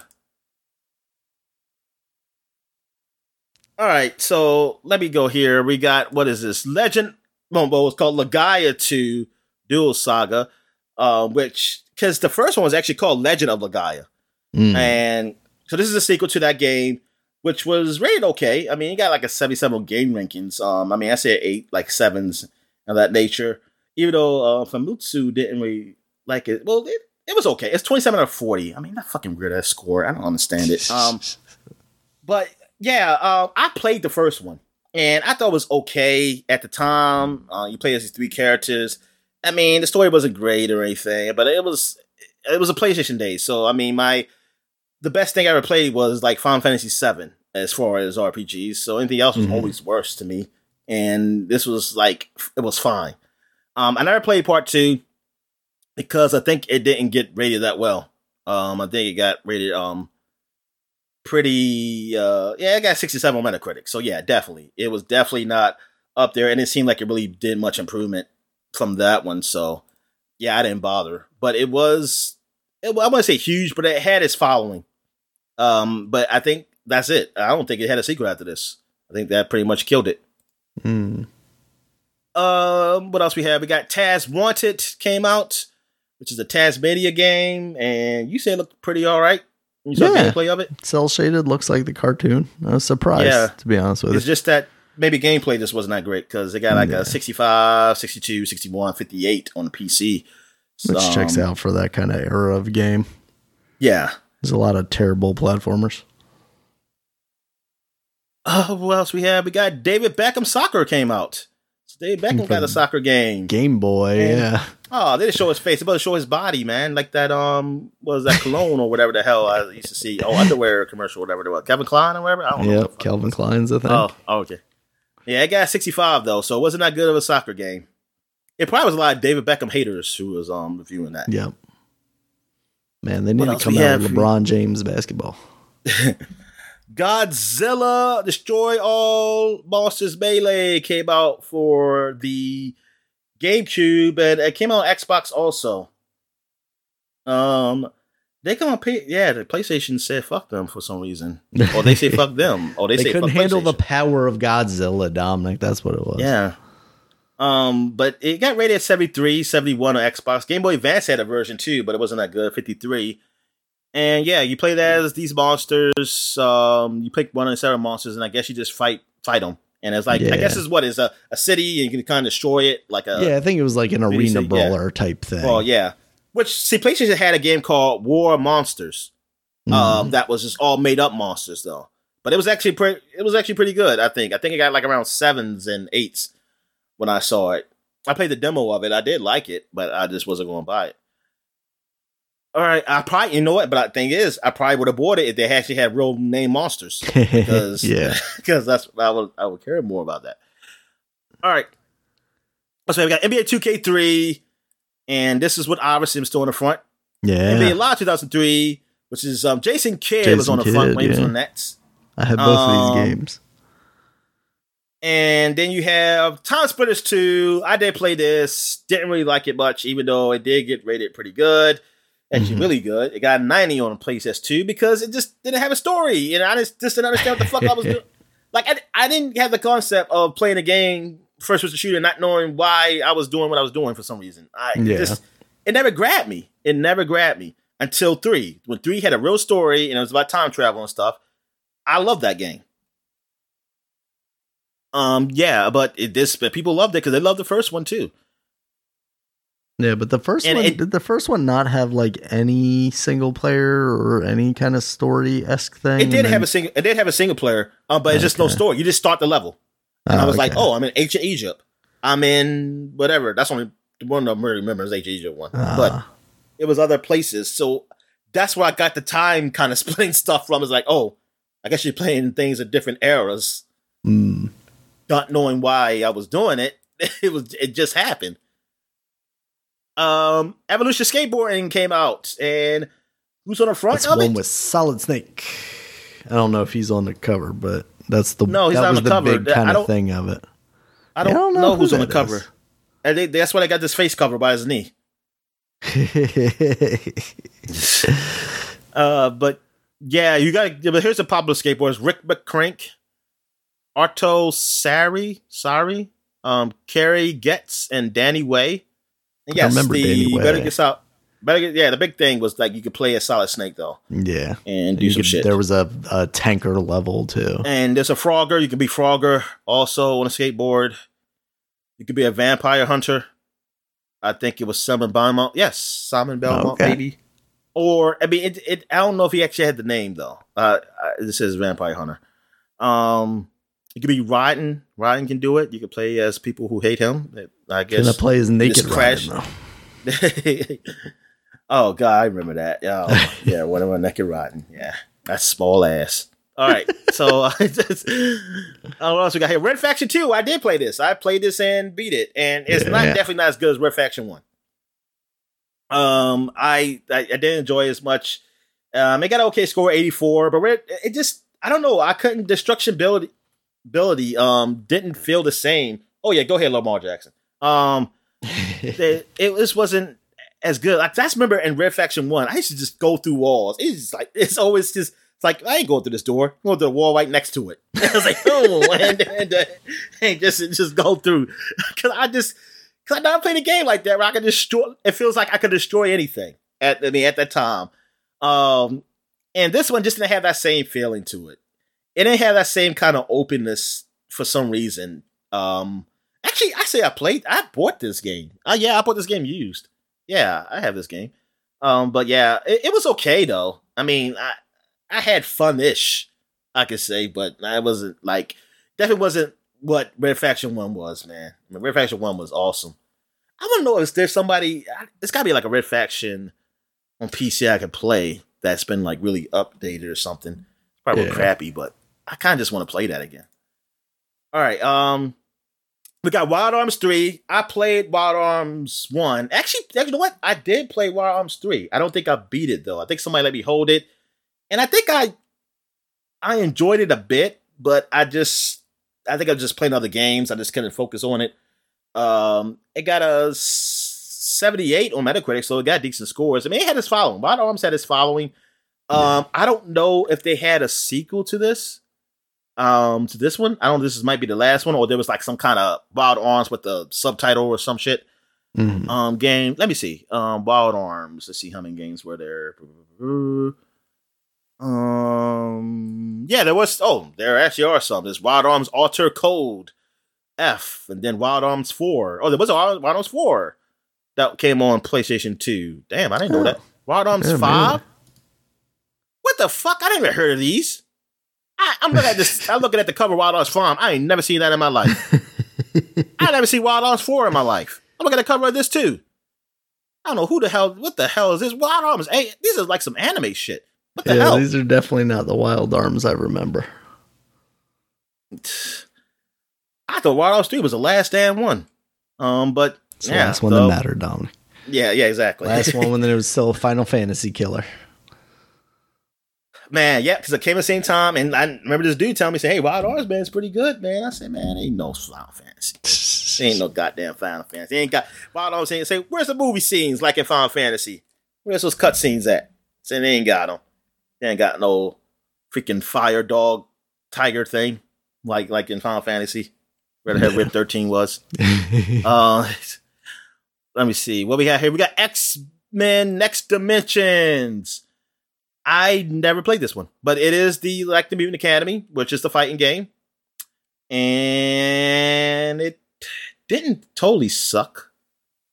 All right, so let me go here. We got what is this? Legend. Well, it's called Legaia Two Dual Saga, uh, which because the first one was actually called Legend of Legaia, Mm. and so this is a sequel to that game, which was rated okay. I mean, you got like a seventy-seven game rankings. Um, I mean, I say eight, like sevens of that nature. Even though uh, Famitsu didn't really like it. Well, it, it was okay. It's 27 out of 40. I mean, that fucking weird ass score. I don't understand it. Um, but yeah, uh, I played the first one, and I thought it was okay at the time. Uh, you play as these three characters. I mean, the story wasn't great or anything, but it was it was a PlayStation day. So I mean, my the best thing I ever played was like Final Fantasy VII as far as RPGs. So anything else was Mhm. always worse to me, and this was like it was fine. Um, I never played part two because I think it didn't get rated that well. Um, I think it got rated um pretty uh yeah, it got 67 on Metacritic. So yeah, definitely. It was definitely not up there and it seemed like it really did much improvement from that one. So yeah, I didn't bother. But it was it, I want to say huge, but it had its following. Um, but I think that's it. I don't think it had a sequel after this. I think that pretty much killed it. Mm. Um, what else we have? We got Taz Wanted came out, which is a Tasmania game, and you said it looked pretty all right. You saw Yeah. gameplay of it. Cell shaded looks like the cartoon. I was surprised, Yeah. to be honest with you. It's you. just that maybe gameplay just wasn't that great because they got like Yeah. a 65, 62, 61, 58 on the PC. Which checks um, out for that kind of era of game. Yeah. There's a lot of terrible platformers. Uh, what else we have? We got David Beckham Soccer came out. David Beckham got a soccer game. Game Boy, Yeah. yeah. Oh, they didn't show his face. They better show his body, man. Like that, um, was that cologne or whatever the hell I used to see? Oh, underwear commercial, whatever it was. Kevin Klein or whatever. I don't know. Yep, fuck. Calvin Klein's a thing. Oh, oh, okay. Yeah, it got 65 though, so it wasn't that good of a soccer game. It probably was a lot of David Beckham haters who was um reviewing that. Yep. Man, they need What to come out have? LeBron James basketball. Godzilla Destroy All Monsters Melee came out for the GameCube and it came out on Xbox also. Um, they come on, P- yeah. The PlayStation said fuck them for some reason, or they say fuck them, or they, They say couldn't handle the power of Godzilla, Dominic. That's what it was. Yeah. Um, but it got rated at 73, 71 on Xbox. Game Boy Advance had a version too, but it wasn't that good, 53. And yeah, you play that as these monsters. Um, you pick one of the seven monsters, and I guess you just fight fight them. And it's like I Yeah. guess it's what is a, a city, and you can kind of destroy it like a yeah, I think it was like an arena say- yeah. brawler type thing. well, yeah. Which see, PlayStation had a game called War Monsters. Mhm. Um, that was just all made up monsters though. But it was actually pretty. It was actually pretty good. I think. I think it got like around sevens and eights when I saw it. I played the demo of it. I did like it, but I just wasn't going to buy it. All right, I probably you know what, but the thing is, I probably would have bought it if they actually had real name monsters because yeah. because that's I would I would care more about that. All right, so we got NBA Two K Three, and this is what obviously I'm still in the front. Yeah. NBA Live 2003, which is um, Jason Kidd was on the front Kidd, when he was on Nets. I had both of Um, these games. And then you have Time Splitters 2. I did play this. Didn't really like it much, even though it did get rated pretty good. Actually, Mhm. really good. It got a 90 on PlayStation 2 because it just didn't have a story. And I just, just didn't understand what the fuck I was doing. Like, I, I didn't have the concept of playing a game, first person shooter, not knowing why I was doing what I was doing for some reason. I Yeah. just, it never grabbed me. It never grabbed me until 3. When 3 had a real story and it was about time travel and stuff, I love that game. Um, yeah, but it, this but people loved it because they loved the first one too. Yeah, but the first and one it- did the first one not have like any single player or any kind of story esque thing? It did have a single, it did have a single player, um, but it's just no story. You just start the level, and I was like, oh, I'm in ancient Egypt. I'm in whatever. That's only the one I really remember is ancient Egypt one, but Ah. it was other places. So that's where I got the time kind of splitting stuff from. Is like, oh, I guess you're playing things at different eras, Mm. not knowing why I was doing it. It was it just happened. Um, Evolution Skateboarding came out, and who's on the front That's of one it? with Solid Snake. I don't know if he's on the cover, but that's the No, he's that not on was the cover. big kind of thing of it. I don't, I don't know know, who who's on the that cover. And they, that's why they got this face cover by his knee. Uh, but yeah, you got. But here's the popular skateboarders: Rick McCrank, Arto Saari, Saari, um, Kerry Getz, and Danny Way. I yes, remember the Danny Way. better get out. Better get, yeah. The big thing was like you could play a Solid Snake though yeah, and do You some could- shit. There was a, a tanker level too. and there's a Frogger. You could be Frogger also on a skateboard. You could be a vampire hunter. I think it was Simon Belmont. Yes, Simon Belmont, Okay. maybe. Or I mean, it, it. I don't know if he actually had the name though. Uh, uh, this is vampire hunter. Um, it could be Raiden. Raiden can do it. You can play as people who hate him. I guess. Can I play as naked crash- though? oh God, I remember that. Oh, yeah, whatever, naked Raiden. Yeah, that's small ass. All right, so uh, just, uh, what else we got here? Red Faction Two. I did play this. I played this and beat it, and it's not definitely not as good as Red Faction One. Um, I I, I didn't enjoy it as much. Um, it got an okay score, eighty four, but Red, it just I don't know. I couldn't destruction ability ability um didn't feel the same. Oh yeah, go ahead, Lamar Jackson. Um, it, it just wasn't as good. Like I just remember in Red Faction One, I used to just go through walls. It's just like it's always just it's like I ain't going through this door. I'm going to the wall right next to it. I was like, oh, and, and, uh, and just just go through because I just because I never played a game like that where I could destroy. It feels like I could destroy anything at I mean at that time. Um, and this one just didn't have that same feeling to it. It didn't have that same kind of openness for some reason. Um, actually, I say I played. I bought this game. Uh, yeah, I bought this game used. Yeah, I have this game. Um, but yeah, it, it was okay though. I mean, I I had fun ish, I could say, but I wasn't like definitely wasn't what Red Faction One was, man. I mean, Red Faction One was awesome. I want to know if there's somebody. It's got to be like a Red Faction on PC I can play that's been like really updated or something. It's probably Yeah. crappy, but I kind of just want to play that again. All right, um, we got Wild Arms three. I played Wild Arms one. Actually, you know what? I did play Wild Arms three. I don't think I beat it though. I think somebody let me hold it, and I think I I enjoyed it a bit, but I just I think I was just playing other games. I just couldn't focus on it. Um, it got a seventy eight on Metacritic, so it got decent scores. I mean, it had its following. Wild Arms had its following. Um, I don't know if they had a sequel to this. Um, to this one, I don't. know This is, might be the last one, or there was like some kind of Wild Arms with the subtitle or some shit. Mhm. Um, game. Let me see. Um, Wild Arms. Let's see how many games were there. Um, yeah, there was. Oh, there actually are some. There's Wild Arms Alter Code F, and then Wild Arms Four. Oh, there was a Wild Wild Arms Four that came on PlayStation Two. Damn, I didn't know Oh. that. Wild Arms Yeah, Five. really. What the fuck? I didn't even heard of these. I, I'm looking at this. I'm looking at the cover Wild Arms Farm. I ain't never seen that in my life. I never seen Wild Arms 4 in my life. I'm looking at the cover of this too. I don't know who the hell, what the hell is this? Wild Arms. Hey, these are like some anime shit. What the yeah, hell? these are definitely not the wild arms I remember. I thought Wild Arms 3 was the last damn one. Um, but It's the yeah, last one so- that mattered, Dominic. Yeah, yeah, exactly. Last one when there was still Final Fantasy killer. Man, yeah, because it came at the same time, and I remember this dude telling me, "Say, hey, Wild Arms, man, it's pretty good, man." I said, "Man, ain't no Final Fantasy. Ain't no goddamn Final Fantasy. Ain't got Wild Arms. Ain't say, where's the movie scenes like in Final Fantasy? Where's those cutscenes at? Say they ain't got them. They ain't got no freaking fire dog tiger thing like like in Final Fantasy. Where the hell Rip Thirteen was. Uh, let me see what we got here. We got X Men Next Dimensions. I never played this one, but it is the like the Mutant Academy, which is the fighting game, and it didn't totally suck.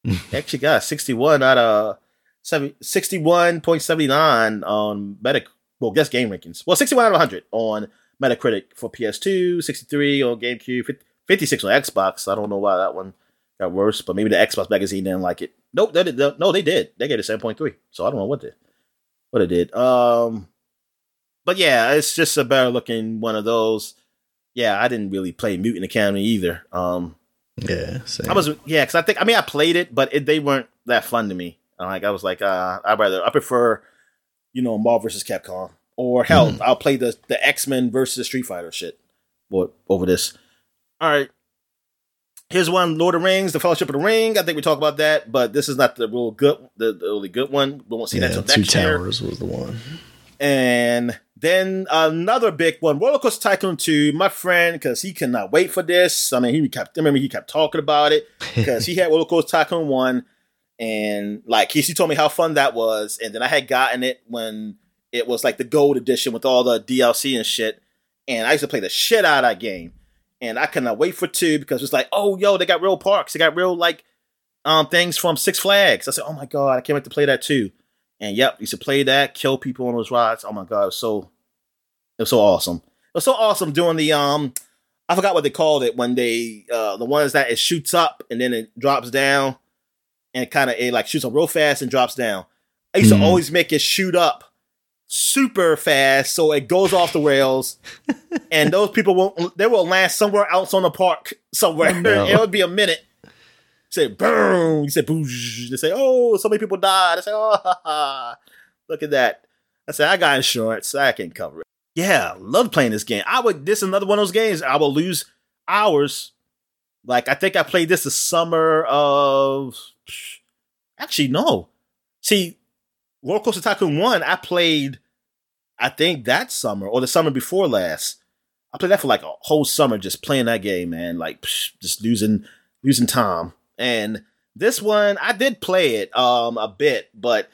Actually got a sixty-one out of 61.79 on Metac. Well, guess game rankings. Well, sixty-one out of hundred on Metacritic for PS2, 63 on GameCube, 50 56 on Xbox. I don't know why that one got worse, but maybe the Xbox magazine didn't like it. Nope, they did. No, they did. They gave it seven point three. So I don't know what they what it did. Um, but yeah, it's just a better looking one of those. Yeah, I didn't really play Mutant Academy either. Um, yeah, same. I was yeah, because I think I mean I played it, but it, they weren't that fun to me. Like I was like, uh, I rather I prefer, you know, Marvel versus Capcom, or hell, Mhm. I'll play the the X Men versus Street Fighter shit, over this. All right, here's one: Lord of the Rings, The Fellowship of the Ring. I think we talked about that, but this is not the real good, the, the really good one. We won't see yeah, that until Two next year. Towers was the one. And then another big one, Roller Coaster Tycoon 2. My friend, because he cannot wait for this. I mean, he kept, I remember he kept talking about it because he had Roller Coaster Tycoon 1. And like, he, he told me how fun that was. And then I had gotten it when it was like the gold edition with all the DLC and shit. And I used to play the shit out of that game. And I cannot wait for two because it's like, oh, yo, they got real parks. They got real, like, um, things from Six Flags. I said, oh my God, I can't wait to play that too. And yep, used to play that, kill people on those rides. Oh my god, it was so it was so awesome. It was so awesome doing the um. I forgot what they called it when they uh the ones that it shoots up and then it drops down, and kind of it like shoots up real fast and drops down. I used Mhm. to always make it shoot up super fast so it goes off the rails, and those people won't. They will land somewhere else on the park somewhere. No. it would be a minute. Say boom. You say boosh. They say, oh, so many people died. I say, oh, ha, ha. look at that. I say I got insurance. I can cover it. Yeah, love playing this game. I would. This is another one of those games. I will lose hours. Like I think I played this the summer of. Actually, no. See, Roller Coaster Tycoon One. I played. I think that summer or the summer before last. I played that for like a whole summer, just playing that game, man. Like psh, just losing, losing time. And this one, I did play it um a bit, but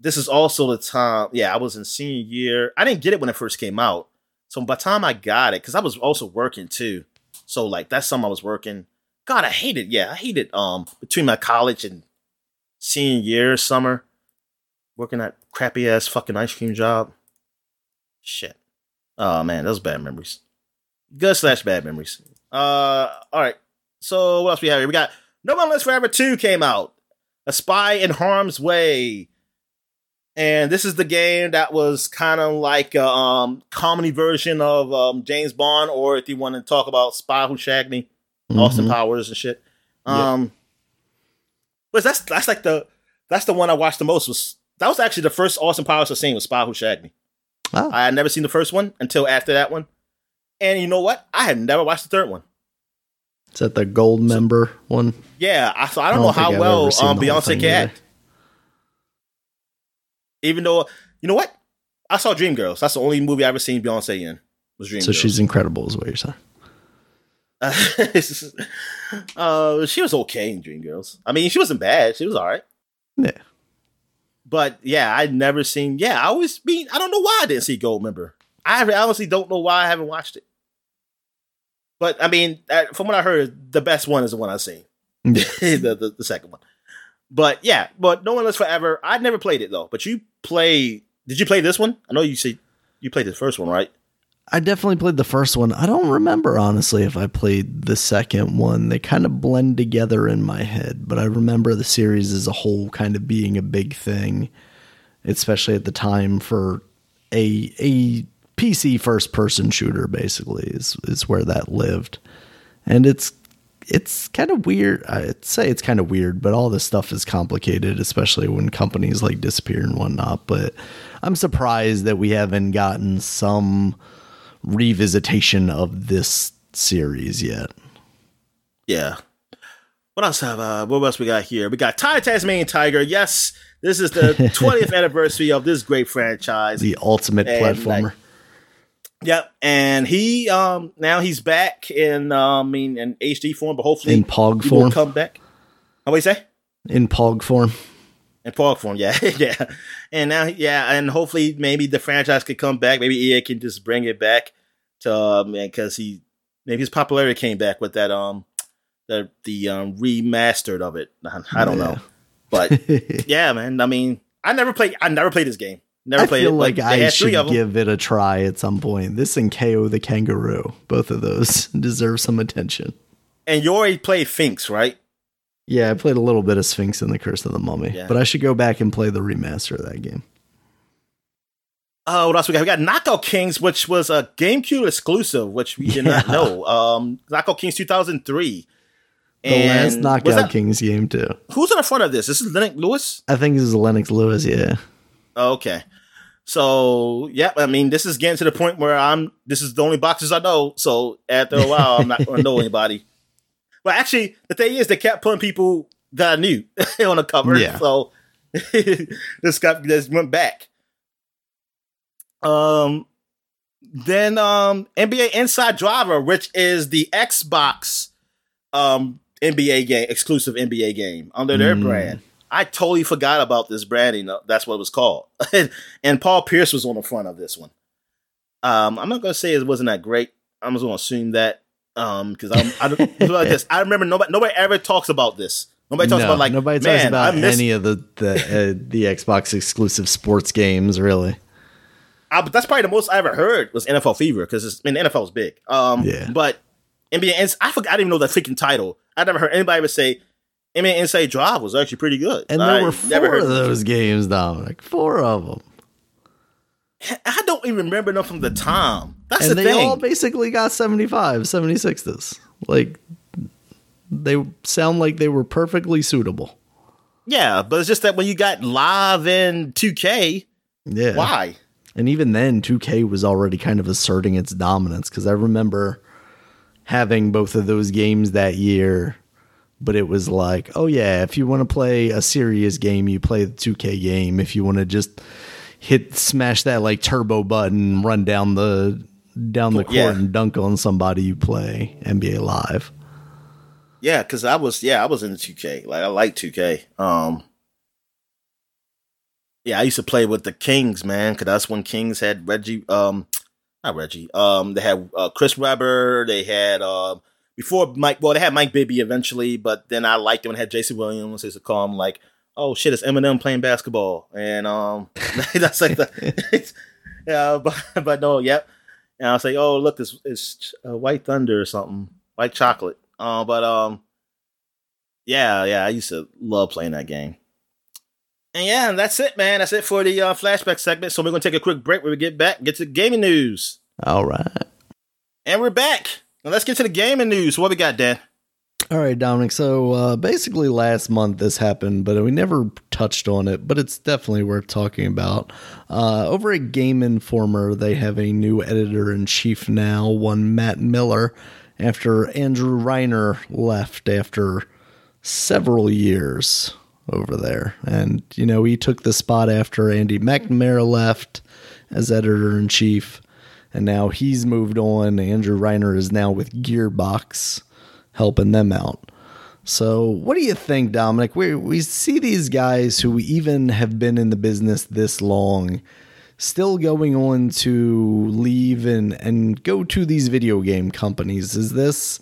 this is also the time. Yeah, I was in senior year. I didn't get it when it first came out. So by the time I got it, because I was also working too. So like that's something I was working. God, I hated. Yeah, I hated um between my college and senior year summer, working that crappy ass fucking ice cream job. Shit. Oh man, those bad memories. Good slash bad memories. Uh, all right. So what else we have here? We got No One Lives Forever Two came out. A Spy in Harm's Way. And this is the game that was kind of like a um, comedy version of um, James Bond, or if you want to talk about Spy Who Shagged Me, Austin Mhm. Powers and shit. Yeah. Um, but that's that's like the that's the one I watched the most. Was that was actually the first Austin Powers I've seen was Spy Who Shagged Me. Oh, I had never seen the first one until after that one, and you know what? I had never watched the third one. is that the gold member one? Yeah, I, so I don't, I don't know how I've well um, Beyonce can act. Even though, you know what? I saw Dreamgirls. That's the only movie I ever seen Beyonce in. Was Dreamgirls. So she's incredible, is what you're saying. uh, she was okay in Dreamgirls. I mean, she wasn't bad. She was all right. Yeah. But yeah, I'd never seen. Yeah, I always mean I don't know why I didn't see Goldmember. I honestly don't know why I haven't watched it. But I mean, from what I heard, the best one is the one I've seen. The, the the second one. But yeah, but No One Lives Forever. I'd never played it though. But you play? Did you play this one? I know you see you played the first one, right? I definitely played the first one. I don't remember honestly if I played the second one. They kind of blend together in my head, but I remember the series as a whole kind of being a big thing, especially at the time for a a PC first person shooter basically is is where that lived. And it's it's kind of weird. I'd say it's kind of weird, but all this stuff is complicated, especially when companies like disappear and whatnot. But I'm surprised that we haven't gotten some revisitation of this series yet. Yeah. What else have uh what else we got here? We got Ty Tasmanian Tiger. Yes, this is the 20th anniversary of this great franchise. The ultimate And, platformer. like, Yep. And he um now he's back in um I mean in HD form, but hopefully in Pog he will form. come back. How do you say? In Pog form. In Pog form, yeah, yeah. And now, yeah, and hopefully, maybe the franchise could come back. Maybe EA can just bring it back to um, because he maybe his popularity came back with that um the the um remastered of it. I, I don't know, but yeah, man. I mean, I never played. I never played this game. Never I played feel it. like I should three of them. give it a try at some point. This and Kao the Kangaroo, both of those deserve some attention. and you already played Sphinx, right? Yeah, I played a little bit of Sphinx and the Curse of the Mummy, Yeah. but I should go back and play the remaster of that game. Oh, what else we got? We got Knockout Kings, which was a GameCube exclusive, which we did not know. Um, Knockout Kings 2003. The last was Knockout that- Kings game too. Who's on the front of this? This is Lennox Lewis. I think this is Lennox Lewis. Yeah, Oh, okay. So yeah, I mean, this is getting to the point where I'm. This is the only boxes I know. So after a while, I'm not going to know anybody. But actually, the thing is, they kept putting people that I knew on the cover. Yeah. So this got this went back. Um. Then um NBA Inside Driver, which is the Xbox um NBA game exclusive NBA game under their Mm. brand. I totally forgot about this branding. That's what it was called. and Paul Pierce was on the front of this one. Um, I'm not gonna say it wasn't that great. I'm just gonna assume that um because I'm I don't it's like this. I remember nobody nobody ever talks about this. Nobody talks No, about like nobody talks about any of the the uh, the Xbox exclusive sports games. Really, I, that's probably the most I ever heard was NFL Fever because I mean the NFL is big. Um, Yeah. But NBA, I forgot. I didn't even know the freaking title. I never heard anybody ever say NBA Inside Drive was actually pretty good. And I there were never four heard of those games, Dominic. Four of them. I don't even remember them from the time. That's and the they thing. all basically got 75, 76s. Like, they sound like they were perfectly suitable. yeah, but it's just that when you got live in 2K, Yeah. why? And even then, 2K was already kind of asserting its dominance because I remember having both of those games that year. But it was like, oh yeah, if you want to play a serious game, you play the 2K game. If you want to just hit smash that like turbo button, run down the down the court Yeah. and dunk on somebody, you play NBA Live. Yeah, because I was yeah I was in 2K. Like I like 2K. Um, yeah, I used to play with the Kings, man, because that's when Kings had Reggie. Um, not Reggie. Um, they had uh, Chris Webber. They had uh, before Mike. Well, they had Mike Bibby eventually, but then I liked them and had Jason Williams. I used to call him like, oh shit, it's Eminem playing basketball, and um, that's like the yeah, but but no, yep. And I was like, oh look, it's it's uh, White Thunder or something, White Chocolate. Uh, but um, yeah, yeah, I used to love playing that game. And yeah, and that's it, man. That's it for the uh, flashback segment. So we're gonna take a quick break. When we get back, get to the gaming news, All right. and we're back. Now let's get to the gaming news. What we got, Dan? All right, Dominic. So uh, basically, last month this happened, but we never touched on it. But it's definitely worth talking about. Uh, over at Game Informer, they have a new editor in chief now, one Matt Miller, after Andrew Reiner left after several years over there. And, you know, he took the spot after Andy McNamara left as editor in chief. And now he's moved on. Andrew Reiner is now with Gearbox helping them out. So, what do you think, Dominic? We we see these guys who even have been in the business this long still going on to leave and and go to these video game companies. Is this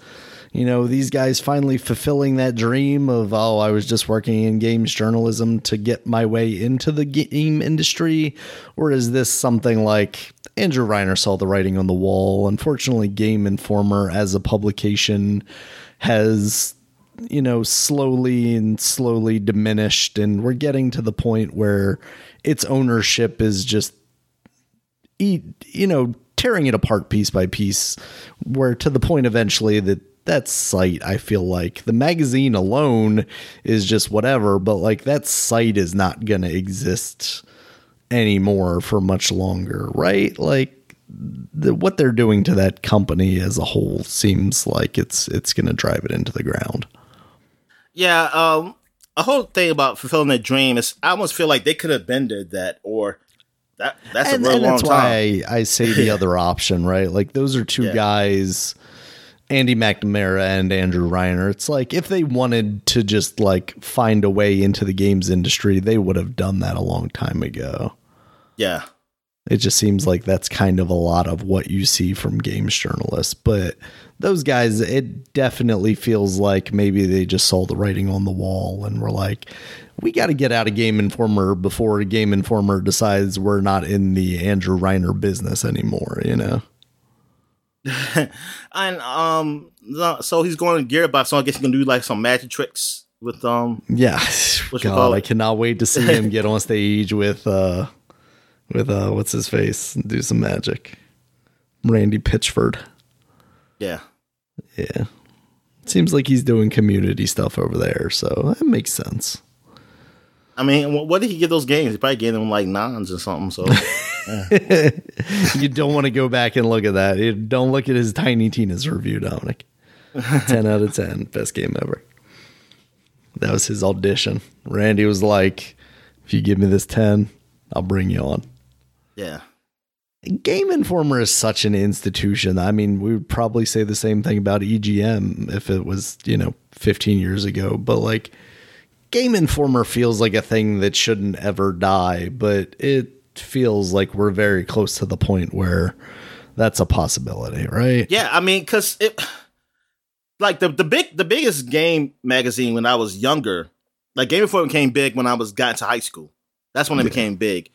you know, these guys finally fulfilling that dream of, oh, I was just working in games journalism to get my way into the game industry? Or is this something like Andrew Reiner saw the writing on the wall? Unfortunately, Game Informer as a publication has, you know, slowly and slowly diminished. And we're getting to the point where its ownership is just you know, tearing it apart piece by piece, where to the point eventually that that site, I feel like the magazine alone is just whatever, but like that site is not going to exist anymore for much longer, right? Like the, what they're doing to that company as a whole seems like it's it's going to drive it into the ground. Yeah, um, a whole thing about fulfilling their dream is I almost feel like they could have bended that or that that's and, a real and long that's time. why I, I say the other option, right? Like those are two Yeah. guys, Andy McNamara and Andrew Reiner. It's like if they wanted to just like find a way into the games industry, they would have done that a long time ago. yeah. It just seems like that's kind of a lot of what you see from games journalists. But those guys, it definitely feels like maybe they just saw the writing on the wall and were like, we got to get out of Game Informer before Game Informer decides we're not in the Andrew Reiner business anymore, you know? And um, so he's going to Gearbox, so I guess he's gonna do like some magic tricks with um. Yeah. God, I cannot wait to see him get on stage with, uh, with, uh, what's his face? and Do some magic. Randy Pitchford. Yeah, Yeah. Seems like he's doing community stuff over there, so that makes sense. I mean, wh- what did he get those games? He probably gave them like nines or something. So you don't want to go back and look at that. You don't look at his Tiny Tina's review, Dominic. 10 out of 10. Best game ever. That was his audition. Randy was like, if you give me this 10, I'll bring you on. yeah, Game Informer is such an institution. I mean, we would probably say the same thing about EGM if it was, you know, 15 years ago. But like, Game Informer feels like a thing that shouldn't ever die, but it feels like we're very close to the point where that's a possibility, right? yeah. I mean, because it like the the big the biggest game magazine when I was younger, like Game Informer became big when I was got to high school. That's when it became big.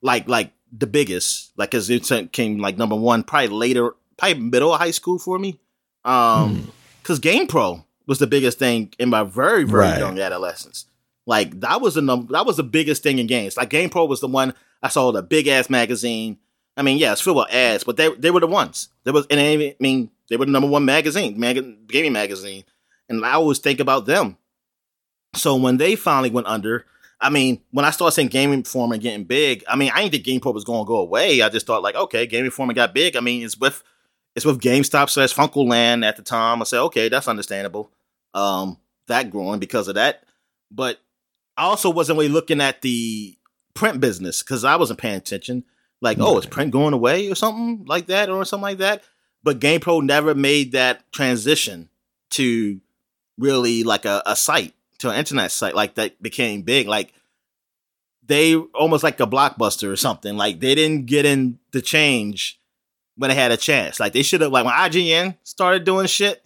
Like like the biggest, like because it came like number one, probably later, probably middle of high school for me. Um, because Game GamePro was the biggest thing in my very very right. young adolescence. Like that was the number, that was the biggest thing in games. Like GamePro was the one I saw the big ass magazine. I mean, yeah, it's filled with ads, but they they were the ones. There was, and I mean, they were the number one magazine, mag- gaming magazine, and I always think about them. So when they finally went under, I mean, when I started seeing Game Informer getting big, I mean, I didn't think GamePro was going to go away. I just thought like, okay, Game Informer got big. I mean, it's with it's with GameStop slash FuncoLand at the time. I said, okay, that's understandable. Um, that growing because of that, but I also wasn't really looking at the print business because I wasn't paying attention. Like, oh, is print going away or something like that, or something like that? But GamePro never made that transition to really like a, a site to an internet site like that became big. Like they almost like a blockbuster or something. Like they didn't get in the change when they had a chance. Like they should have like when IGN started doing shit,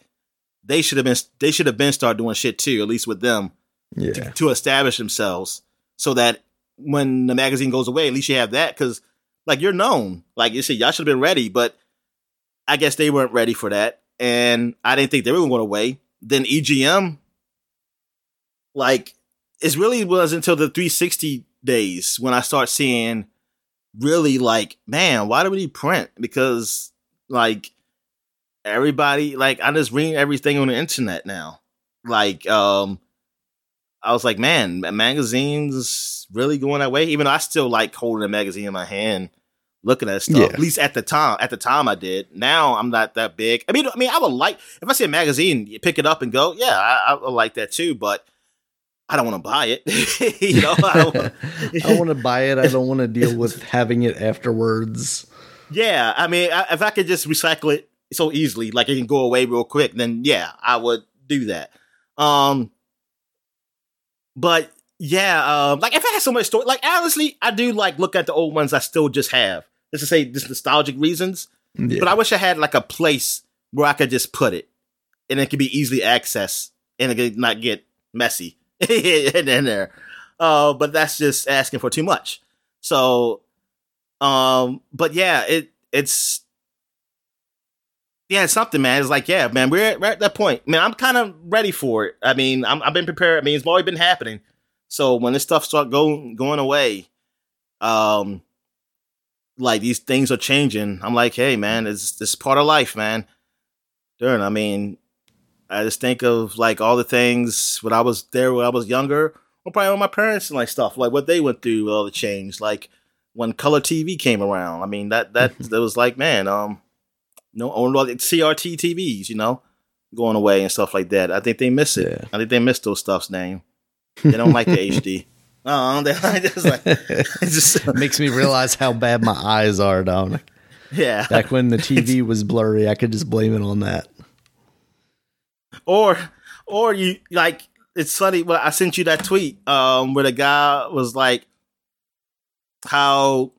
they should have been they should have been started doing shit too, at least with them. Yeah. To, to establish themselves so that when the magazine goes away, at least you have that because like you're known. Like you said, y'all should have been ready, but I guess they weren't ready for that. And I didn't think they were going away. Then EGM like it really was until the 360 days when I start seeing really like, man, why do we need print? Because like everybody, like I just read everything on the internet now. Like, um, I was like, man, magazines really going that way. Even though I still like holding a magazine in my hand, looking at stuff. Yeah. At least at the time, at the time I did. Now I'm not that big. I mean, I mean, I would like if I see a magazine, you pick it up and go, yeah, I, I like that too. But I don't want to buy it. you know, I, don't want to buy it. I don't want to deal with having it afterwards. Yeah, I mean, I, if I could just recycle it so easily, like it can go away real quick, then yeah, I would do that. Um, but yeah, um, like if I had so much story, like honestly, I do like look at the old ones I still just have. Just to say, just nostalgic reasons. Yeah. But I wish I had like a place where I could just put it, and it could be easily accessed, and it could not get messy. in there. Uh, but that's just asking for too much. So, um, but yeah, it it's yeah, something, man. It's like, yeah, man, we're at, we're at that point. Man, I'm kind of ready for it. I mean, i have been prepared. I mean, it's already been happening. So when this stuff start going going away, um, like these things are changing. I'm like, hey, man, it's this part of life, man. Darn, I mean, I just think of like all the things when I was there when I was younger, or probably with my parents and like stuff, like what they went through, all the change, like when color TV came around. I mean that that that was like man, um, no, or like CRT TVs, you know, going away and stuff like that. I think they miss it. Yeah. I think they miss those stuffs. Name they don't like the HD. Oh, they just like it just makes me realize how bad my eyes are, Dominic. Yeah. Back when the TV was blurry, I could just blame it on that or or you like it's funny. Well, I sent you that tweet um, where the guy was like, "How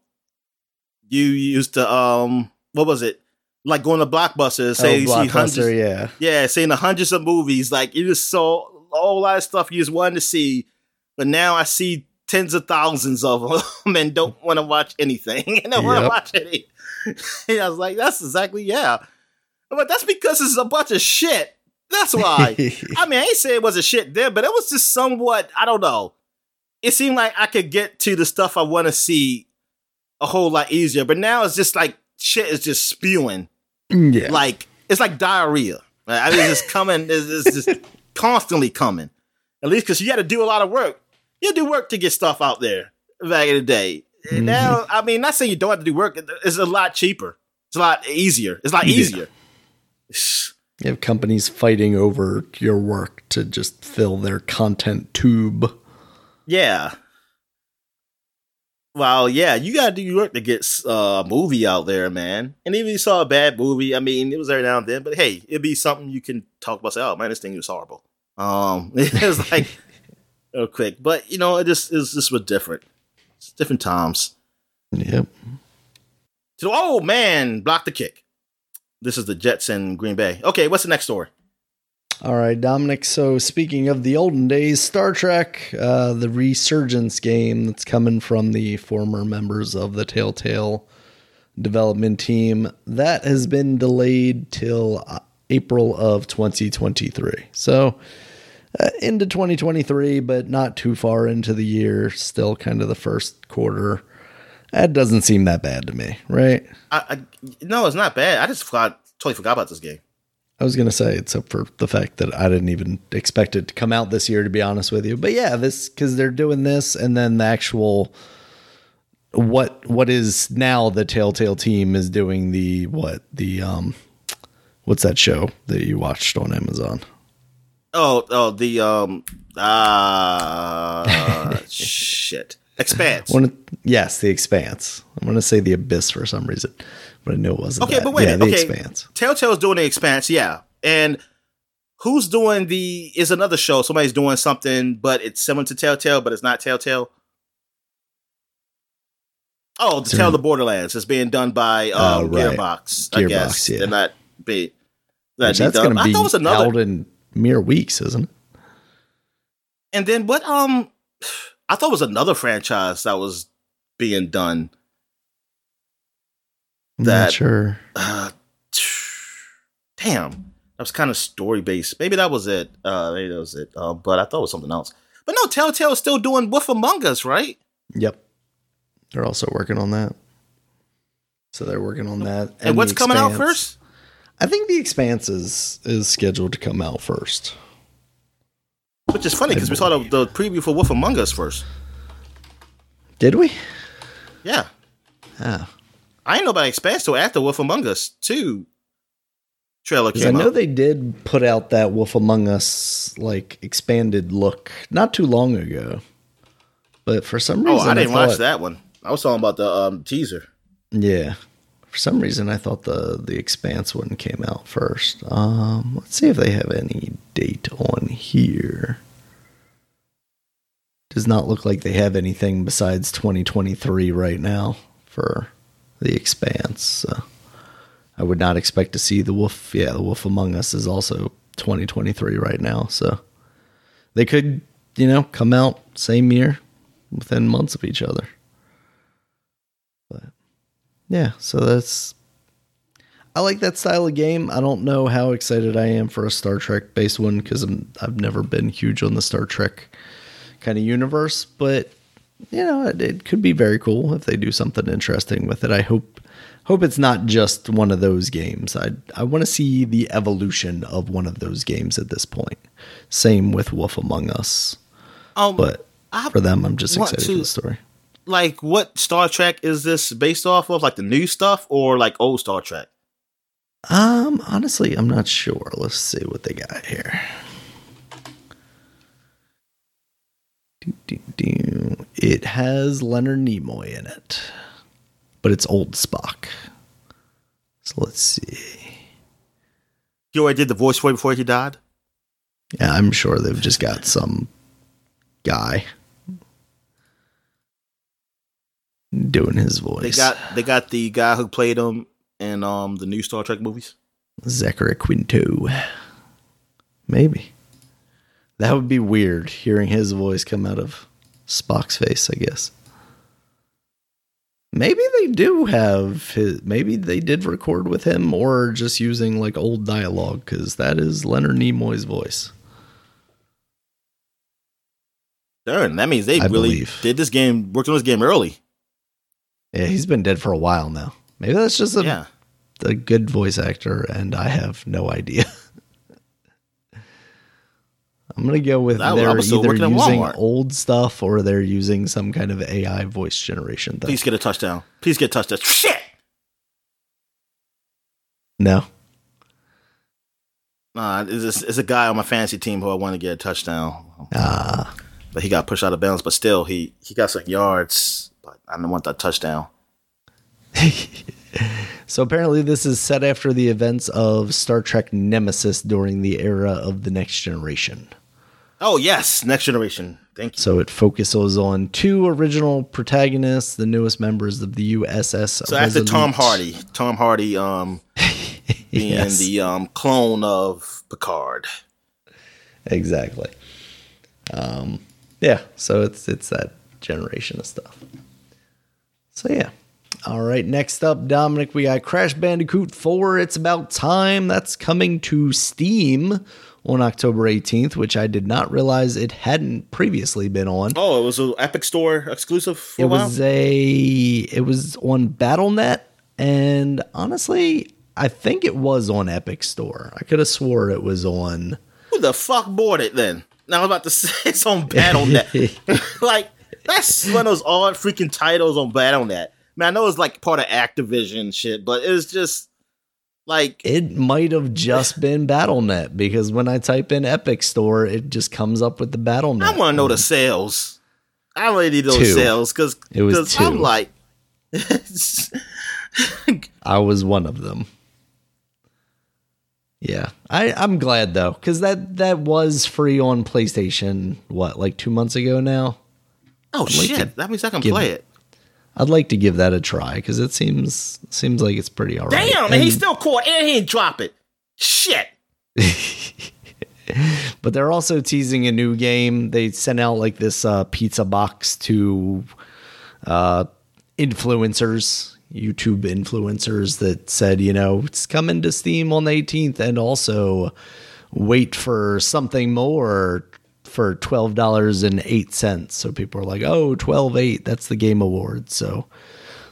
you used to um, what was it? Like going to Blockbuster, say oh, you see hundreds, yeah, yeah, seeing the hundreds of movies. Like you just saw a whole lot of stuff you just wanted to see, but now I see tens of thousands of them and don't want to watch anything. and don't yep. want to watch any. and I was like, that's exactly yeah. But that's because it's a bunch of shit that's why. I mean, I ain't say it was a shit there, but it was just somewhat, I don't know. It seemed like I could get to the stuff I want to see a whole lot easier. But now it's just like shit is just spewing. Yeah. Like, it's like diarrhea. I mean, it's coming, it's, it's just constantly coming. At least because you had to do a lot of work. You do work to get stuff out there back in the day. Mm-hmm. Now, I mean, not saying you don't have to do work. It's a lot cheaper. It's a lot easier. It's a lot easier. Yeah. You have companies fighting over your work to just fill their content tube. Yeah. Well, yeah, you gotta do your work to get uh, a movie out there, man. And even if you saw a bad movie, I mean, it was every now and then, but hey, it'd be something you can talk about. Say, oh man, this thing was horrible. Um, it was like real quick, but you know, it just is just was different. It's different times. Yep. So, oh man, block the kick. This is the Jets in Green Bay. Okay, what's the next story? All right, Dominic. So, speaking of the olden days, Star Trek, uh, the resurgence game that's coming from the former members of the Telltale development team, that has been delayed till uh, April of 2023. So, uh, into 2023, but not too far into the year. Still kind of the first quarter. That doesn't seem that bad to me, right? I, I, no, it's not bad. I just forgot, totally forgot about this game. I was gonna say, except for the fact that I didn't even expect it to come out this year, to be honest with you. But yeah, this because they're doing this, and then the actual what what is now the Telltale team is doing the what the um what's that show that you watched on Amazon? Oh, oh, the um, ah, uh, shit, Expanse. One, yes, the Expanse. I'm gonna say the Abyss for some reason but I knew it wasn't. Okay, that. but wait, yeah, the okay. Expanse. Telltale's doing the Expanse, yeah, and who's doing the is another show. Somebody's doing something, but it's similar to Telltale, but it's not Telltale. Oh, the Tale of the Borderlands is being done by um, Oh, right. Gearbox. I Gearbox, guess yeah. they're not be. That that's gonna be thought was another. out in mere weeks, isn't it? And then what? Um, I thought it was another franchise that was being done. I'm That- sure. Uh, damn, that was kind of story based. Maybe that was it. Uh, maybe that was it. Uh, but I thought it was something else. But no, Telltale is still doing Wolf Among Us, right? Yep. They're also working on that. So they're working on that. And, what's coming out first? I think the Expanse is, is scheduled to come out first. Which is funny because we saw the, the preview for Wolf Among Us first. Did we? Yeah, Ah. I ain't nobody about Expanse till after Wolf Among Us two trailer I know out. they did put out that Wolf Among Us like expanded look not too long ago. But for some oh, reason I didn't thought, watch that one. I was talking about the um, teaser. Yeah. For some reason I thought the the Expanse one came out first. Um let's see if they have any date on here. Does not look like they have anything besides 2023 right now for the Expanse. I would not expect to see the Wolf. Yeah, the Wolf Among Us is also 2023 right now. So they could, you know, come out same year within months of each other. But yeah, so that's. I like that style of game. I don't know how excited I am for a Star Trek based one because I've never been huge on the Star Trek kind of universe, but you know, it, it could be very cool if they do something interesting with it. I hope hope it's not just one of those games. I I want to see the evolution of one of those games at this point. Same with Wolf Among Us, Um, but I for them, I'm just excited for the story. like what Star Trek is this based off of? Like the new stuff or like old Star Trek? Um, honestly, I'm not sure. Let's see what they got here. Do, do, do. It has Leonard Nimoy in it, but it's old Spock. So let's see. You already did the voice for before he died. Yeah, I'm sure they've just got some guy doing his voice. They got they got the guy who played him in um the new Star Trek movies. Zachary Quinto. Maybe. That would be weird hearing his voice come out of Spock's face, I guess. Maybe they do have his maybe they did record with him or just using like old dialogue cuz that is Leonard Nimoy's voice. Darn, that means they I really believe. did this game, worked on this game early. Yeah, he's been dead for a while now. Maybe that's just a, yeah, a good voice actor and I have no idea. I'm gonna go with I they're either using old stuff or they're using some kind of AI voice generation thing. please get a touchdown. Please get a touchdown. Shit. No, Nah, it's, it's a guy on my fantasy team who I want to get a touchdown, ah, but he got pushed out of bounds. But still, he he got some yards. But I don't want that touchdown. so apparently this is set after the events of Star Trek Nemesis during the era of the Next Generation. Oh yes, next generation. Thank you. So it focuses on two original protagonists, the newest members of the USS. So after Tom Hardy, Tom Hardy um being Yes. the um clone of Picard. exactly. Um, yeah, so it's it's that generation of stuff. So yeah. All right, next up, Dominic, we got Crash Bandicoot 4. It's about time. That's coming to Steam on October 18th, which I did not realize it hadn't previously been on. Oh, it was an Epic Store exclusive for it a while? was a it was on BattleNet and honestly, I think it was on Epic Store. I could have swore it was on Who the fuck bought it then? Now I'm about to say it's on BattleNet. like, that's one of those odd freaking titles on BattleNet. Man, I know it's like part of Activision shit, but it's just like It might have just been BattleNet because when I type in Epic Store, it just comes up with the BattleNet. I want to know the sales. I really need those Two. sales because It was I'm like, I was one of them. Yeah, I I'm glad though because that that was free on PlayStation. What like two months ago now? oh like shit, that means I can play it. I'd like to give that a try because it seems seems like it's pretty alright. Damn, and, And- he still caught and he didn't drop it. Shit. but they're also teasing a new game. They sent out like this uh, pizza box to uh, influencers, YouTube influencers that said, you know, it's coming to Steam on the 18th, and also wait for something more for twelve dollars and eight cents. So people are like, oh, 12.8, that's the game award. So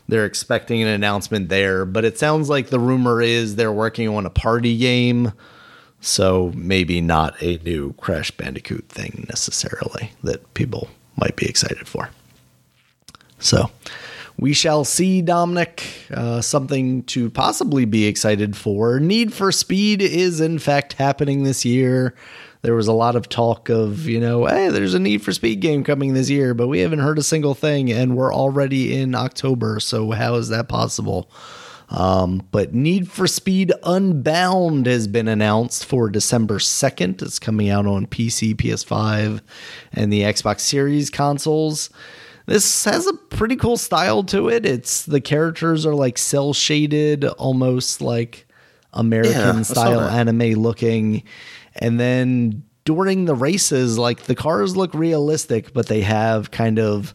they're expecting an announcement there, but it sounds like the rumor is they're working on a party game. So maybe not a new Crash Bandicoot thing necessarily that people might be excited for. So we shall see, Dominic. Uh, something to possibly be excited for. Need for Speed is in fact happening this year. There was a lot of talk of, you know, hey, there's a Need for Speed game coming this year, but we haven't heard a single thing, and we're already in October. So how is that possible? Um, but Need for Speed Unbound has been announced for December 2nd. It's coming out on PC, PS5, and the Xbox Series consoles. This has a pretty cool style to it. It's the characters are like cel shaded, almost like American saw style anime looking. And then during the races, like the cars look realistic, but they have kind of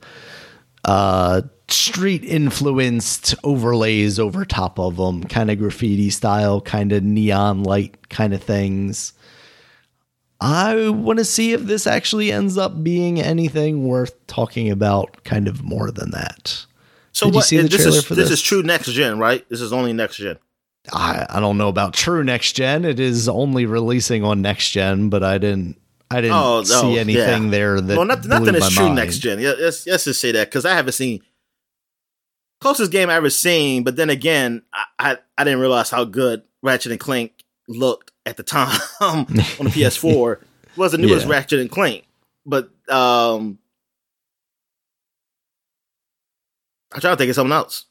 uh street influenced overlays over top of them kind of graffiti style kind of neon light kind of things i want to see if this actually ends up being anything worth talking about kind of more than that So Did you see the this trailer is for this this? is true next gen, right? This is only next gen. I, I don't know about true next gen it is only releasing on next gen but i didn't i didn't Oh, no, see anything yeah. there that well, not, blew nothing my is true mind. next gen. Let's, let's just say that because I haven't seen closest game I ever seen. But then again, I, I I didn't realize how good Ratchet and Clank looked at the time on the PS4. It was the newest Yeah. Ratchet and Clank, but um, I try to think of something else.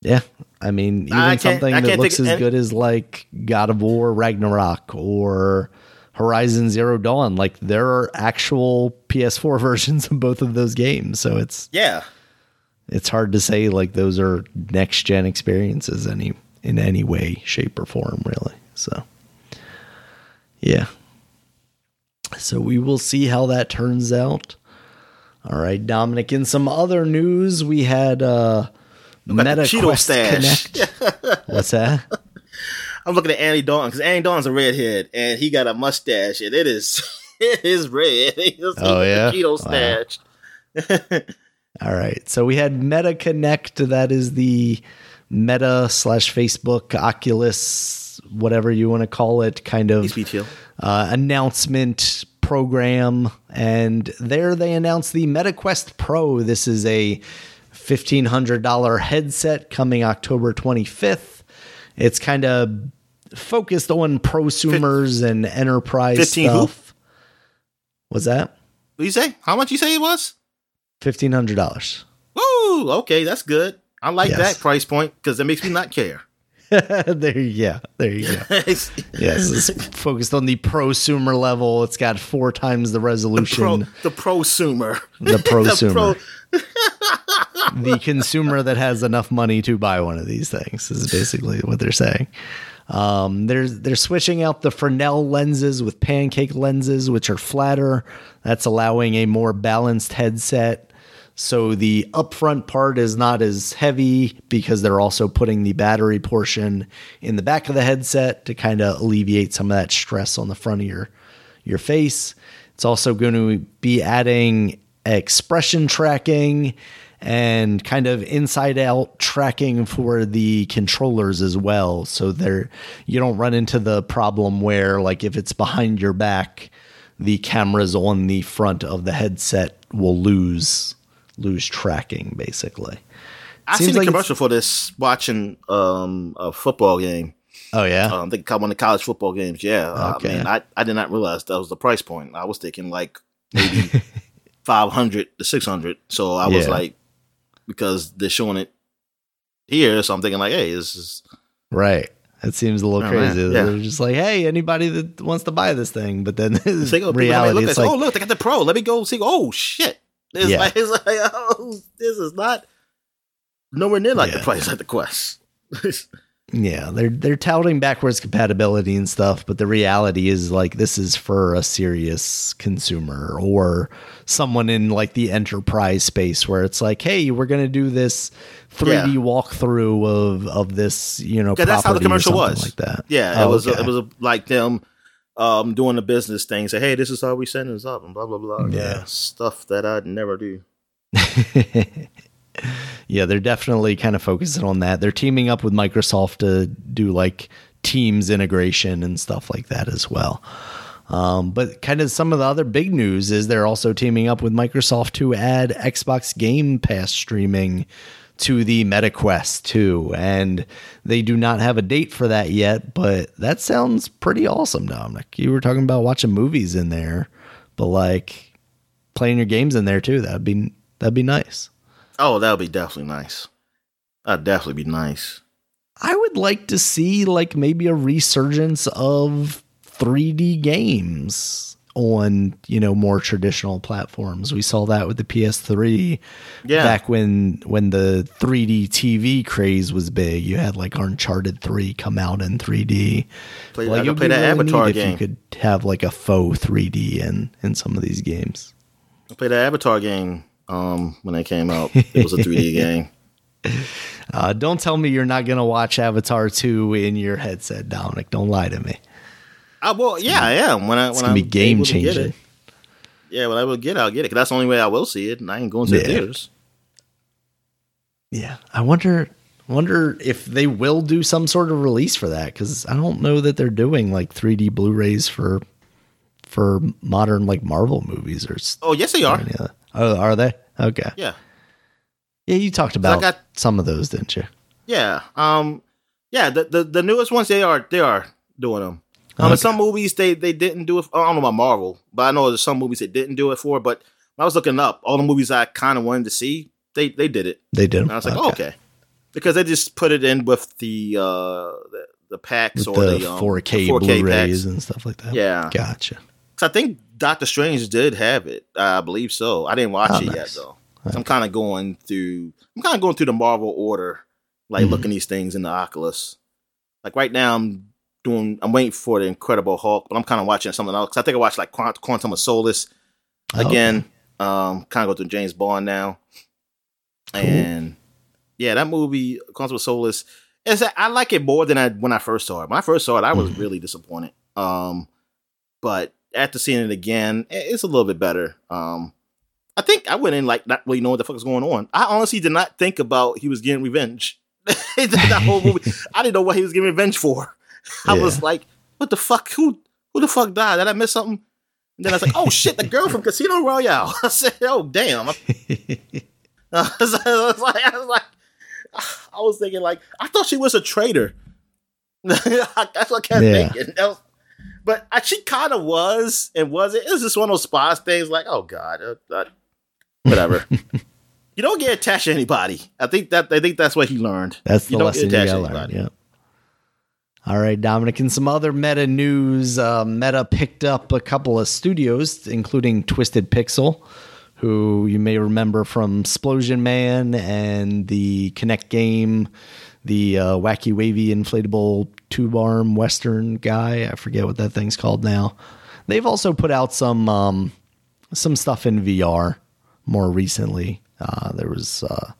Yeah, I mean, even I something that looks as any- good as like God of War Ragnarok or Horizon Zero Dawn. Like there are actual PS4 versions of both of those games, so it's Yeah, it's hard to say like those are next gen experiences any in any way, shape, or form, really. So, yeah. So we will see how that turns out. All right, Dominic. In some other news, we had uh, Meta Cheeto Quest stash. Connect. What's that? I'm looking at Andy Dawn because Andy Dawn's a redhead and he got a mustache and it is it is red. It's Oh, yeah? Cheeto Wow. stash. All right. So we had Meta Connect. That is the Meta slash Facebook, Oculus, whatever you want to call it, kind of uh, announcement program. And there they announced the MetaQuest Pro. This is a $1,500 headset coming October 25th. It's kind of focused on prosumers and enterprise 15 who? stuff. Was that? What you say? How much you say it was? $1,500. Woo! Okay, that's good. I like Yes. that price point because it makes me not care. there, you yeah, there you go. Yes, it's focused on the prosumer level. It's got four times the resolution. the prosumer. The prosumer, pro- the consumer that has enough money to buy one of these things is basically what they're saying. Um, they're they're switching out the Fresnel lenses with pancake lenses, which are flatter. That's allowing a more balanced headset. So the upfront part is not as heavy because they're also putting the battery portion in the back of the headset to kind of alleviate some of that stress on the front of your your face. It's also going to be adding expression tracking and kind of inside out tracking for the controllers as well so there you don't run into the problem where like if it's behind your back the cameras on the front of the headset will lose lose tracking basically I Seems seen a like commercial for this watching um, a football game. oh yeah Um, they come on the college football games. Yeah, Okay. I mean, I, I did not realize that was the price point. I was thinking like maybe five hundred to six hundred. So I was Yeah. like, because they're showing it here, so I'm thinking like, hey, this is right that seems a little Oh, crazy Yeah. they're just like hey anybody that wants to buy this thing but then It's like, oh, reality look it's like oh look, they got the pro. Let me go see. Oh shit! It's Yeah. like, it's like oh, this is not nowhere near like the Yeah. price of the Quest. Yeah, they're they're touting backwards compatibility and stuff, but the reality is like this is for a serious consumer or someone in like the enterprise space where it's like, hey, we're gonna do this 3D Yeah. walkthrough of of this, you know, Yeah, that's how the commercial was. like that. Yeah, Oh, it was okay. it was a, like them um, doing the business thing. Say, hey, this is how we setting this up, and blah blah blah. Yeah. stuff that I'd never do. yeah, they're definitely kind of focusing on that. They're teaming up with Microsoft to do like Teams integration and stuff like that as well. Um, but kind of some of the other big news is they're also teaming up with Microsoft to add Xbox Game Pass streaming to the MetaQuest 2. And they do not have a date for that yet, but that sounds pretty awesome, Dominic. You were talking about watching movies in there, but like playing your games in there too. That'd be that'd be nice. Oh, that would be definitely nice. That'd definitely be nice. I would like to see like maybe a resurgence of 3D games on, you know, more traditional platforms. We saw that with the PS3 Yeah, back when when the 3D TV craze was big. You had like Uncharted 3 come out in 3D. play, Like, I it could would play that really Avatar if game. you could have like a faux 3D in in some of these games. I played the Avatar game um, when it came out. It was a 3D game. Uh, don't tell me you're not gonna watch Avatar 2 in your headset, Dominic. Don't lie to me. Uh, well, yeah, I am. When I It's when gonna be I'm game to get changing. it. Yeah, when I will get, it, I'll get it. 'cause that's the only way I will see it, and I ain't going to Yeah. the theaters. Yeah, I wonder wonder if they will do some sort of release for that because I don't know that they're doing like 3D Blu-rays for for modern like Marvel movies or Oh, yes, they are. Oh, are they? Okay. Yeah, Yeah, you talked about got- some of those, didn't you? yeah, um, yeah. The, the the newest ones they are they are doing them. Um, Okay. some movies they they didn't do it. I don't know about Marvel, but I know there's some movies they didn't do it for. But when I was looking up all the movies I kind of wanted to see, they they did it. They did. And I was like, oh, okay, because they just put it in with the uh the, the packs With or the, the, um, 4K, 4K Blu-rays packs. and stuff like that. Yeah, Gotcha. 'Cause I think Doctor Strange did have it. I believe so. I didn't watch Oh, it yet nice. though. So I'm kind of going through. I'm kind of going through the Marvel order, like Mhm. looking these things in the Oculus. Like right now, I'm doing. I'm waiting for the Incredible Hulk, but I'm kind of watching something else. I think I watched like Quantum of Solace Oh, again. Um, kind of go through James Bond now, Cool. and yeah, that movie Quantum of Solace. Is I like it more than I when I first saw it. When I first saw it, I was Mhm. really disappointed. Um, but after seeing it again, it's a little bit better. Um, I think I went in like not really knowing what the fuck was going on. I honestly did not think about he was getting revenge. that whole movie, I didn't know what he was getting revenge for. I Yeah. was like, what the fuck? Who who the fuck died? Did I miss something? And then I was like, oh shit, the girl from Casino Royale. I said, oh damn. I was, I was like, I was like, I was thinking like, I thought she was a traitor. That's what I kept Yeah. thinking. Was- but I, she kind of was and wasn't. It was just one of those spies things. Like, oh god, uh, uh, whatever. you don't get attached to anybody. I think that I think that's what he learned. That's the You don't lesson you get attached gotta to learn. Yeah. All right, Dominic, and some other meta news. Uh, meta picked up a couple of studios, including Twisted Pixel, who you may remember from 'Splosion Man and the Kinect game the uh, wacky wavy inflatable tube arm Western guy. I forget what that thing's called now. They've also put out some um, some stuff in VR more recently. Uh, there was uh,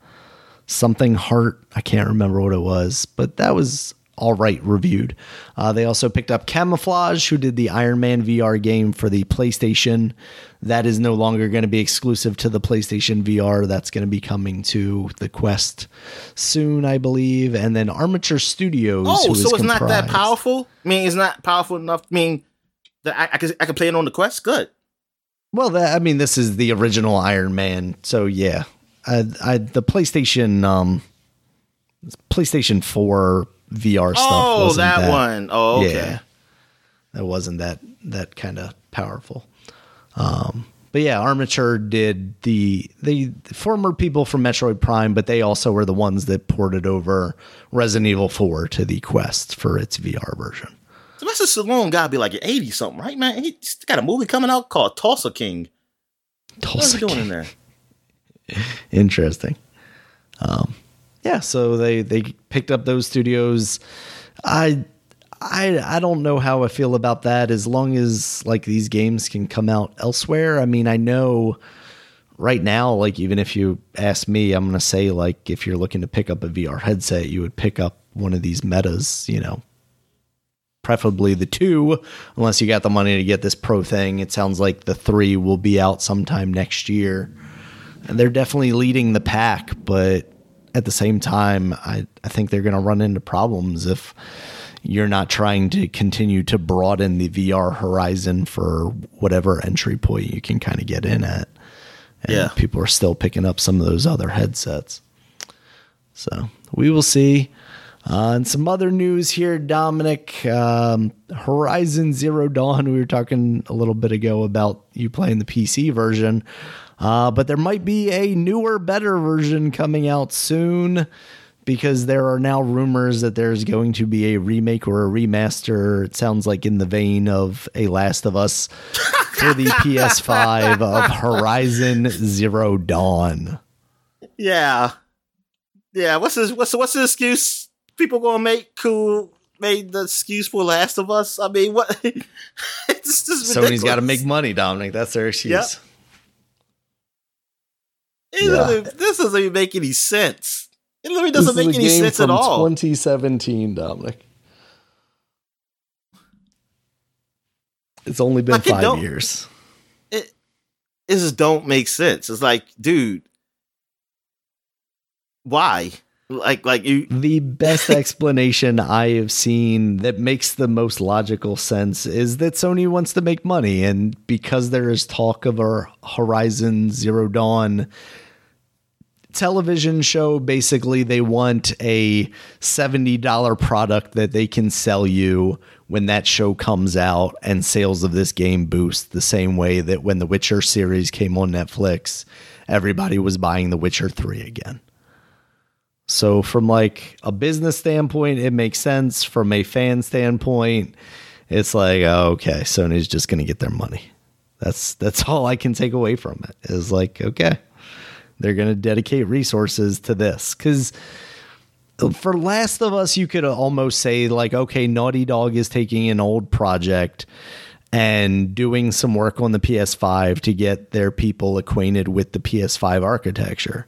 something heart. I can't remember what it was, but that was all right reviewed. Uh, they also picked up Camouflaj, who did the Iron Man VR game for the PlayStation. That is no longer going to be exclusive to the PlayStation VR. That's going to be coming to the Quest soon, I believe. And then Armature Studios. Oh, so it's not that powerful? I mean, it's not powerful enough. I mean, that I, I, could, I could play it on the Quest? Good. Well, that, I mean, this is the original Iron Man. So, yeah. I, I, the PlayStation. Um, PlayStation 4 VR stuff. Oh, that, that, one. Oh, okay. Yeah, that wasn't that that kind of powerful. Um, but yeah, Armature did the the former people from Metroid Prime, but they also were the ones that ported over Resident Evil 4 to the Quest for its VR version. Sylvester Stallone got to be like 80 something, right, man? He's got a movie coming out called Tulsa King. Tulsa What's he doing in there? Interesting. Um, yeah, so they they picked up those studios. I I I don't know how I feel about that as long as like these games can come out elsewhere. I mean, I know right now like even if you ask me, I'm to say like if you're looking to pick up a VR headset, you would pick up one of these metas, you know. Preferably the 2 unless you got the money to get this pro thing. It sounds like the 3 will be out sometime next year. And they're definitely leading the pack, but at the same time, I, I think they're going to run into problems if you're not trying to continue to broaden the VR horizon for whatever entry point you can kind of get in at. And yeah. people are still picking up some of those other headsets. So we will see. Uh, and some other news here, Dominic. Um, Horizon Zero Dawn. We were talking a little bit ago about you playing the PC version. Uh, but there might be a newer, better version coming out soon because there are now rumors that there's going to be a remake or a remaster. It sounds like in the vein of A Last of Us for the PS5 of Horizon Zero Dawn. Yeah, yeah. What's this? What's what's the excuse people gonna make? Who made the excuse for Last of Us? I mean, what? it's just Sony's got to make money, Dominic. That's their excuse. Yep. It yeah. this doesn't even make any sense. It literally doesn't make any sense at all. 2017, Dominic. It's only been like five years. It, it just don't make sense. It's like, dude, why? Like, like you. The best explanation I have seen that makes the most logical sense is that Sony wants to make money, and because there is talk of a Horizon Zero Dawn television show basically they want a $70 product that they can sell you when that show comes out and sales of this game boost the same way that when the Witcher series came on Netflix everybody was buying the Witcher 3 again. So from like a business standpoint it makes sense from a fan standpoint it's like oh, okay Sony's just going to get their money. That's that's all I can take away from it. Is like okay they're going to dedicate resources to this because for Last of Us, you could almost say like, okay, Naughty Dog is taking an old project and doing some work on the PS5 to get their people acquainted with the PS5 architecture.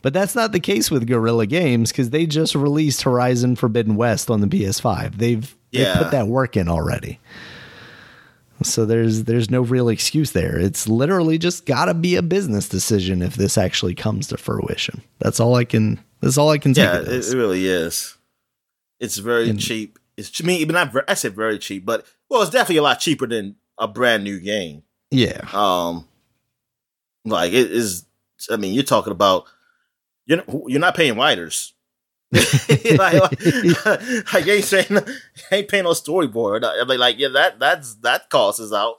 But that's not the case with Guerrilla Games because they just released Horizon Forbidden West on the PS5. They've, yeah. they put that work in already. So there's there's no real excuse there. It's literally just got to be a business decision if this actually comes to fruition. That's all I can. That's all I can say. Yeah, it, it, really is. It's very and, cheap. It's to me, even not. I said very cheap, but well, it's definitely a lot cheaper than a brand new game. Yeah. Um, like it is. I mean, you're talking about you're you're not paying writers. like, like, like, you ain't saying you ain't paying no storyboard. I mean, like, yeah, that that's that cost is out.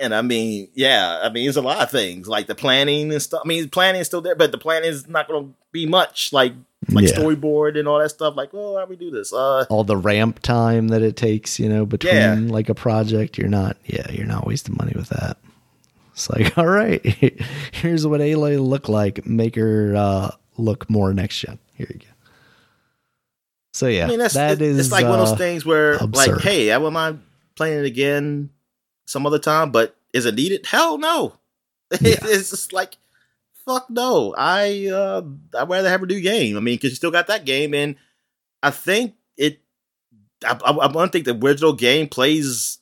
And I mean, yeah, I mean, it's a lot of things like the planning and stuff. I mean, planning is still there, but the planning is not going to be much like like yeah. storyboard and all that stuff. Like, oh, how we do this? Uh, all the ramp time that it takes, you know, between yeah. like a project. You're not, yeah, you're not wasting money with that. It's like, all right, here's what Aloy look like. Make her uh, look more next gen. Here you go. So yeah, I mean, that's that it- is it's like one of uh, those things where, absurd. like, hey, I wouldn't mind playing it again some other time, but is it needed? Hell no. Yeah. it's just like, fuck no. I uh, I'd rather have a new game. I mean, because you still got that game, and I think it. I, I, I want to think the original game plays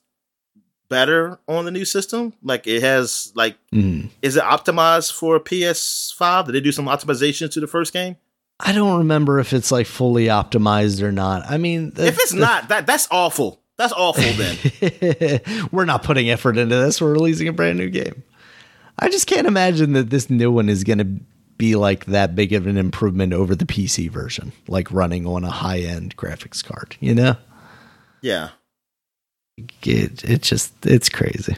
better on the new system. Like it has, like, mm. is it optimized for PS5? Did they do some optimization to the first game? I don't remember if it's like fully optimized or not. I mean, the- if it's the- not, that that's awful. That's awful. Then. we're not putting effort into this. We're releasing a brand new game. I just can't imagine that this new one is going to be like that big of an improvement over the PC version, like running on a high end graphics card. You know, yeah. It it just it's crazy.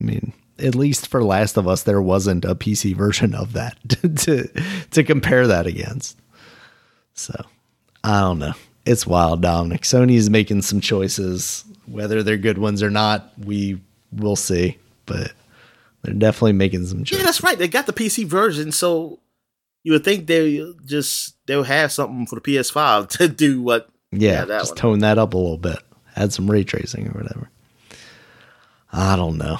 I mean, at least for Last of Us, there wasn't a PC version of that to to compare that against. So I don't know. It's wild, Dominic. Sony is making some choices. Whether they're good ones or not, we will see. But they're definitely making some choices. Yeah, that's right. They got the PC version, so you would think they just they'll have something for the PS5 to do what. Yeah, that just one. tone that up a little bit. Add some ray tracing or whatever. I don't know.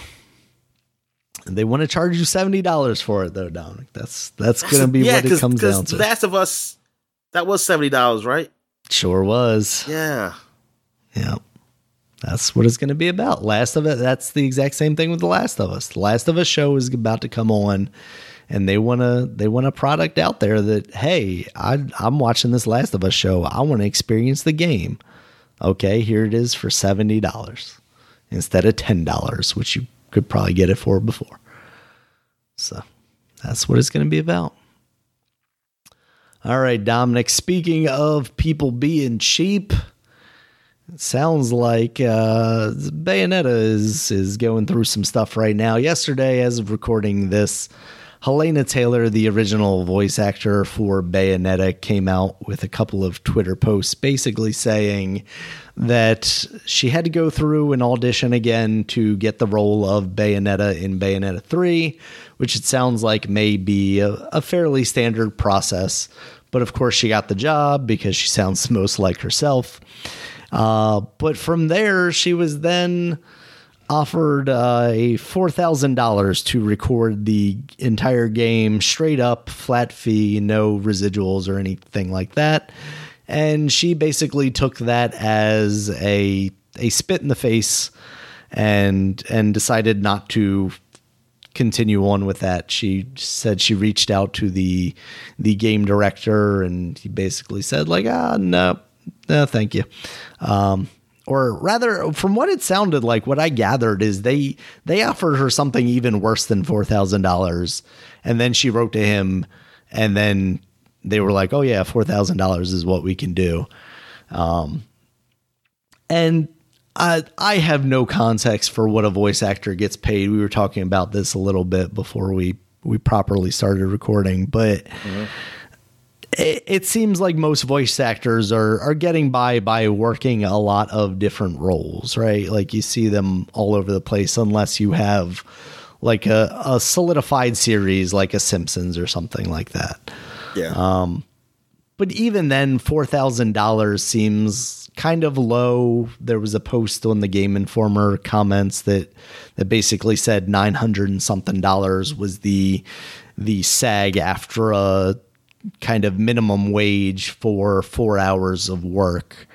They want to charge you seventy dollars for it though, Dominic. That's that's gonna be yeah, what it comes down to. Last of Us, that was seventy dollars, right? sure was. Yeah. Yeah. That's what it's going to be about. Last of Us. That's the exact same thing with The Last of Us. The Last of Us show is about to come on, and they want to they want a product out there that hey, I, I'm watching this Last of Us show. I want to experience the game. Okay, here it is for seventy dollars instead of ten dollars, which you could probably get it for before. So that's what it's going to be about. All right, Dominic. Speaking of people being cheap, it sounds like uh, Bayonetta is is going through some stuff right now. Yesterday, as of recording this, Hellena Taylor, the original voice actor for Bayonetta, came out with a couple of Twitter posts basically saying that she had to go through an audition again to get the role of Bayonetta in Bayonetta 3, which it sounds like may be a, a fairly standard process. But of course, she got the job because she sounds most like herself. Uh, but from there, she was then offered uh, a four thousand dollars to record the entire game straight up, flat fee, no residuals or anything like that. And she basically took that as a a spit in the face, and and decided not to continue on with that. She said she reached out to the the game director, and he basically said like, ah, no, no, thank you. Um, or rather, from what it sounded like, what I gathered is they they offered her something even worse than four thousand dollars, and then she wrote to him, and then they were like, "Oh yeah, four thousand dollars is what we can do," um, and I I have no context for what a voice actor gets paid. We were talking about this a little bit before we we properly started recording, but it, it seems like most voice actors are are getting by by working a lot of different roles, right? Like you see them all over the place, unless you have like a, a solidified series like a Simpsons or something like that. Yeah. Um, but even then, four thousand dollars seems kind of low. There was a post on the Game Informer comments that that basically said nine hundred and something dollars was the the SAG-AFTRA kind of minimum wage for four hours of work.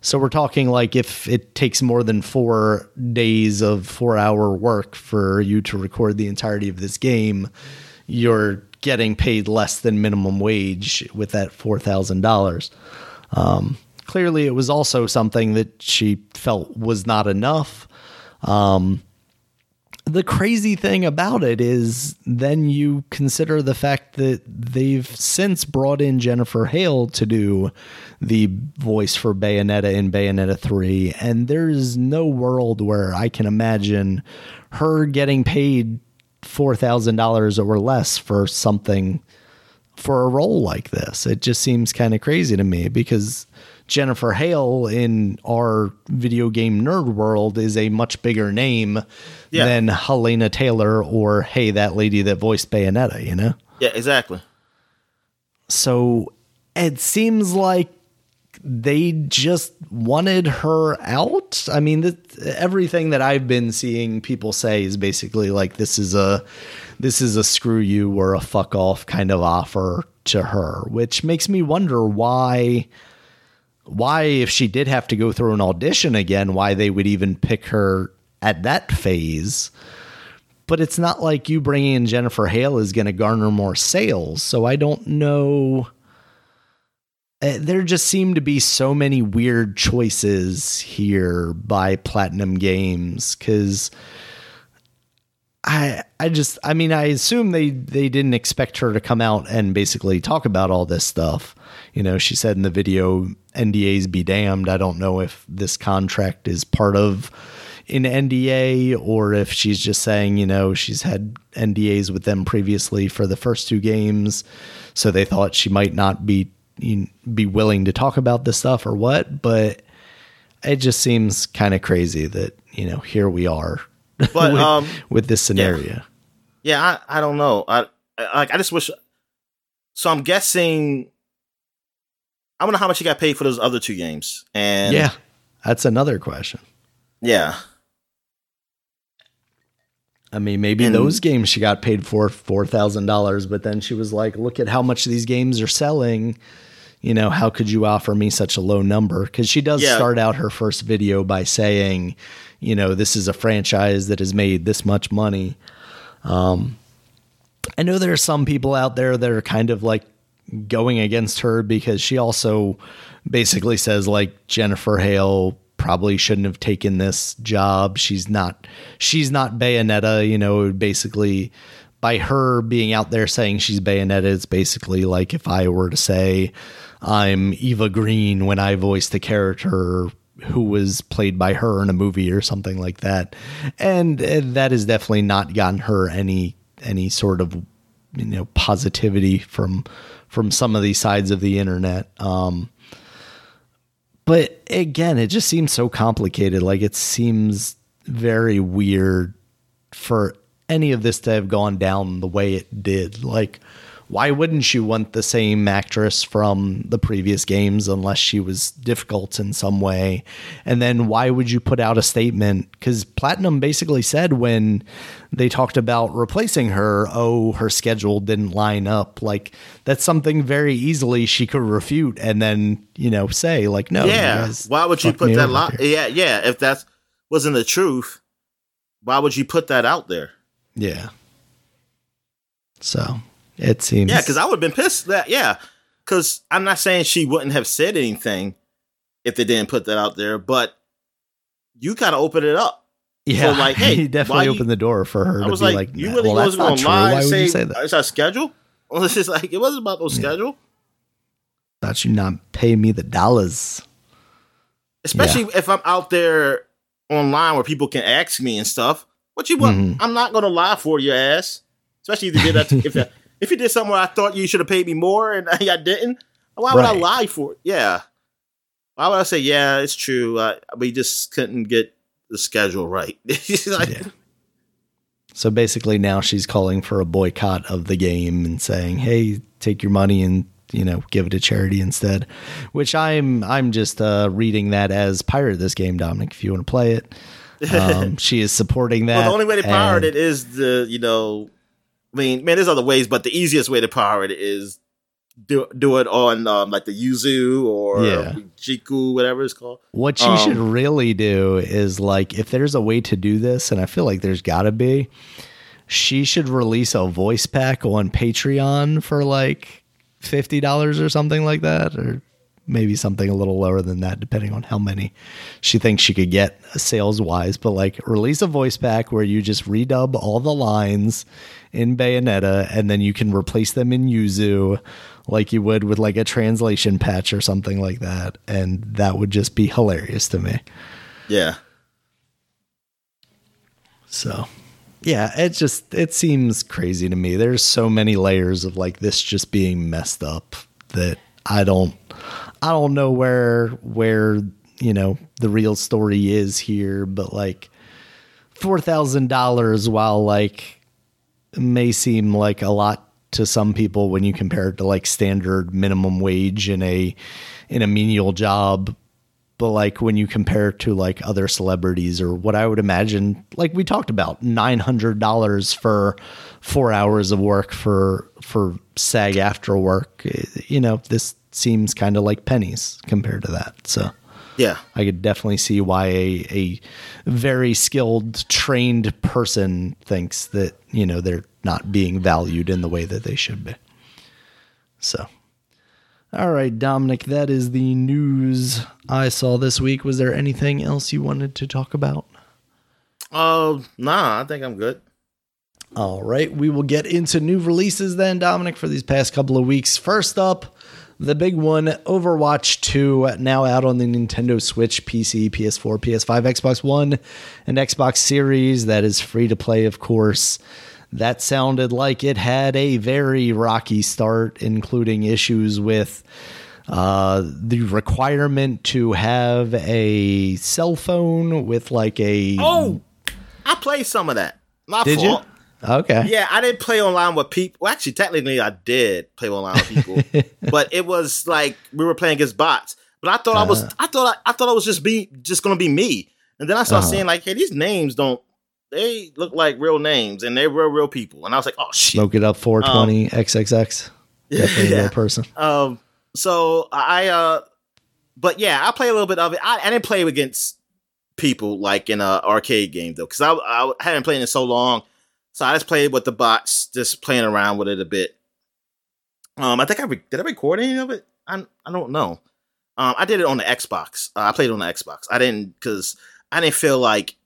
So we're talking like if it takes more than four days of four hour work for you to record the entirety of this game, you're getting paid less than minimum wage with that four thousand dollars. Um, clearly, it was also something that she felt was not enough. Um, the crazy thing about it is then you consider the fact that they've since brought in Jennifer Hale to do the voice for Bayonetta in Bayonetta 3 and there's no world where I can imagine her getting paid $4,000 or less for something for a role like this. It just seems kind of crazy to me because Jennifer Hale in our video game nerd world is a much bigger name Yeah. than Hellena Taylor or hey that lady that voiced Bayonetta, you know? yeah, exactly. So it seems like they just wanted her out. I mean, th- everything that I've been seeing people say is basically like this is a this is a screw you or a fuck off kind of offer to her, which makes me wonder why why if she did have to go through an audition again, why they would even pick her at that phase. But it's not like you bringing in Jennifer Hale is going to garner more sales. So I don't know uh, there just seem to be so many weird choices here by Platinum Games because I I just I mean I assume they they didn't expect her to come out and basically talk about all this stuff. You know, she said in the video NDAs be damned. I don't know if this contract is part of an NDA or if she's just saying, you know, she's had NDAs with them previously for the first two games, so they thought she might not be be willing to talk about this stuff or what, but it just seems kind of crazy that, you know, here we are But with, um, with this scenario. yeah, I, I don't know. I I, I just wish. So I'm guessing. I don't know how much he got paid for those other two games, and Yeah. That's another question. yeah, I mean, maybe And- those games she got paid for four thousand dollars, but then she was like, "Look at how much these games are selling." You know, how could you offer me such a low number? Because she does Yeah. start out her first video by saying, "You know, this is a franchise that has made this much money." Um, I know there are some people out there that are kind of like going against her because she also basically says like Jennifer Hale probably shouldn't have taken this job. She's not she's not Bayonetta, you know, basically by her being out there saying she's Bayonetta, it's basically like if I were to say I'm Eva Green when I voiced the character who was played by her in a movie or something like that. And that has definitely not gotten her any any sort of you know positivity from from some of these sides of the internet. Um but again, it just seems so complicated. Like it seems very weird for any of this to have gone down the way it did. Like, why wouldn't you want the same actress from the previous games unless she was difficult in some way? And then why would you put out a statement? Because Platinum basically said when they talked about replacing her, oh, her schedule didn't line up. Like, that's something very easily she could refute and then, you know, say, like, no. yeah. Why would you put that? over Li- here. yeah, yeah. If that wasn't the truth, why would you put that out there? Yeah. So it seems. Yeah, because I would have been pissed that yeah. Because I'm not saying she wouldn't have said anything if they didn't put that out there, but you kind of open it up. yeah, so, like, hey, he definitely why you- opened the door for her I to was like, like, you "Nah, really well, wasn't not going true. to lie Why would say, you say that? it's our schedule? Well, it's just like, it wasn't about no schedule. Thought you not pay me the dollars. Especially if I'm out there online where people can ask me and stuff. What you want? Mhm. I'm not going to lie for your ass. Especially if you did that. if, if you did something where I thought you should have paid me more and I didn't, why would I lie for it? Yeah. Why would I say, yeah, it's true. Uh, we just couldn't get the schedule right. Like, Yeah. So basically, now she's calling for a boycott of the game and saying, "Hey, take your money and you know give it to charity instead." Which I'm I'm just uh, reading that as pirate this game, Dominic. If you want to play it, um, she is supporting that. Well, the only way to pirate it is the, you know, I mean, man, there's other ways, but the easiest way to power it is do do it on um, like the Yuzu or Yeah. Jiku, whatever it's called. What she Um, should really do is like if there's a way to do this, and I feel like there's got to be, she should release a voice pack on Patreon for like fifty dollars or something like that, or maybe something a little lower than that, depending on how many she thinks she could get sales wise. But like release a voice pack where you just redub all the lines in Bayonetta, and then you can replace them in Yuzu like you would with like a translation patch or something like that. And that would just be hilarious to me. Yeah. So, yeah, it just it seems crazy to me. There's so many layers of like this just being messed up that I don't I don't know where where, you know, the real story is here, but like $4,000 while like may seem like a lot to some people when you compare it to like standard minimum wage in a in a menial job but like when you compare it to like other celebrities or what I would imagine, like we talked about, nine hundred dollars for four hours of work for for SAG-AFTRA work. You know, this seems kind of like pennies compared to that. So yeah, I could definitely see why a a very skilled, trained person thinks that you know they're not being valued in the way that they should be. So all right, Dominic, that is the news I saw this week. Was there anything else you wanted to talk about? Uh, nah, I think I'm good. All right, we will get into new releases then, Dominic, for these past couple of weeks. First up, the big one Overwatch 2, now out on the Nintendo Switch, PC, PS4, PS5, Xbox One, and Xbox Series. That is free to play, of course that sounded like it had a very rocky start, including issues with uh, the requirement to have a cell phone with like a. Oh, I played some of that. My did fault. you? Okay. Yeah, I didn't play online with people. Well, actually, technically, I did play online with people, but it was like we were playing against bots. But I thought uh-huh. I was, uh-huh. I thought, I, I, thought I was just be just gonna be me. And then I started uh-huh. seeing like, hey, these names don't they look like real names and they're real, real people. And I was like, oh shit. Smoke it up 420 um, XXX. Definitely yeah. a real person. Um, so I, uh, but yeah, I play a little bit of it. I, I didn't play against people like in an arcade game though, because I, I hadn't played in so long. So I just played with the bots, just playing around with it a bit. Um, I think I re- did I record any of it. I I don't know. Um, I did it on the Xbox. Uh, I played it on the Xbox. I didn't because I didn't feel like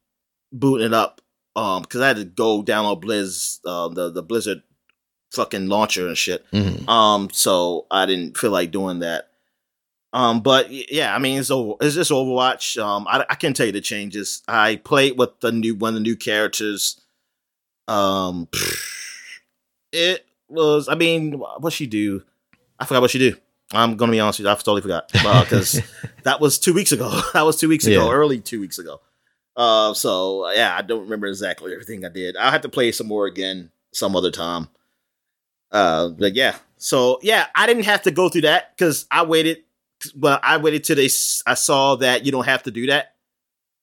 booting it up um because I had to go download Blizz uh, the the Blizzard fucking launcher and shit. Mm-hmm. Um, so I didn't feel like doing that. Um, but yeah, I mean it's over. It's just Overwatch. Um, I, I can tell you the changes. I played with the new one of the new characters. Um, it was. I mean, what she do? I forgot what she do. I'm gonna be honest with you. I totally forgot because uh, that was two weeks ago. that was two weeks ago, yeah. early two weeks ago. Uh, so yeah, I don't remember exactly everything I did. I'll have to play some more again some other time. Uh, but yeah, so yeah, I didn't have to go through that because I waited. Well, I waited till they I saw that you don't have to do that.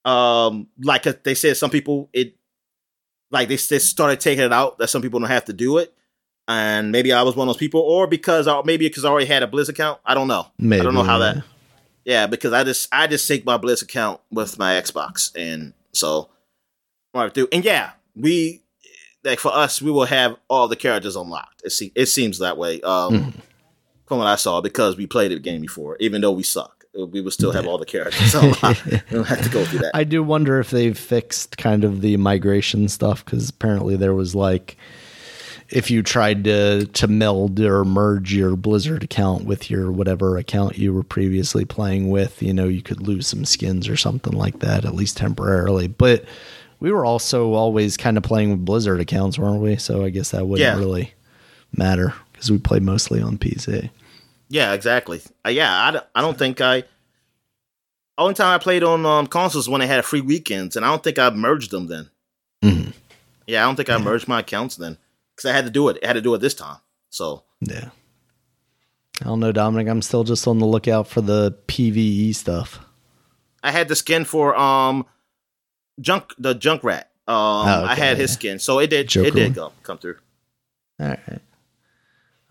Um, like they said, some people it like they, they started taking it out that some people don't have to do it, and maybe I was one of those people, or because I, maybe because I already had a Blizz account. I don't know. Maybe, I don't know how that. Yeah, because I just I just sync my Blizz account with my Xbox, and so right through. And yeah, we like for us, we will have all the characters unlocked. It, se- it seems that way um, mm. from what I saw because we played the game before, even though we suck. We would still have all the characters unlocked. we don't have to go through that. I do wonder if they've fixed kind of the migration stuff because apparently there was like if you tried to to meld or merge your Blizzard account with your whatever account you were previously playing with, you know, you could lose some skins or something like that, at least temporarily. But we were also always kind of playing with Blizzard accounts, weren't we? So I guess that wouldn't yeah. really matter because we play mostly on PC. Yeah, exactly. Uh, yeah, I, I don't think I. Only time I played on um, consoles when they had free weekends, and I don't think I merged them then. Mm-hmm. Yeah, I don't think I merged my accounts then because I had to do it. I had to do it this time. So yeah. I don't know, Dominic. I'm still just on the lookout for the PVE stuff. I had the skin for um junk the Junkrat. Um, oh, okay, I had his skin, so it did Joker. it did go come through. All right.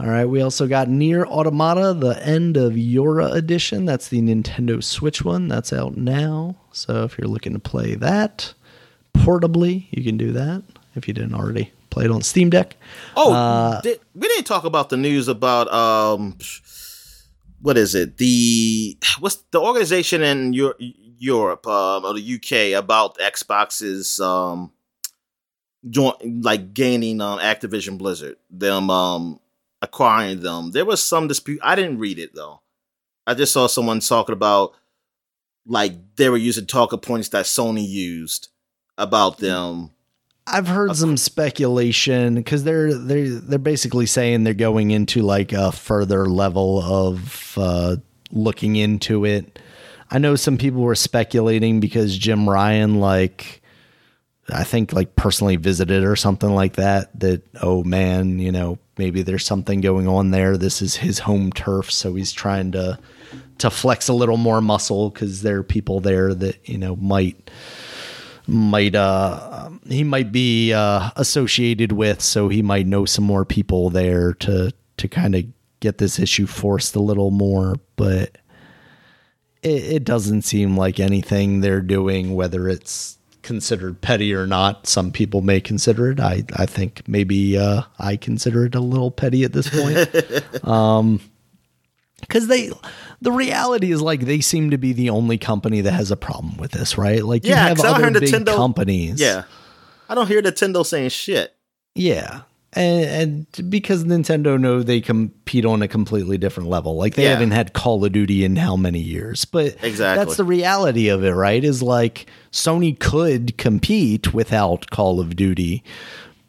All right, we also got NieR Automata, the end of YoRHa edition. That's the Nintendo Switch one. That's out now. So if you're looking to play that portably, you can do that if you didn't already play it on Steam Deck. Oh, uh, did, we didn't talk about the news about um, what is it? The what's the organization in Europe, Europe um, or the UK about Xbox's um, joint like gaining um, Activision Blizzard, them um, acquiring them. There was some dispute. I didn't read it though. I just saw someone talking about like they were using talking points that Sony used about them I've heard some speculation because they're they're they're basically saying they're going into like a further level of uh, looking into it. I know some people were speculating because Jim Ryan like I think like personally visited or something like that. That oh man, you know maybe there's something going on there. This is his home turf, so he's trying to to flex a little more muscle because there are people there that you know might might uh he might be uh associated with so he might know some more people there to to kind of get this issue forced a little more but it, it doesn't seem like anything they're doing whether it's considered petty or not. Some people may consider it. I i think maybe uh i consider it a little petty at this point. Um because they the reality is like they seem to be the only company that has a problem with this right? Like you Yeah, have other big Nintendo- companies. Yeah. I don't hear Nintendo saying shit. yeah and, and because nintendo know they compete on a completely different level like they Yeah. haven't had call of duty in how many years but Exactly. that's the reality of it right is like sony could compete without call of duty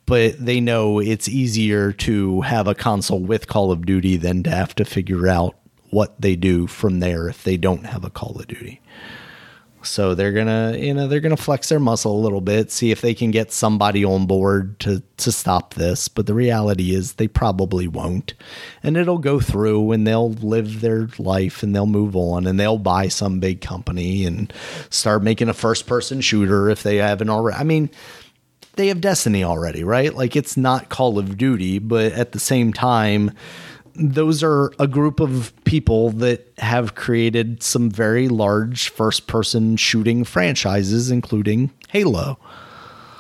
but they know it's easier to have a console with Call of Duty than to have to figure out what they do from there if they don't have a Call of Duty. So they're gonna, you know, they're gonna flex their muscle a little bit, see if they can get somebody on board to to stop this. But the reality is, they probably won't, and it'll go through, and they'll live their life, and they'll move on, and they'll buy some big company and start making a first person shooter if they haven't already. I mean, they have Destiny already, right? Like it's not Call of Duty, but at the same time, those are a group of people that have created some very large first person shooting franchises, including Halo.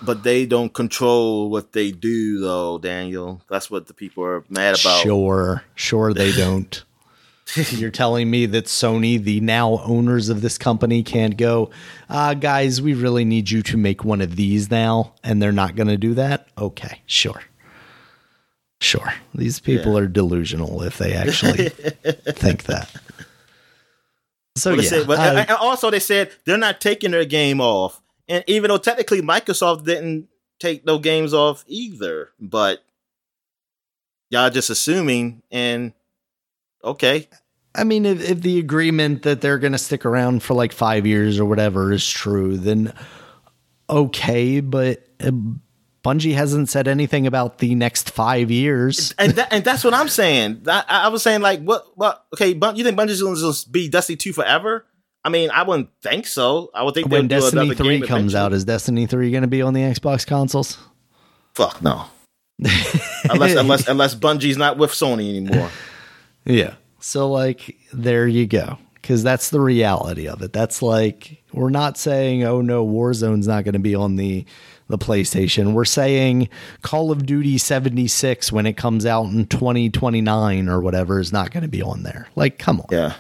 But they don't control what they do, though, Daniel. That's what the people are mad about. Sure, sure, they don't. You're telling me that Sony, the now owners of this company, can't go, uh, guys, we really need you to make one of these now, and they're not going to do that? Okay, sure. Sure. These people are delusional if they actually think that. So, they yeah. said- but uh, and also they said they're not taking their game off, and even though technically Microsoft didn't take no games off either, but y'all just assuming and okay, I mean, if, if the agreement that they're going to stick around for like five years or whatever is true, then okay. But uh, Bungie hasn't said anything about the next five years. and that, and that's what I'm saying. I, I was saying like, what, what? Okay, you think Bungie's going to just be Destiny two forever? I mean, I wouldn't think so. I would think When Destiny 3 game comes out, eventually. is Destiny 3 going to be on the Xbox consoles? fuck no. unless unless unless Bungie's not with Sony anymore. Yeah. So like there you go. Cuz that's the reality of it. That's like we're not saying oh no Warzone's not going to be on the the PlayStation. We're saying Call of Duty 76 when it comes out in 2029 or whatever is not going to be on there. Like come on. Yeah.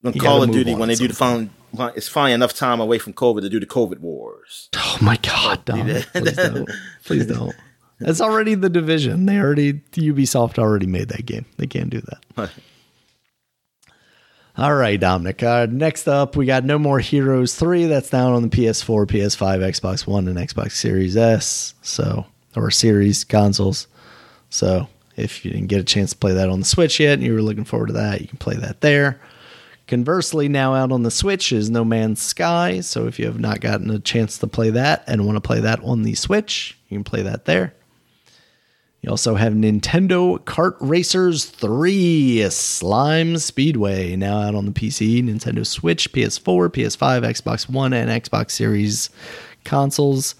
When You Call of Duty, when they do the phone, it's finally enough time away from COVID to do the COVID wars. Oh my god, Dom. Please don't. Please don't. It's already the division. They already Ubisoft already made that game. They can't do that. All right, Dominic. Uh, next up, we got No More Heroes 3. That's down on the PS4, PS5, Xbox One, and Xbox Series S. So, or Series consoles. So, if you didn't get a chance to play that on the Switch yet and you were looking forward to that, you can play that there. Conversely, now out on the Switch is No Man's Sky. So, if you have not gotten a chance to play that and want to play that on the Switch, you can play that there. You also have Nintendo Kart Racers 3 Slime Speedway now out on the PC, Nintendo Switch, PS4, PS5, Xbox One, and Xbox Series consoles.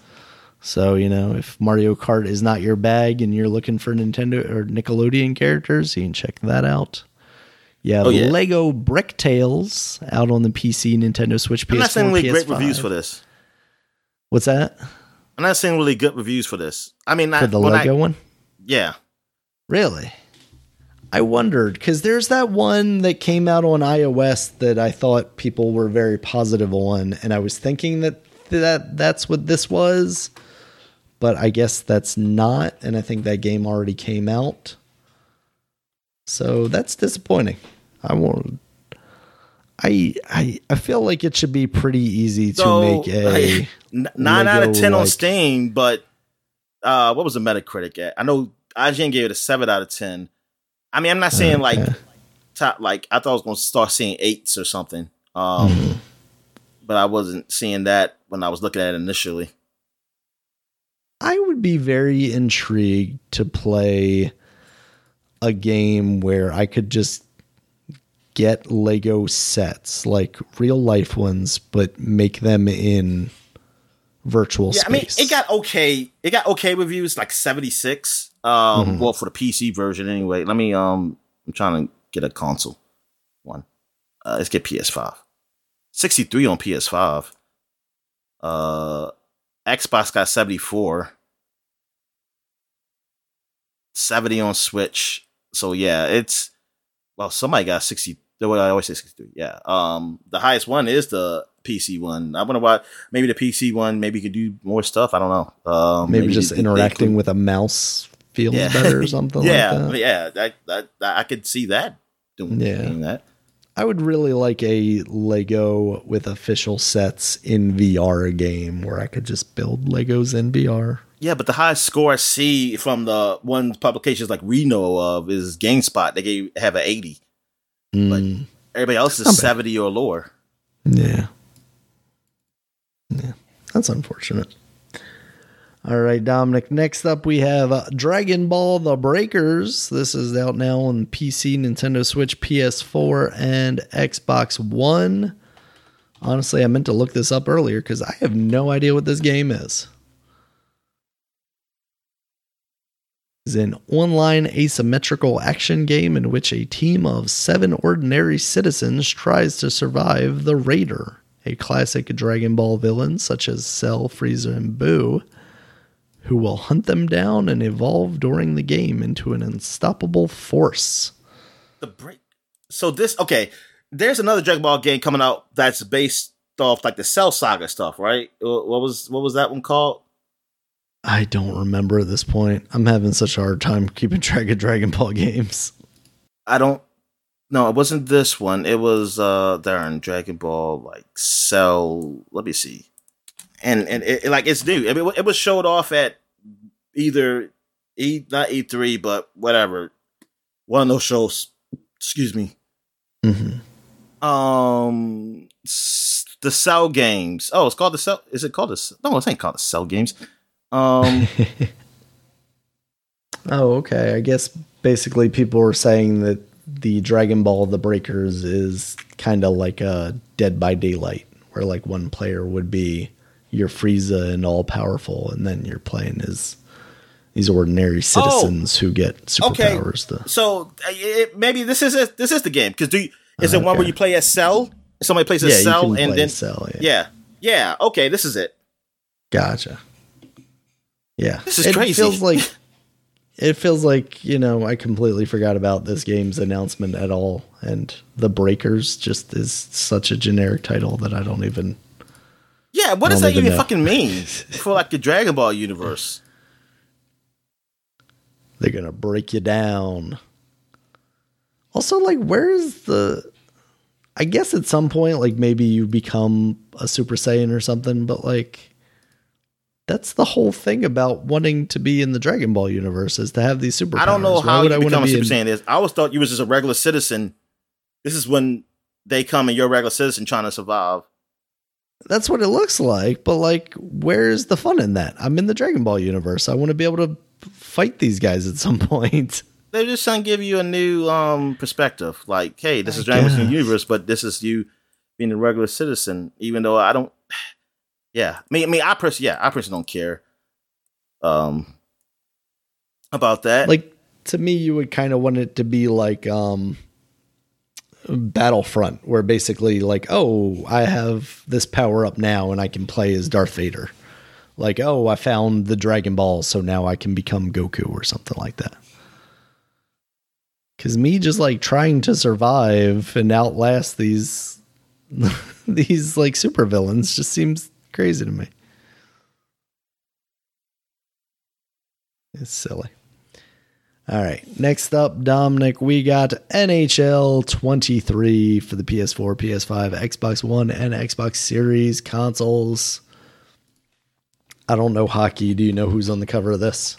So, you know, if Mario Kart is not your bag and you're looking for Nintendo or Nickelodeon characters, you can check that out. Have Oh, yeah. Lego Brick Tales out on the PC, Nintendo Switch, PS4, I'm not seeing really great PS5. reviews for this. What's that? I'm not seeing really good reviews for this. I mean, For the Lego I, one? Yeah. Really? I wondered because there's that one that came out on iOS that I thought people were very positive on, and I was thinking that that that's what this was, but I guess that's not, and I think that game already came out, so that's disappointing. I won't. I I I feel like it should be pretty easy to So, make a like, n- nine out of Lego, ten on Steam, but uh, what was the Metacritic at? I know IGN gave it a seven out of ten. I mean, I'm not saying like top. Like I thought I was going to start seeing eights or something. Um, Mm-hmm. but I wasn't seeing that when I was looking at it initially. I would be very intrigued to play a game where I could just get Lego sets, like real life ones, but make them in virtual Yeah, I mean, it got okay. It got okay reviews, like seventy six. Um, Mhm. well, for the PC version anyway. Let me. Um, I'm trying to get a console one. Uh, let's get PS5. Sixty three on PS5. Uh, Xbox got seventy four. 70 on Switch. So yeah, it's well, somebody got 60. Well, I always say 63. Yeah. Um, the highest one is the PC one. I wonder why. Maybe the PC one maybe you could do more stuff. I don't know. Um, maybe, just they- they interacting include- with a mouse feels Yeah. better or something yeah, like that. yeah. That, that I could see that doing, Yeah. doing that. I would really like a Lego with official sets in VR game where I could just build Legos in VR. Yeah, but the highest score I see from the one publications like we know of is GameSpot. They gave have an 80. Mm, Everybody else is 70 or lower. yeah. Yeah. That's unfortunate. All right, Dominic. Next up, we have uh, Dragon Ball The Breakers. This is out now on PC, Nintendo Switch, PS4, and Xbox One. Honestly, I meant to look this up earlier because I have no idea what this game is. is an online asymmetrical action game in which a team of seven ordinary citizens tries to survive the Raider, a classic Dragon Ball villain such as Cell, Frieza, and Buu, who will hunt them down and evolve during the game into an unstoppable force. The break. So this okay. There's another Dragon Ball game coming out that's based off like the Cell Saga stuff, right? What was what was that one called? I don't remember at this point. I'm having such a hard time keeping track of Dragon Ball games. I don't. No, it wasn't this one. It was uh darn Dragon Ball like Cell. Let me see. And and it, like it's new. I mean, it was showed off at either E not E three, but whatever. One of those shows. Excuse me. hmm Um, the Cell games. Oh, it's called the Cell. Is it called the? No, it ain't called the Cell games. Um, oh, okay. I guess basically people were saying that the Dragon Ball The Breakers is kind of like a Dead by Daylight, where like one player would be your Frieza and all powerful, and then you're playing as these ordinary citizens who get Okay. superpowers. To, so uh, it, maybe this is it. This is the game because do you, is it one where you play as Cell? Somebody plays yeah, as you Cell and then Cell. Yeah. yeah, yeah. Okay, this is it. Gotcha. Yeah. This is it crazy. feels like it feels like, you know, I completely forgot about this game's announcement at all. And The Breakers just is such a generic title that I don't even Yeah, what does that even fucking mean for like the Dragon Ball universe? they're gonna break you down. Also, like, where's the I guess at some point, like maybe you become a Super Saiyan or something, but like that's the whole thing about wanting to be in the Dragon Ball universe is to have these superpowers. I don't know Why how would you I become a be Super Saiyan. Is I always thought you was just a regular citizen. This is when they come and you're a regular citizen trying to survive. That's what it looks like, but like, where's the fun in that? I'm in the Dragon Ball universe. I want to be able to fight these guys at some point. They're just trying to give you a new um perspective. Like, hey, this I is Dragon Ball universe, but this is you being a regular citizen. Even though I don't, yeah, I mean, I mean, I personally, yeah, I personally don't care. Um, about that. Like to me, you would kind of want it to be like um, Battlefront, where basically like, oh, I have this power up now, and I can play as Darth Vader. Like, oh, I found the Dragon Ball, so now I can become Goku or something like that. Because me just like trying to survive and outlast these these like supervillains just seems crazy to me. It's silly. All right. Next up, Dominic, we got NHL 23 for the PS4, PS5, Xbox One, and Xbox Series consoles. I don't know hockey. Do you know who's on the cover of this?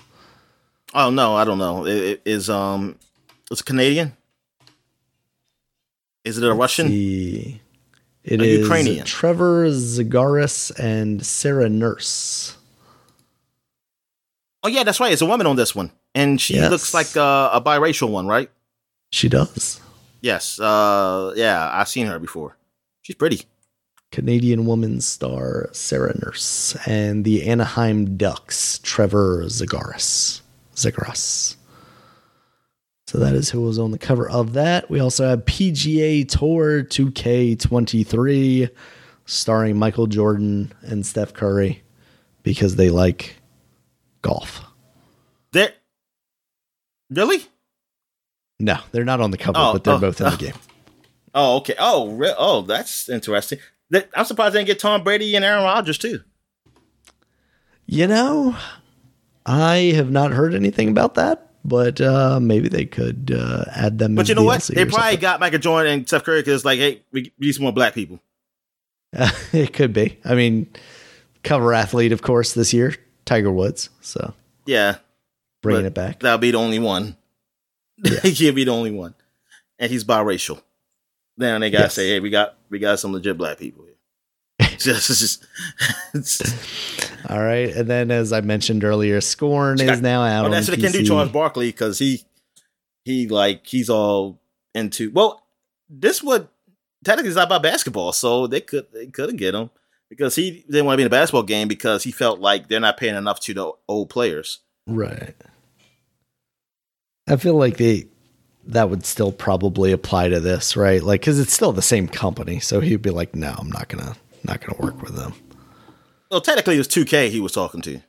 oh no, I don't know. It, it is um, it's Canadian. Is it a Russian? The It A is Ukrainian. Trevor Zagaris and Sarah Nurse. Oh yeah, that's right. It's a woman on this one, and she Yes. looks like uh, a biracial one, right? She does. Yes. Uh, yeah, I've seen her before. She's pretty. Canadian woman star Sarah Nurse and the Anaheim Ducks Trevor Zagaris. Zagaris. So that is who was on the cover of that. We also have PGA Tour 2K23 starring Michael Jordan and Steph Curry because they like golf. There. Really? No, they're not on the cover, Oh, but they're oh, both in the oh. game. Oh, okay. Oh, re- oh, that's interesting. That, I'm surprised they didn't get Tom Brady and Aaron Rodgers too. You know, I have not heard anything about that, but uh, maybe they could uh, add them. But you know what? They probably something. got Michael Jordan and Steph Curry because, like, hey, we need some more black people. it could be. I mean, cover athlete, of course, this year, Tiger Woods. So Yeah, bringing it back. That'll be the only one. he can't be the only one, and he's biracial. Then they gotta Yes. say, hey, we got we got some legit black people here. just, just, just All right, and then as I mentioned earlier, Scorn is now out. oh, on that's what they can do. Charles Barkley, because he he like he's all into. Well, this would technically is not about basketball, so they could they couldn't get him because he didn't want to be in a basketball game because he felt like they're not paying enough to the old players. Right. I feel like they that would still probably apply to this, right? Like, because it's still the same company, so he'd be like, "No, I'm not gonna, not gonna work with them." Well, technically, it was 2K he was talking to.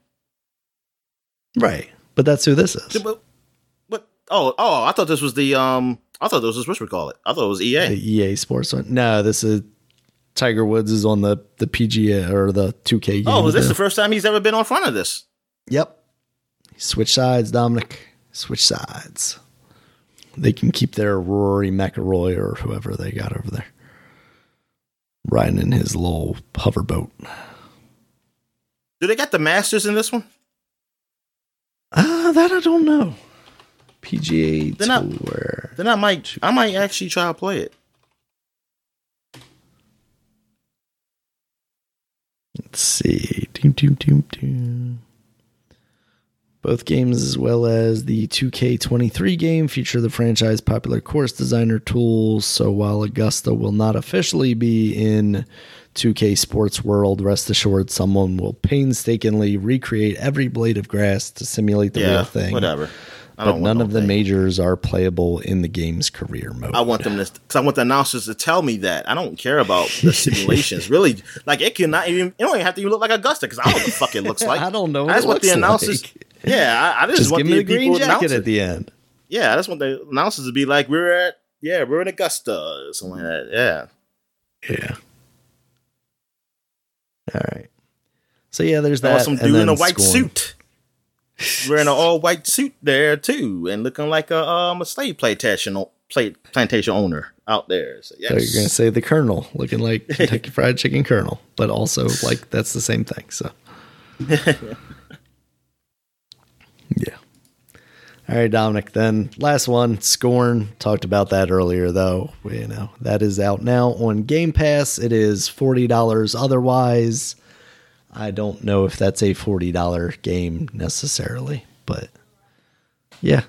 Right. But that's who this is. But, but oh oh, I thought this was the um. I thought this was what we call it. I thought it was EA. The EA Sports one. No, this is Tiger Woods is on the the PGA or the 2K game. Oh, is this the first time he's ever been on front of this? Yep. Switch sides, Dominic. Switch sides. They can keep their Rory McIlroy or whoever they got over there riding in his little hoverboat. Do they got the Masters in this one? Ah, that I don't know. PGA not- Tour. Then I might I might actually try to play it. Let's see. Doom, doom, doom, doom. Both games, as well as the 2K23 game, feature the franchise popular course designer tools. So while Augusta will not officially be in 2K Sports World, rest assured someone will painstakingly recreate every blade of grass to simulate the yeah, real thing. whatever. I But none no of the thing. majors are playable in the game's career mode. I want them to because I want the announcers to tell me that. I don't care about the simulations. really, like it cannot even. It don't even have to even look like Augusta because I don't know what the fuck it looks like. I don't know. I just want the announcers. Like. Yeah, I, I just, Just want give the green jacket at the end. Yeah, I just want the announcers to be like, "We're at yeah, we're in Augusta," or something like that. Yeah. Yeah. All right. So yeah, there's that. some dude in a white Scorn. suit. Wearing an all white suit there too, and looking like a um a slave plantation plantation owner out there. So yes, So you're gonna say the Colonel, looking like Kentucky Fried Chicken Colonel, but also like that's the same thing. So yeah. All right, Dominic. Then last one, Scorn. Talked about that earlier, though. You know that is out now on Game Pass. It is forty dollars. Otherwise, I don't know if that's a forty dollar game necessarily, but yeah,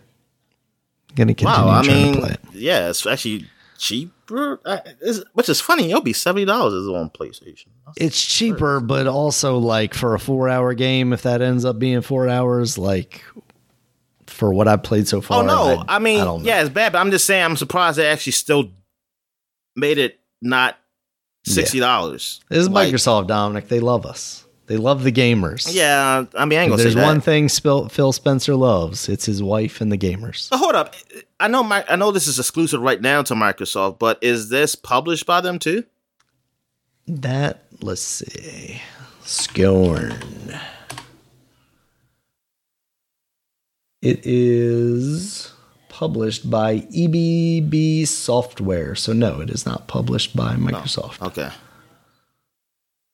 gonna continue wow. I trying mean, to play it. yeah, it's actually cheaper. Uh, it's- which is funny. It'll be seventy dollars is on PlayStation. It's cheaper, but also like for a four hour game, if that ends up being four hours, like for what I've played so far. Oh no, I, mean, don't yeah, it's bad, but I'm just saying, I'm surprised they actually still made it not sixty dollars. this is Microsoft, Dominic. They love us. They love the gamers. Yeah, I mean, I ain't If gonna there's one thing Phil Spencer loves. It's his wife and the gamers. But hold up, I know my, I know this is exclusive right now to Microsoft, but is this published by them too? That let's see, Scorn. It is published by EBB Software. So no, it is not published by Microsoft. Okay,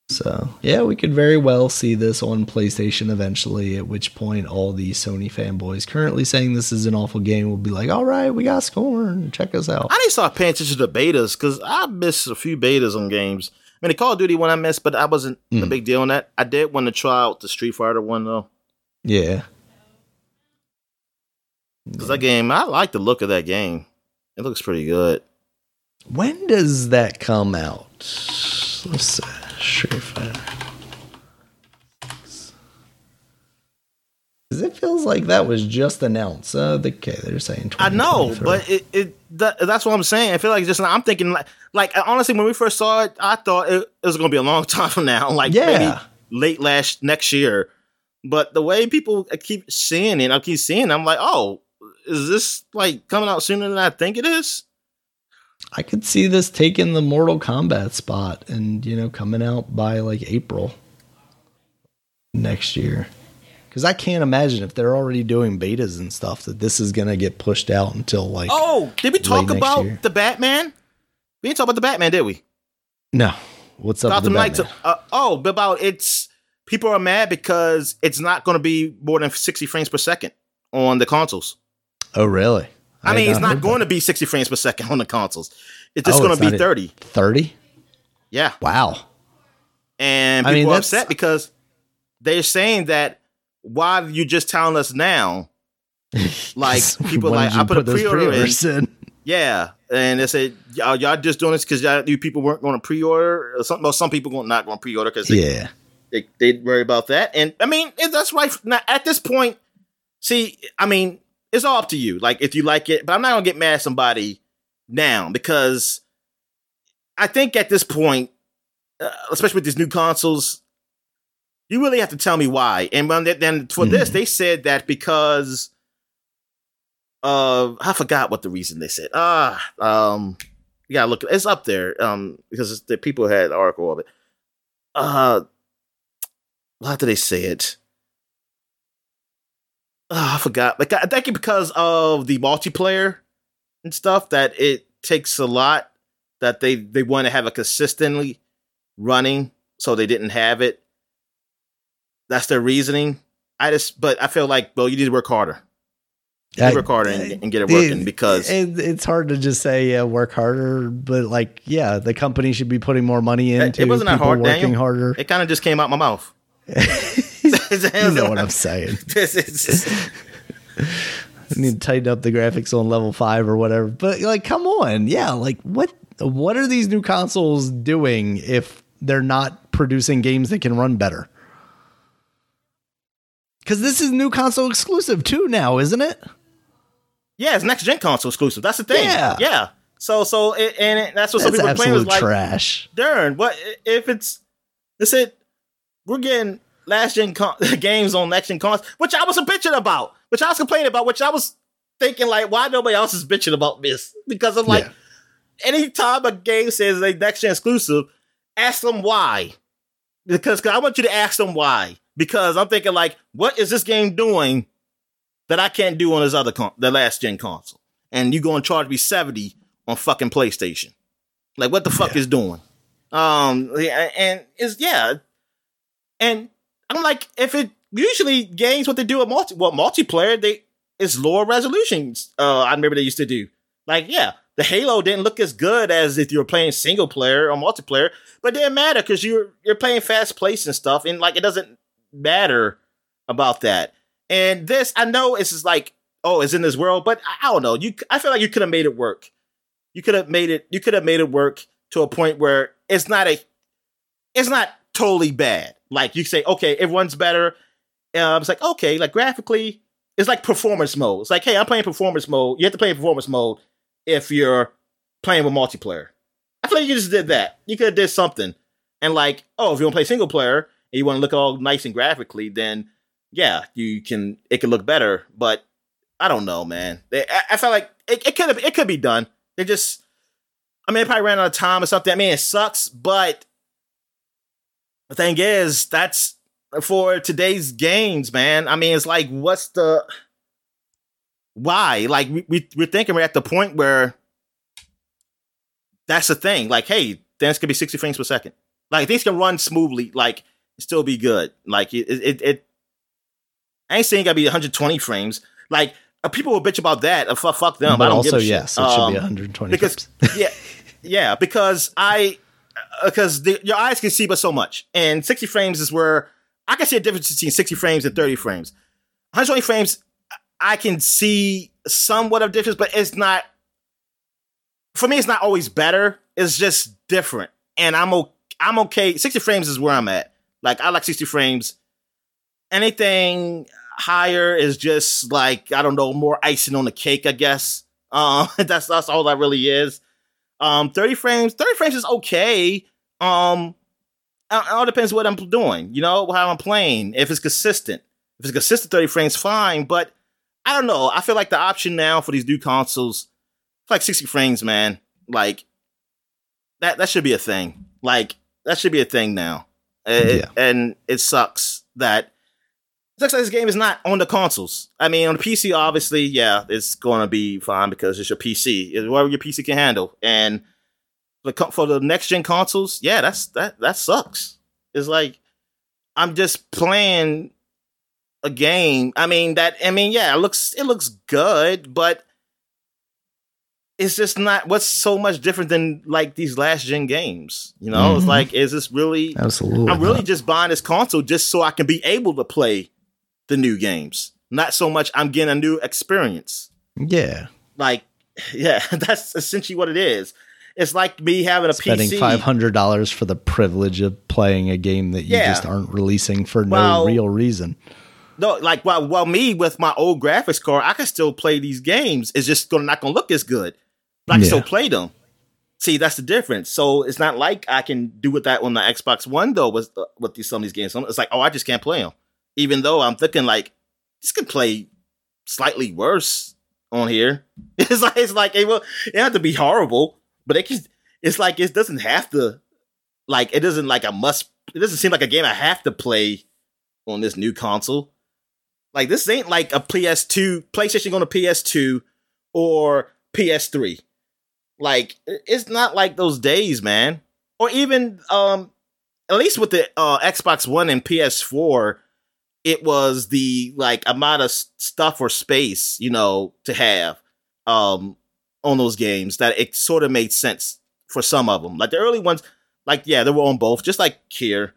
So, yeah, we could very well see this on PlayStation eventually, at which point all the Sony fanboys currently saying this is an awful game will be like, all right, we got Scorn. Check us out. I need to start paying attention to betas because I missed a few betas on games. I mean, the Call of Duty one I missed, but I wasn't mm. a big deal on that. I did want to try out the Street Fighter one, though. Yeah. Because that game, I like the look of that game. It looks pretty good. When does that come out? Let's see. Street Fighter. Because it feels like that was just announced. Uh, the, okay, they're saying. I know, but it, it that, that's what I'm saying. I feel like just I'm thinking like like honestly, when we first saw it, I thought it, it was going to be a long time from now, like yeah. maybe late last next year. But the way people keep seeing it, I keep seeing, it, I'm like, oh, is this like coming out sooner than I think it is? I could see this taking the Mortal Kombat spot and, you know, coming out by like April next year. Because I can't imagine if they're already doing betas and stuff that this is going to get pushed out until like. Oh, did we talk about year. the Batman? We didn't talk about the Batman, did we? No. What's up Gotham Knights? Uh, oh, about it's people are mad because it's not going to be more than 60 frames per second on the consoles. Oh, really? I, I mean, it's not going that. to be 60 frames per second on the consoles. It's just oh, going to be 30. 30? Yeah. Wow. And people I mean, are upset because they're saying that why are you just telling us now? Like people like I put, put a pre-order in. in. Yeah, and they said y'all, y'all just doing this because y'all you people weren't going to pre-order or something. Well, some people not going to pre-order because yeah, they they worry about that. And I mean that's right. Now, at this point, see, I mean it's all up to you. Like if you like it, but I'm not gonna get mad at somebody now because I think at this point, uh, especially with these new consoles, you really have to tell me why. And they, then for mm. this, hmm. they said that because uh I forgot what the reason they said. Ah, um, you gotta look. It's up there. Um, because the people had an article of it. Uh, how did they say it? Oh, I forgot. Like I think because of the multiplayer and stuff that it takes a lot that they they want to have it consistently running, so they didn't have it. That's their reasoning. I just, but I feel like, well, you need to work harder. I, work harder and, and, get it working it, because it, it's hard to just say yeah, work harder, but like yeah, the company should be putting more money into. It wasn't that hard, working Daniel. harder. It kind of just came out my mouth. you know what I'm saying. I need to tighten up the graphics on level five or whatever. But like, come on, yeah, like what what are these new consoles doing if they're not producing games that can run better? Because this is new console exclusive too now, isn't it? Yeah, it's next gen console exclusive. That's the thing. Yeah, yeah. So so it, and it, that's what that's some people are playing was like trash. Darn, what if it's? That's it. We're getting last gen con- games on next gen consoles, which I was a bitching about, which I was complaining about, which I was thinking like, why nobody else is bitching about this? Because I'm like, yeah. anytime a game says they next gen exclusive, ask them why. Because I want you to ask them why. Because I'm thinking like, what is this game doing that I can't do on this other con- the last gen console? And you go and charge me 70 on fucking PlayStation. Like what the fuck yeah. is doing? Um and is yeah. And I'm like, if it usually games what they do at multi well multiplayer, they it's lower resolutions. Uh, I remember they used to do. Like, yeah, the Halo didn't look as good as if you were playing single player or multiplayer, but it didn't matter because you're you're playing fast pace and stuff, and like it doesn't matter about that. And this, I know it's just like, oh, it's in this world, but I, I don't know. You, I feel like you could have made it work. You could have made it. You could have made it work to a point where it's not a, it's not totally bad. Like you say, okay, everyone's better. Um, it's like okay, like graphically, it's like performance mode. It's like, hey, I'm playing performance mode. You have to play in performance mode if you're playing with multiplayer. I feel like you just did that. You could have did something. And like, oh, if you want to play single player and you want to look all nice and graphically, then yeah, you can. It could look better. But I don't know, man. I, I felt like it, it could have. It could be done. They just. I mean, it probably ran out of time or something. I mean, it sucks, but the thing is, that's for today's games, man. I mean, it's like, what's the why? Like, we, we we're thinking we're at the point where that's the thing. Like, hey, dance could be sixty frames per second. Like things can run smoothly, like still be good. Like it, it, it I ain't saying it gotta be 120 frames. Like uh, people will bitch about that. Uh, fuck, fuck them. But I don't also, give a yes, shit. it should Um, be 120 because frames. yeah, yeah, because I because the, your eyes can see but so much, and 60 frames is where I can see a difference between 60 frames and 30 frames. 120 frames, I can see somewhat of difference, but it's not. For me, it's not always better. It's just different, and I'm o- I'm okay. 60 frames is where I'm at. Like I like 60 frames. Anything higher is just like I don't know, more icing on the cake, I guess. Um, that's that's all that really is. Um, 30 frames, 30 frames is okay. Um, it all depends what I'm doing, you know, how I'm playing. If it's consistent, if it's consistent, 30 frames, fine. But I don't know. I feel like the option now for these new consoles, it's like 60 frames, man. Like that that should be a thing. Like that should be a thing now. It- Yeah. and it sucks that sucks that this game is not on the consoles. I mean, on the PC, obviously, yeah, it's going to be fine because it's your PC, it's whatever your PC can handle. And for the, for the next gen consoles, yeah, that's that that sucks. It's like I'm just playing a game. I mean that. I mean, yeah, it looks it looks good, but it's just not. What's so much different than like these last gen games? You know, it's Mhm. like, is this really? Absolutely. I'm really not. just buying this console just so I can be able to play the new games. Not so much I'm getting a new experience. yeah. Like, yeah, that's essentially what it is. It's like me having a Spending PC. five hundred dollars for the privilege of playing a game that you Yeah. just aren't releasing for no real reason. No, like well, while me with my old graphics card, I can still play these games. It's just gonna not gonna look as good, but I can Yeah. still play them. See, that's the difference. So it's not like I can do with that on the Xbox One though. With uh, with these some of these games, it's like oh, I just can't play them. Even though I'm thinking like this could play slightly worse on here. It's like it's like it will it have to be horrible, but it can. It's like it doesn't have to. Like it doesn't like a must. It doesn't seem like a game I have to play on this new console. Like this ain't like a PS2 PlayStation going to PS2 or PS3. Like it's not like those days, man. Or even um at least with the uh Xbox One and PS4, it was the like amount of stuff or space, you know, to have um on those games that it sort of made sense for some of them. Like the early ones, like yeah, they were on both, just like here.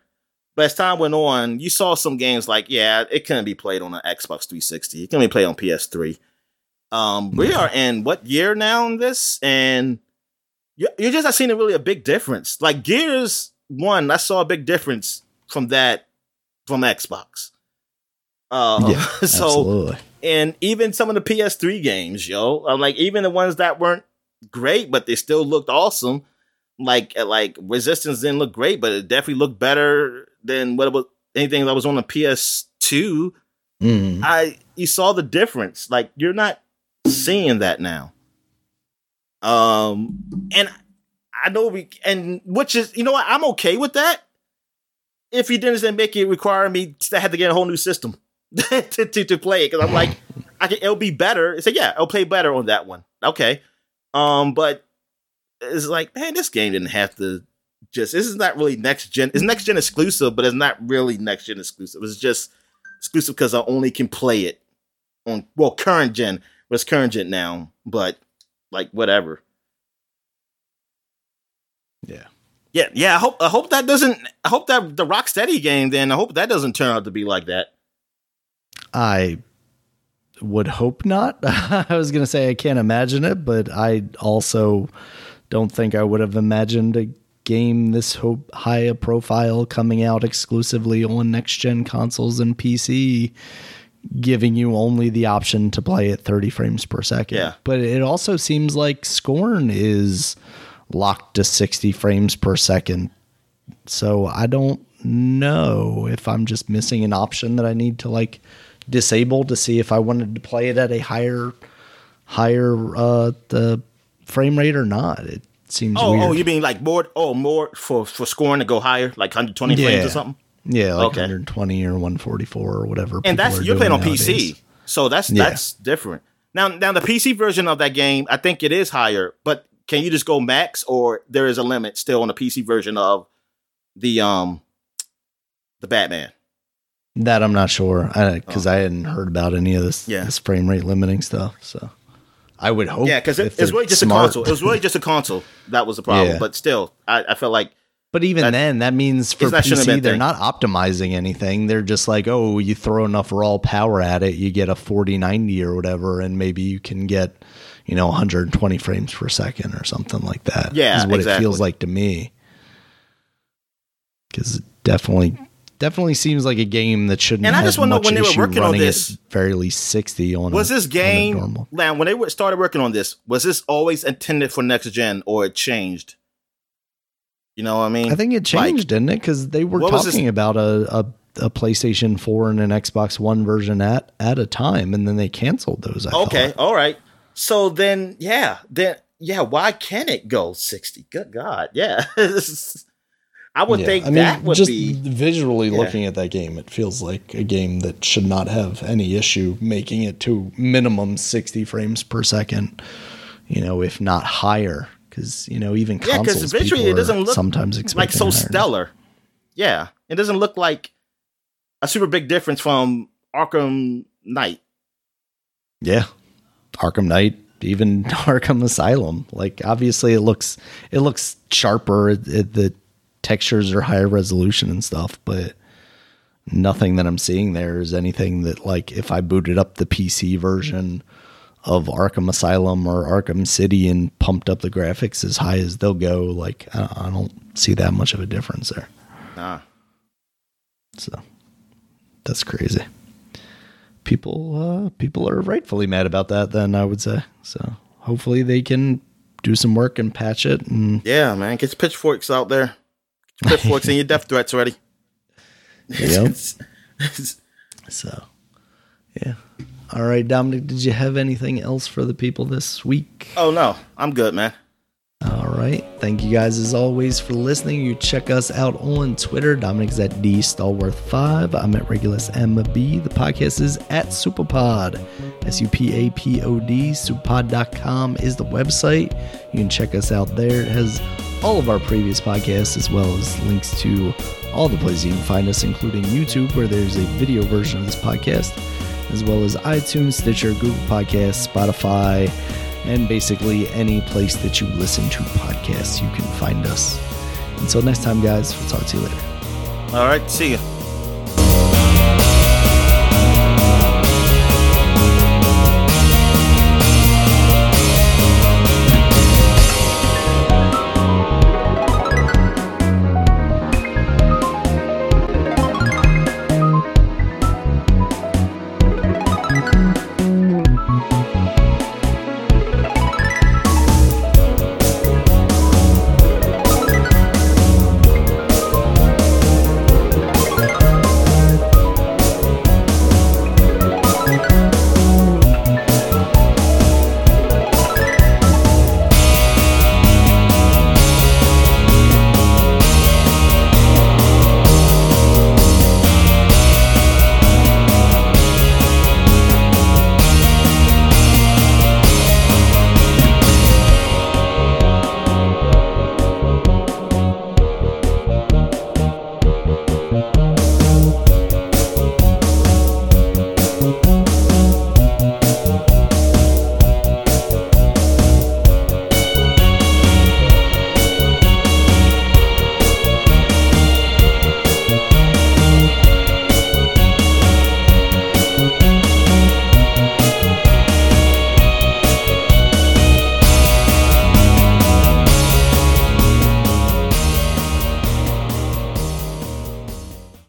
But as time went on, you saw some games like, yeah, it couldn't be played on an Xbox 360. It can be played on PS3. Um, we are in what year now in this? And you, you just not seeing a really a big difference. Like Gears 1, I saw a big difference from that from Xbox. Uh, yeah, so absolutely. and even some of the PS3 games, yo, uh, like even the ones that weren't great, but they still looked awesome. Like uh, like Resistance didn't look great, but it definitely looked better than what it was anything that was on the PS2. Mm. I you saw the difference. Like you're not seeing that now. Um, and I know we and which is you know what I'm okay with that. If you didn't make it require me to have to get a whole new system to, to to play it because I'm like I can it'll be better. It's like yeah, it'll play better on that one. Okay, um, but it's like man, this game didn't have to just. This is not really next gen. It's next gen exclusive, but it's not really next gen exclusive. It's just exclusive because I only can play it on well current gen. But it's current gen now, but like whatever. Yeah. Yeah, yeah. I hope I hope that doesn't. I hope that the Rocksteady game. Then I hope that doesn't turn out to be like that. I would hope not. I was going to say I can't imagine it, but I also don't think I would have imagined a game this high a profile coming out exclusively on next gen consoles and PC giving you only the option to play at 30 frames per second. Yeah. But it also seems like Scorn is locked to 60 frames per second. So I don't know if I'm just missing an option that I need to like disable to see if I wanted to play it at a higher higher uh the frame rate or not. It seems Oh, weird. oh, you mean like more? Oh, more for for scoring to go higher, like 120 frames or something. yeah, like okay. 120 or 144 or whatever. And that's you're playing on doing PC, so that's Yeah. that's different. Now, now the PC version of that game, I think it is higher, but can you just go max, or there is a limit still on the PC version of the um the Batman. That I'm not sure because I, oh. I, hadn't heard about any of this, Yeah. this frame rate limiting stuff. So I would hope. Yeah, because it, it's they're really just smart- a console. It was really just a console. That was the problem. Yeah. But still, I, I felt like But even That- then, that means for that shouldn't have been PC, they're thing. not optimizing anything. They're just like, oh, you throw enough raw power at it, you get a 4090 or whatever, and maybe you can get, you know, 120 frames per second or something like that. Yeah, is what it feels like to me. Because it definitely, definitely seems like a game that shouldn't. And I just wanna know when they were working on this- fairly 60 on. was a, this game normal. now when they started working on this, was this always intended for next gen or it changed? You know what I mean? I think it Like- changed, didn't it? Because they were What was this- talking about a, a a PlayStation 4 and an Xbox One version at at a time, and then they canceled those. I Okay, thought. all right. So then, yeah, then yeah, why can't it go sixty? Good God, yeah. I would Yeah, think I mean, that would just be visually Yeah. looking at that game, it feels like a game that should not have any issue making it to minimum 60 frames per second. You know, if not higher, because you know even yeah, because visually it doesn't look sometimes like so stellar. Yeah, it doesn't look like a super big difference from Arkham Knight. Yeah. Arkham Knight, even Arkham Asylum. Like obviously it looks it looks sharper. It, it- the textures are higher resolution and stuff, but nothing that I'm seeing there is anything that like if I booted up the PC version of Arkham Asylum or Arkham City and pumped up the graphics as high as they'll go, like I, don't see that much of a difference there. Nah. So that's crazy. People uh people are rightfully mad about that then I would say. So hopefully they can do some work and patch it and Yeah, man, get pitchforks out there. Pitchforks and your death threats ready. Yep. so yeah. All right, Dominic, did you have anything else for the people this week? oh no, I'm good, man. All right. Thank you guys as always for listening. You check us out on Twitter. Dominic's at D Stallworth5. I'm at Regulus MB. The podcast is at Supapod. S U P A P O D. Supapod.com is the website. You can check us out there. It has all of our previous podcasts as well as links to all the places you can find us, including YouTube, where there's a video version of this podcast, as well as iTunes, Stitcher, Google Podcasts, Spotify, and basically any place that you listen to podcasts, you can find us. Until next time, guys, we'll talk to you later. All right, see you.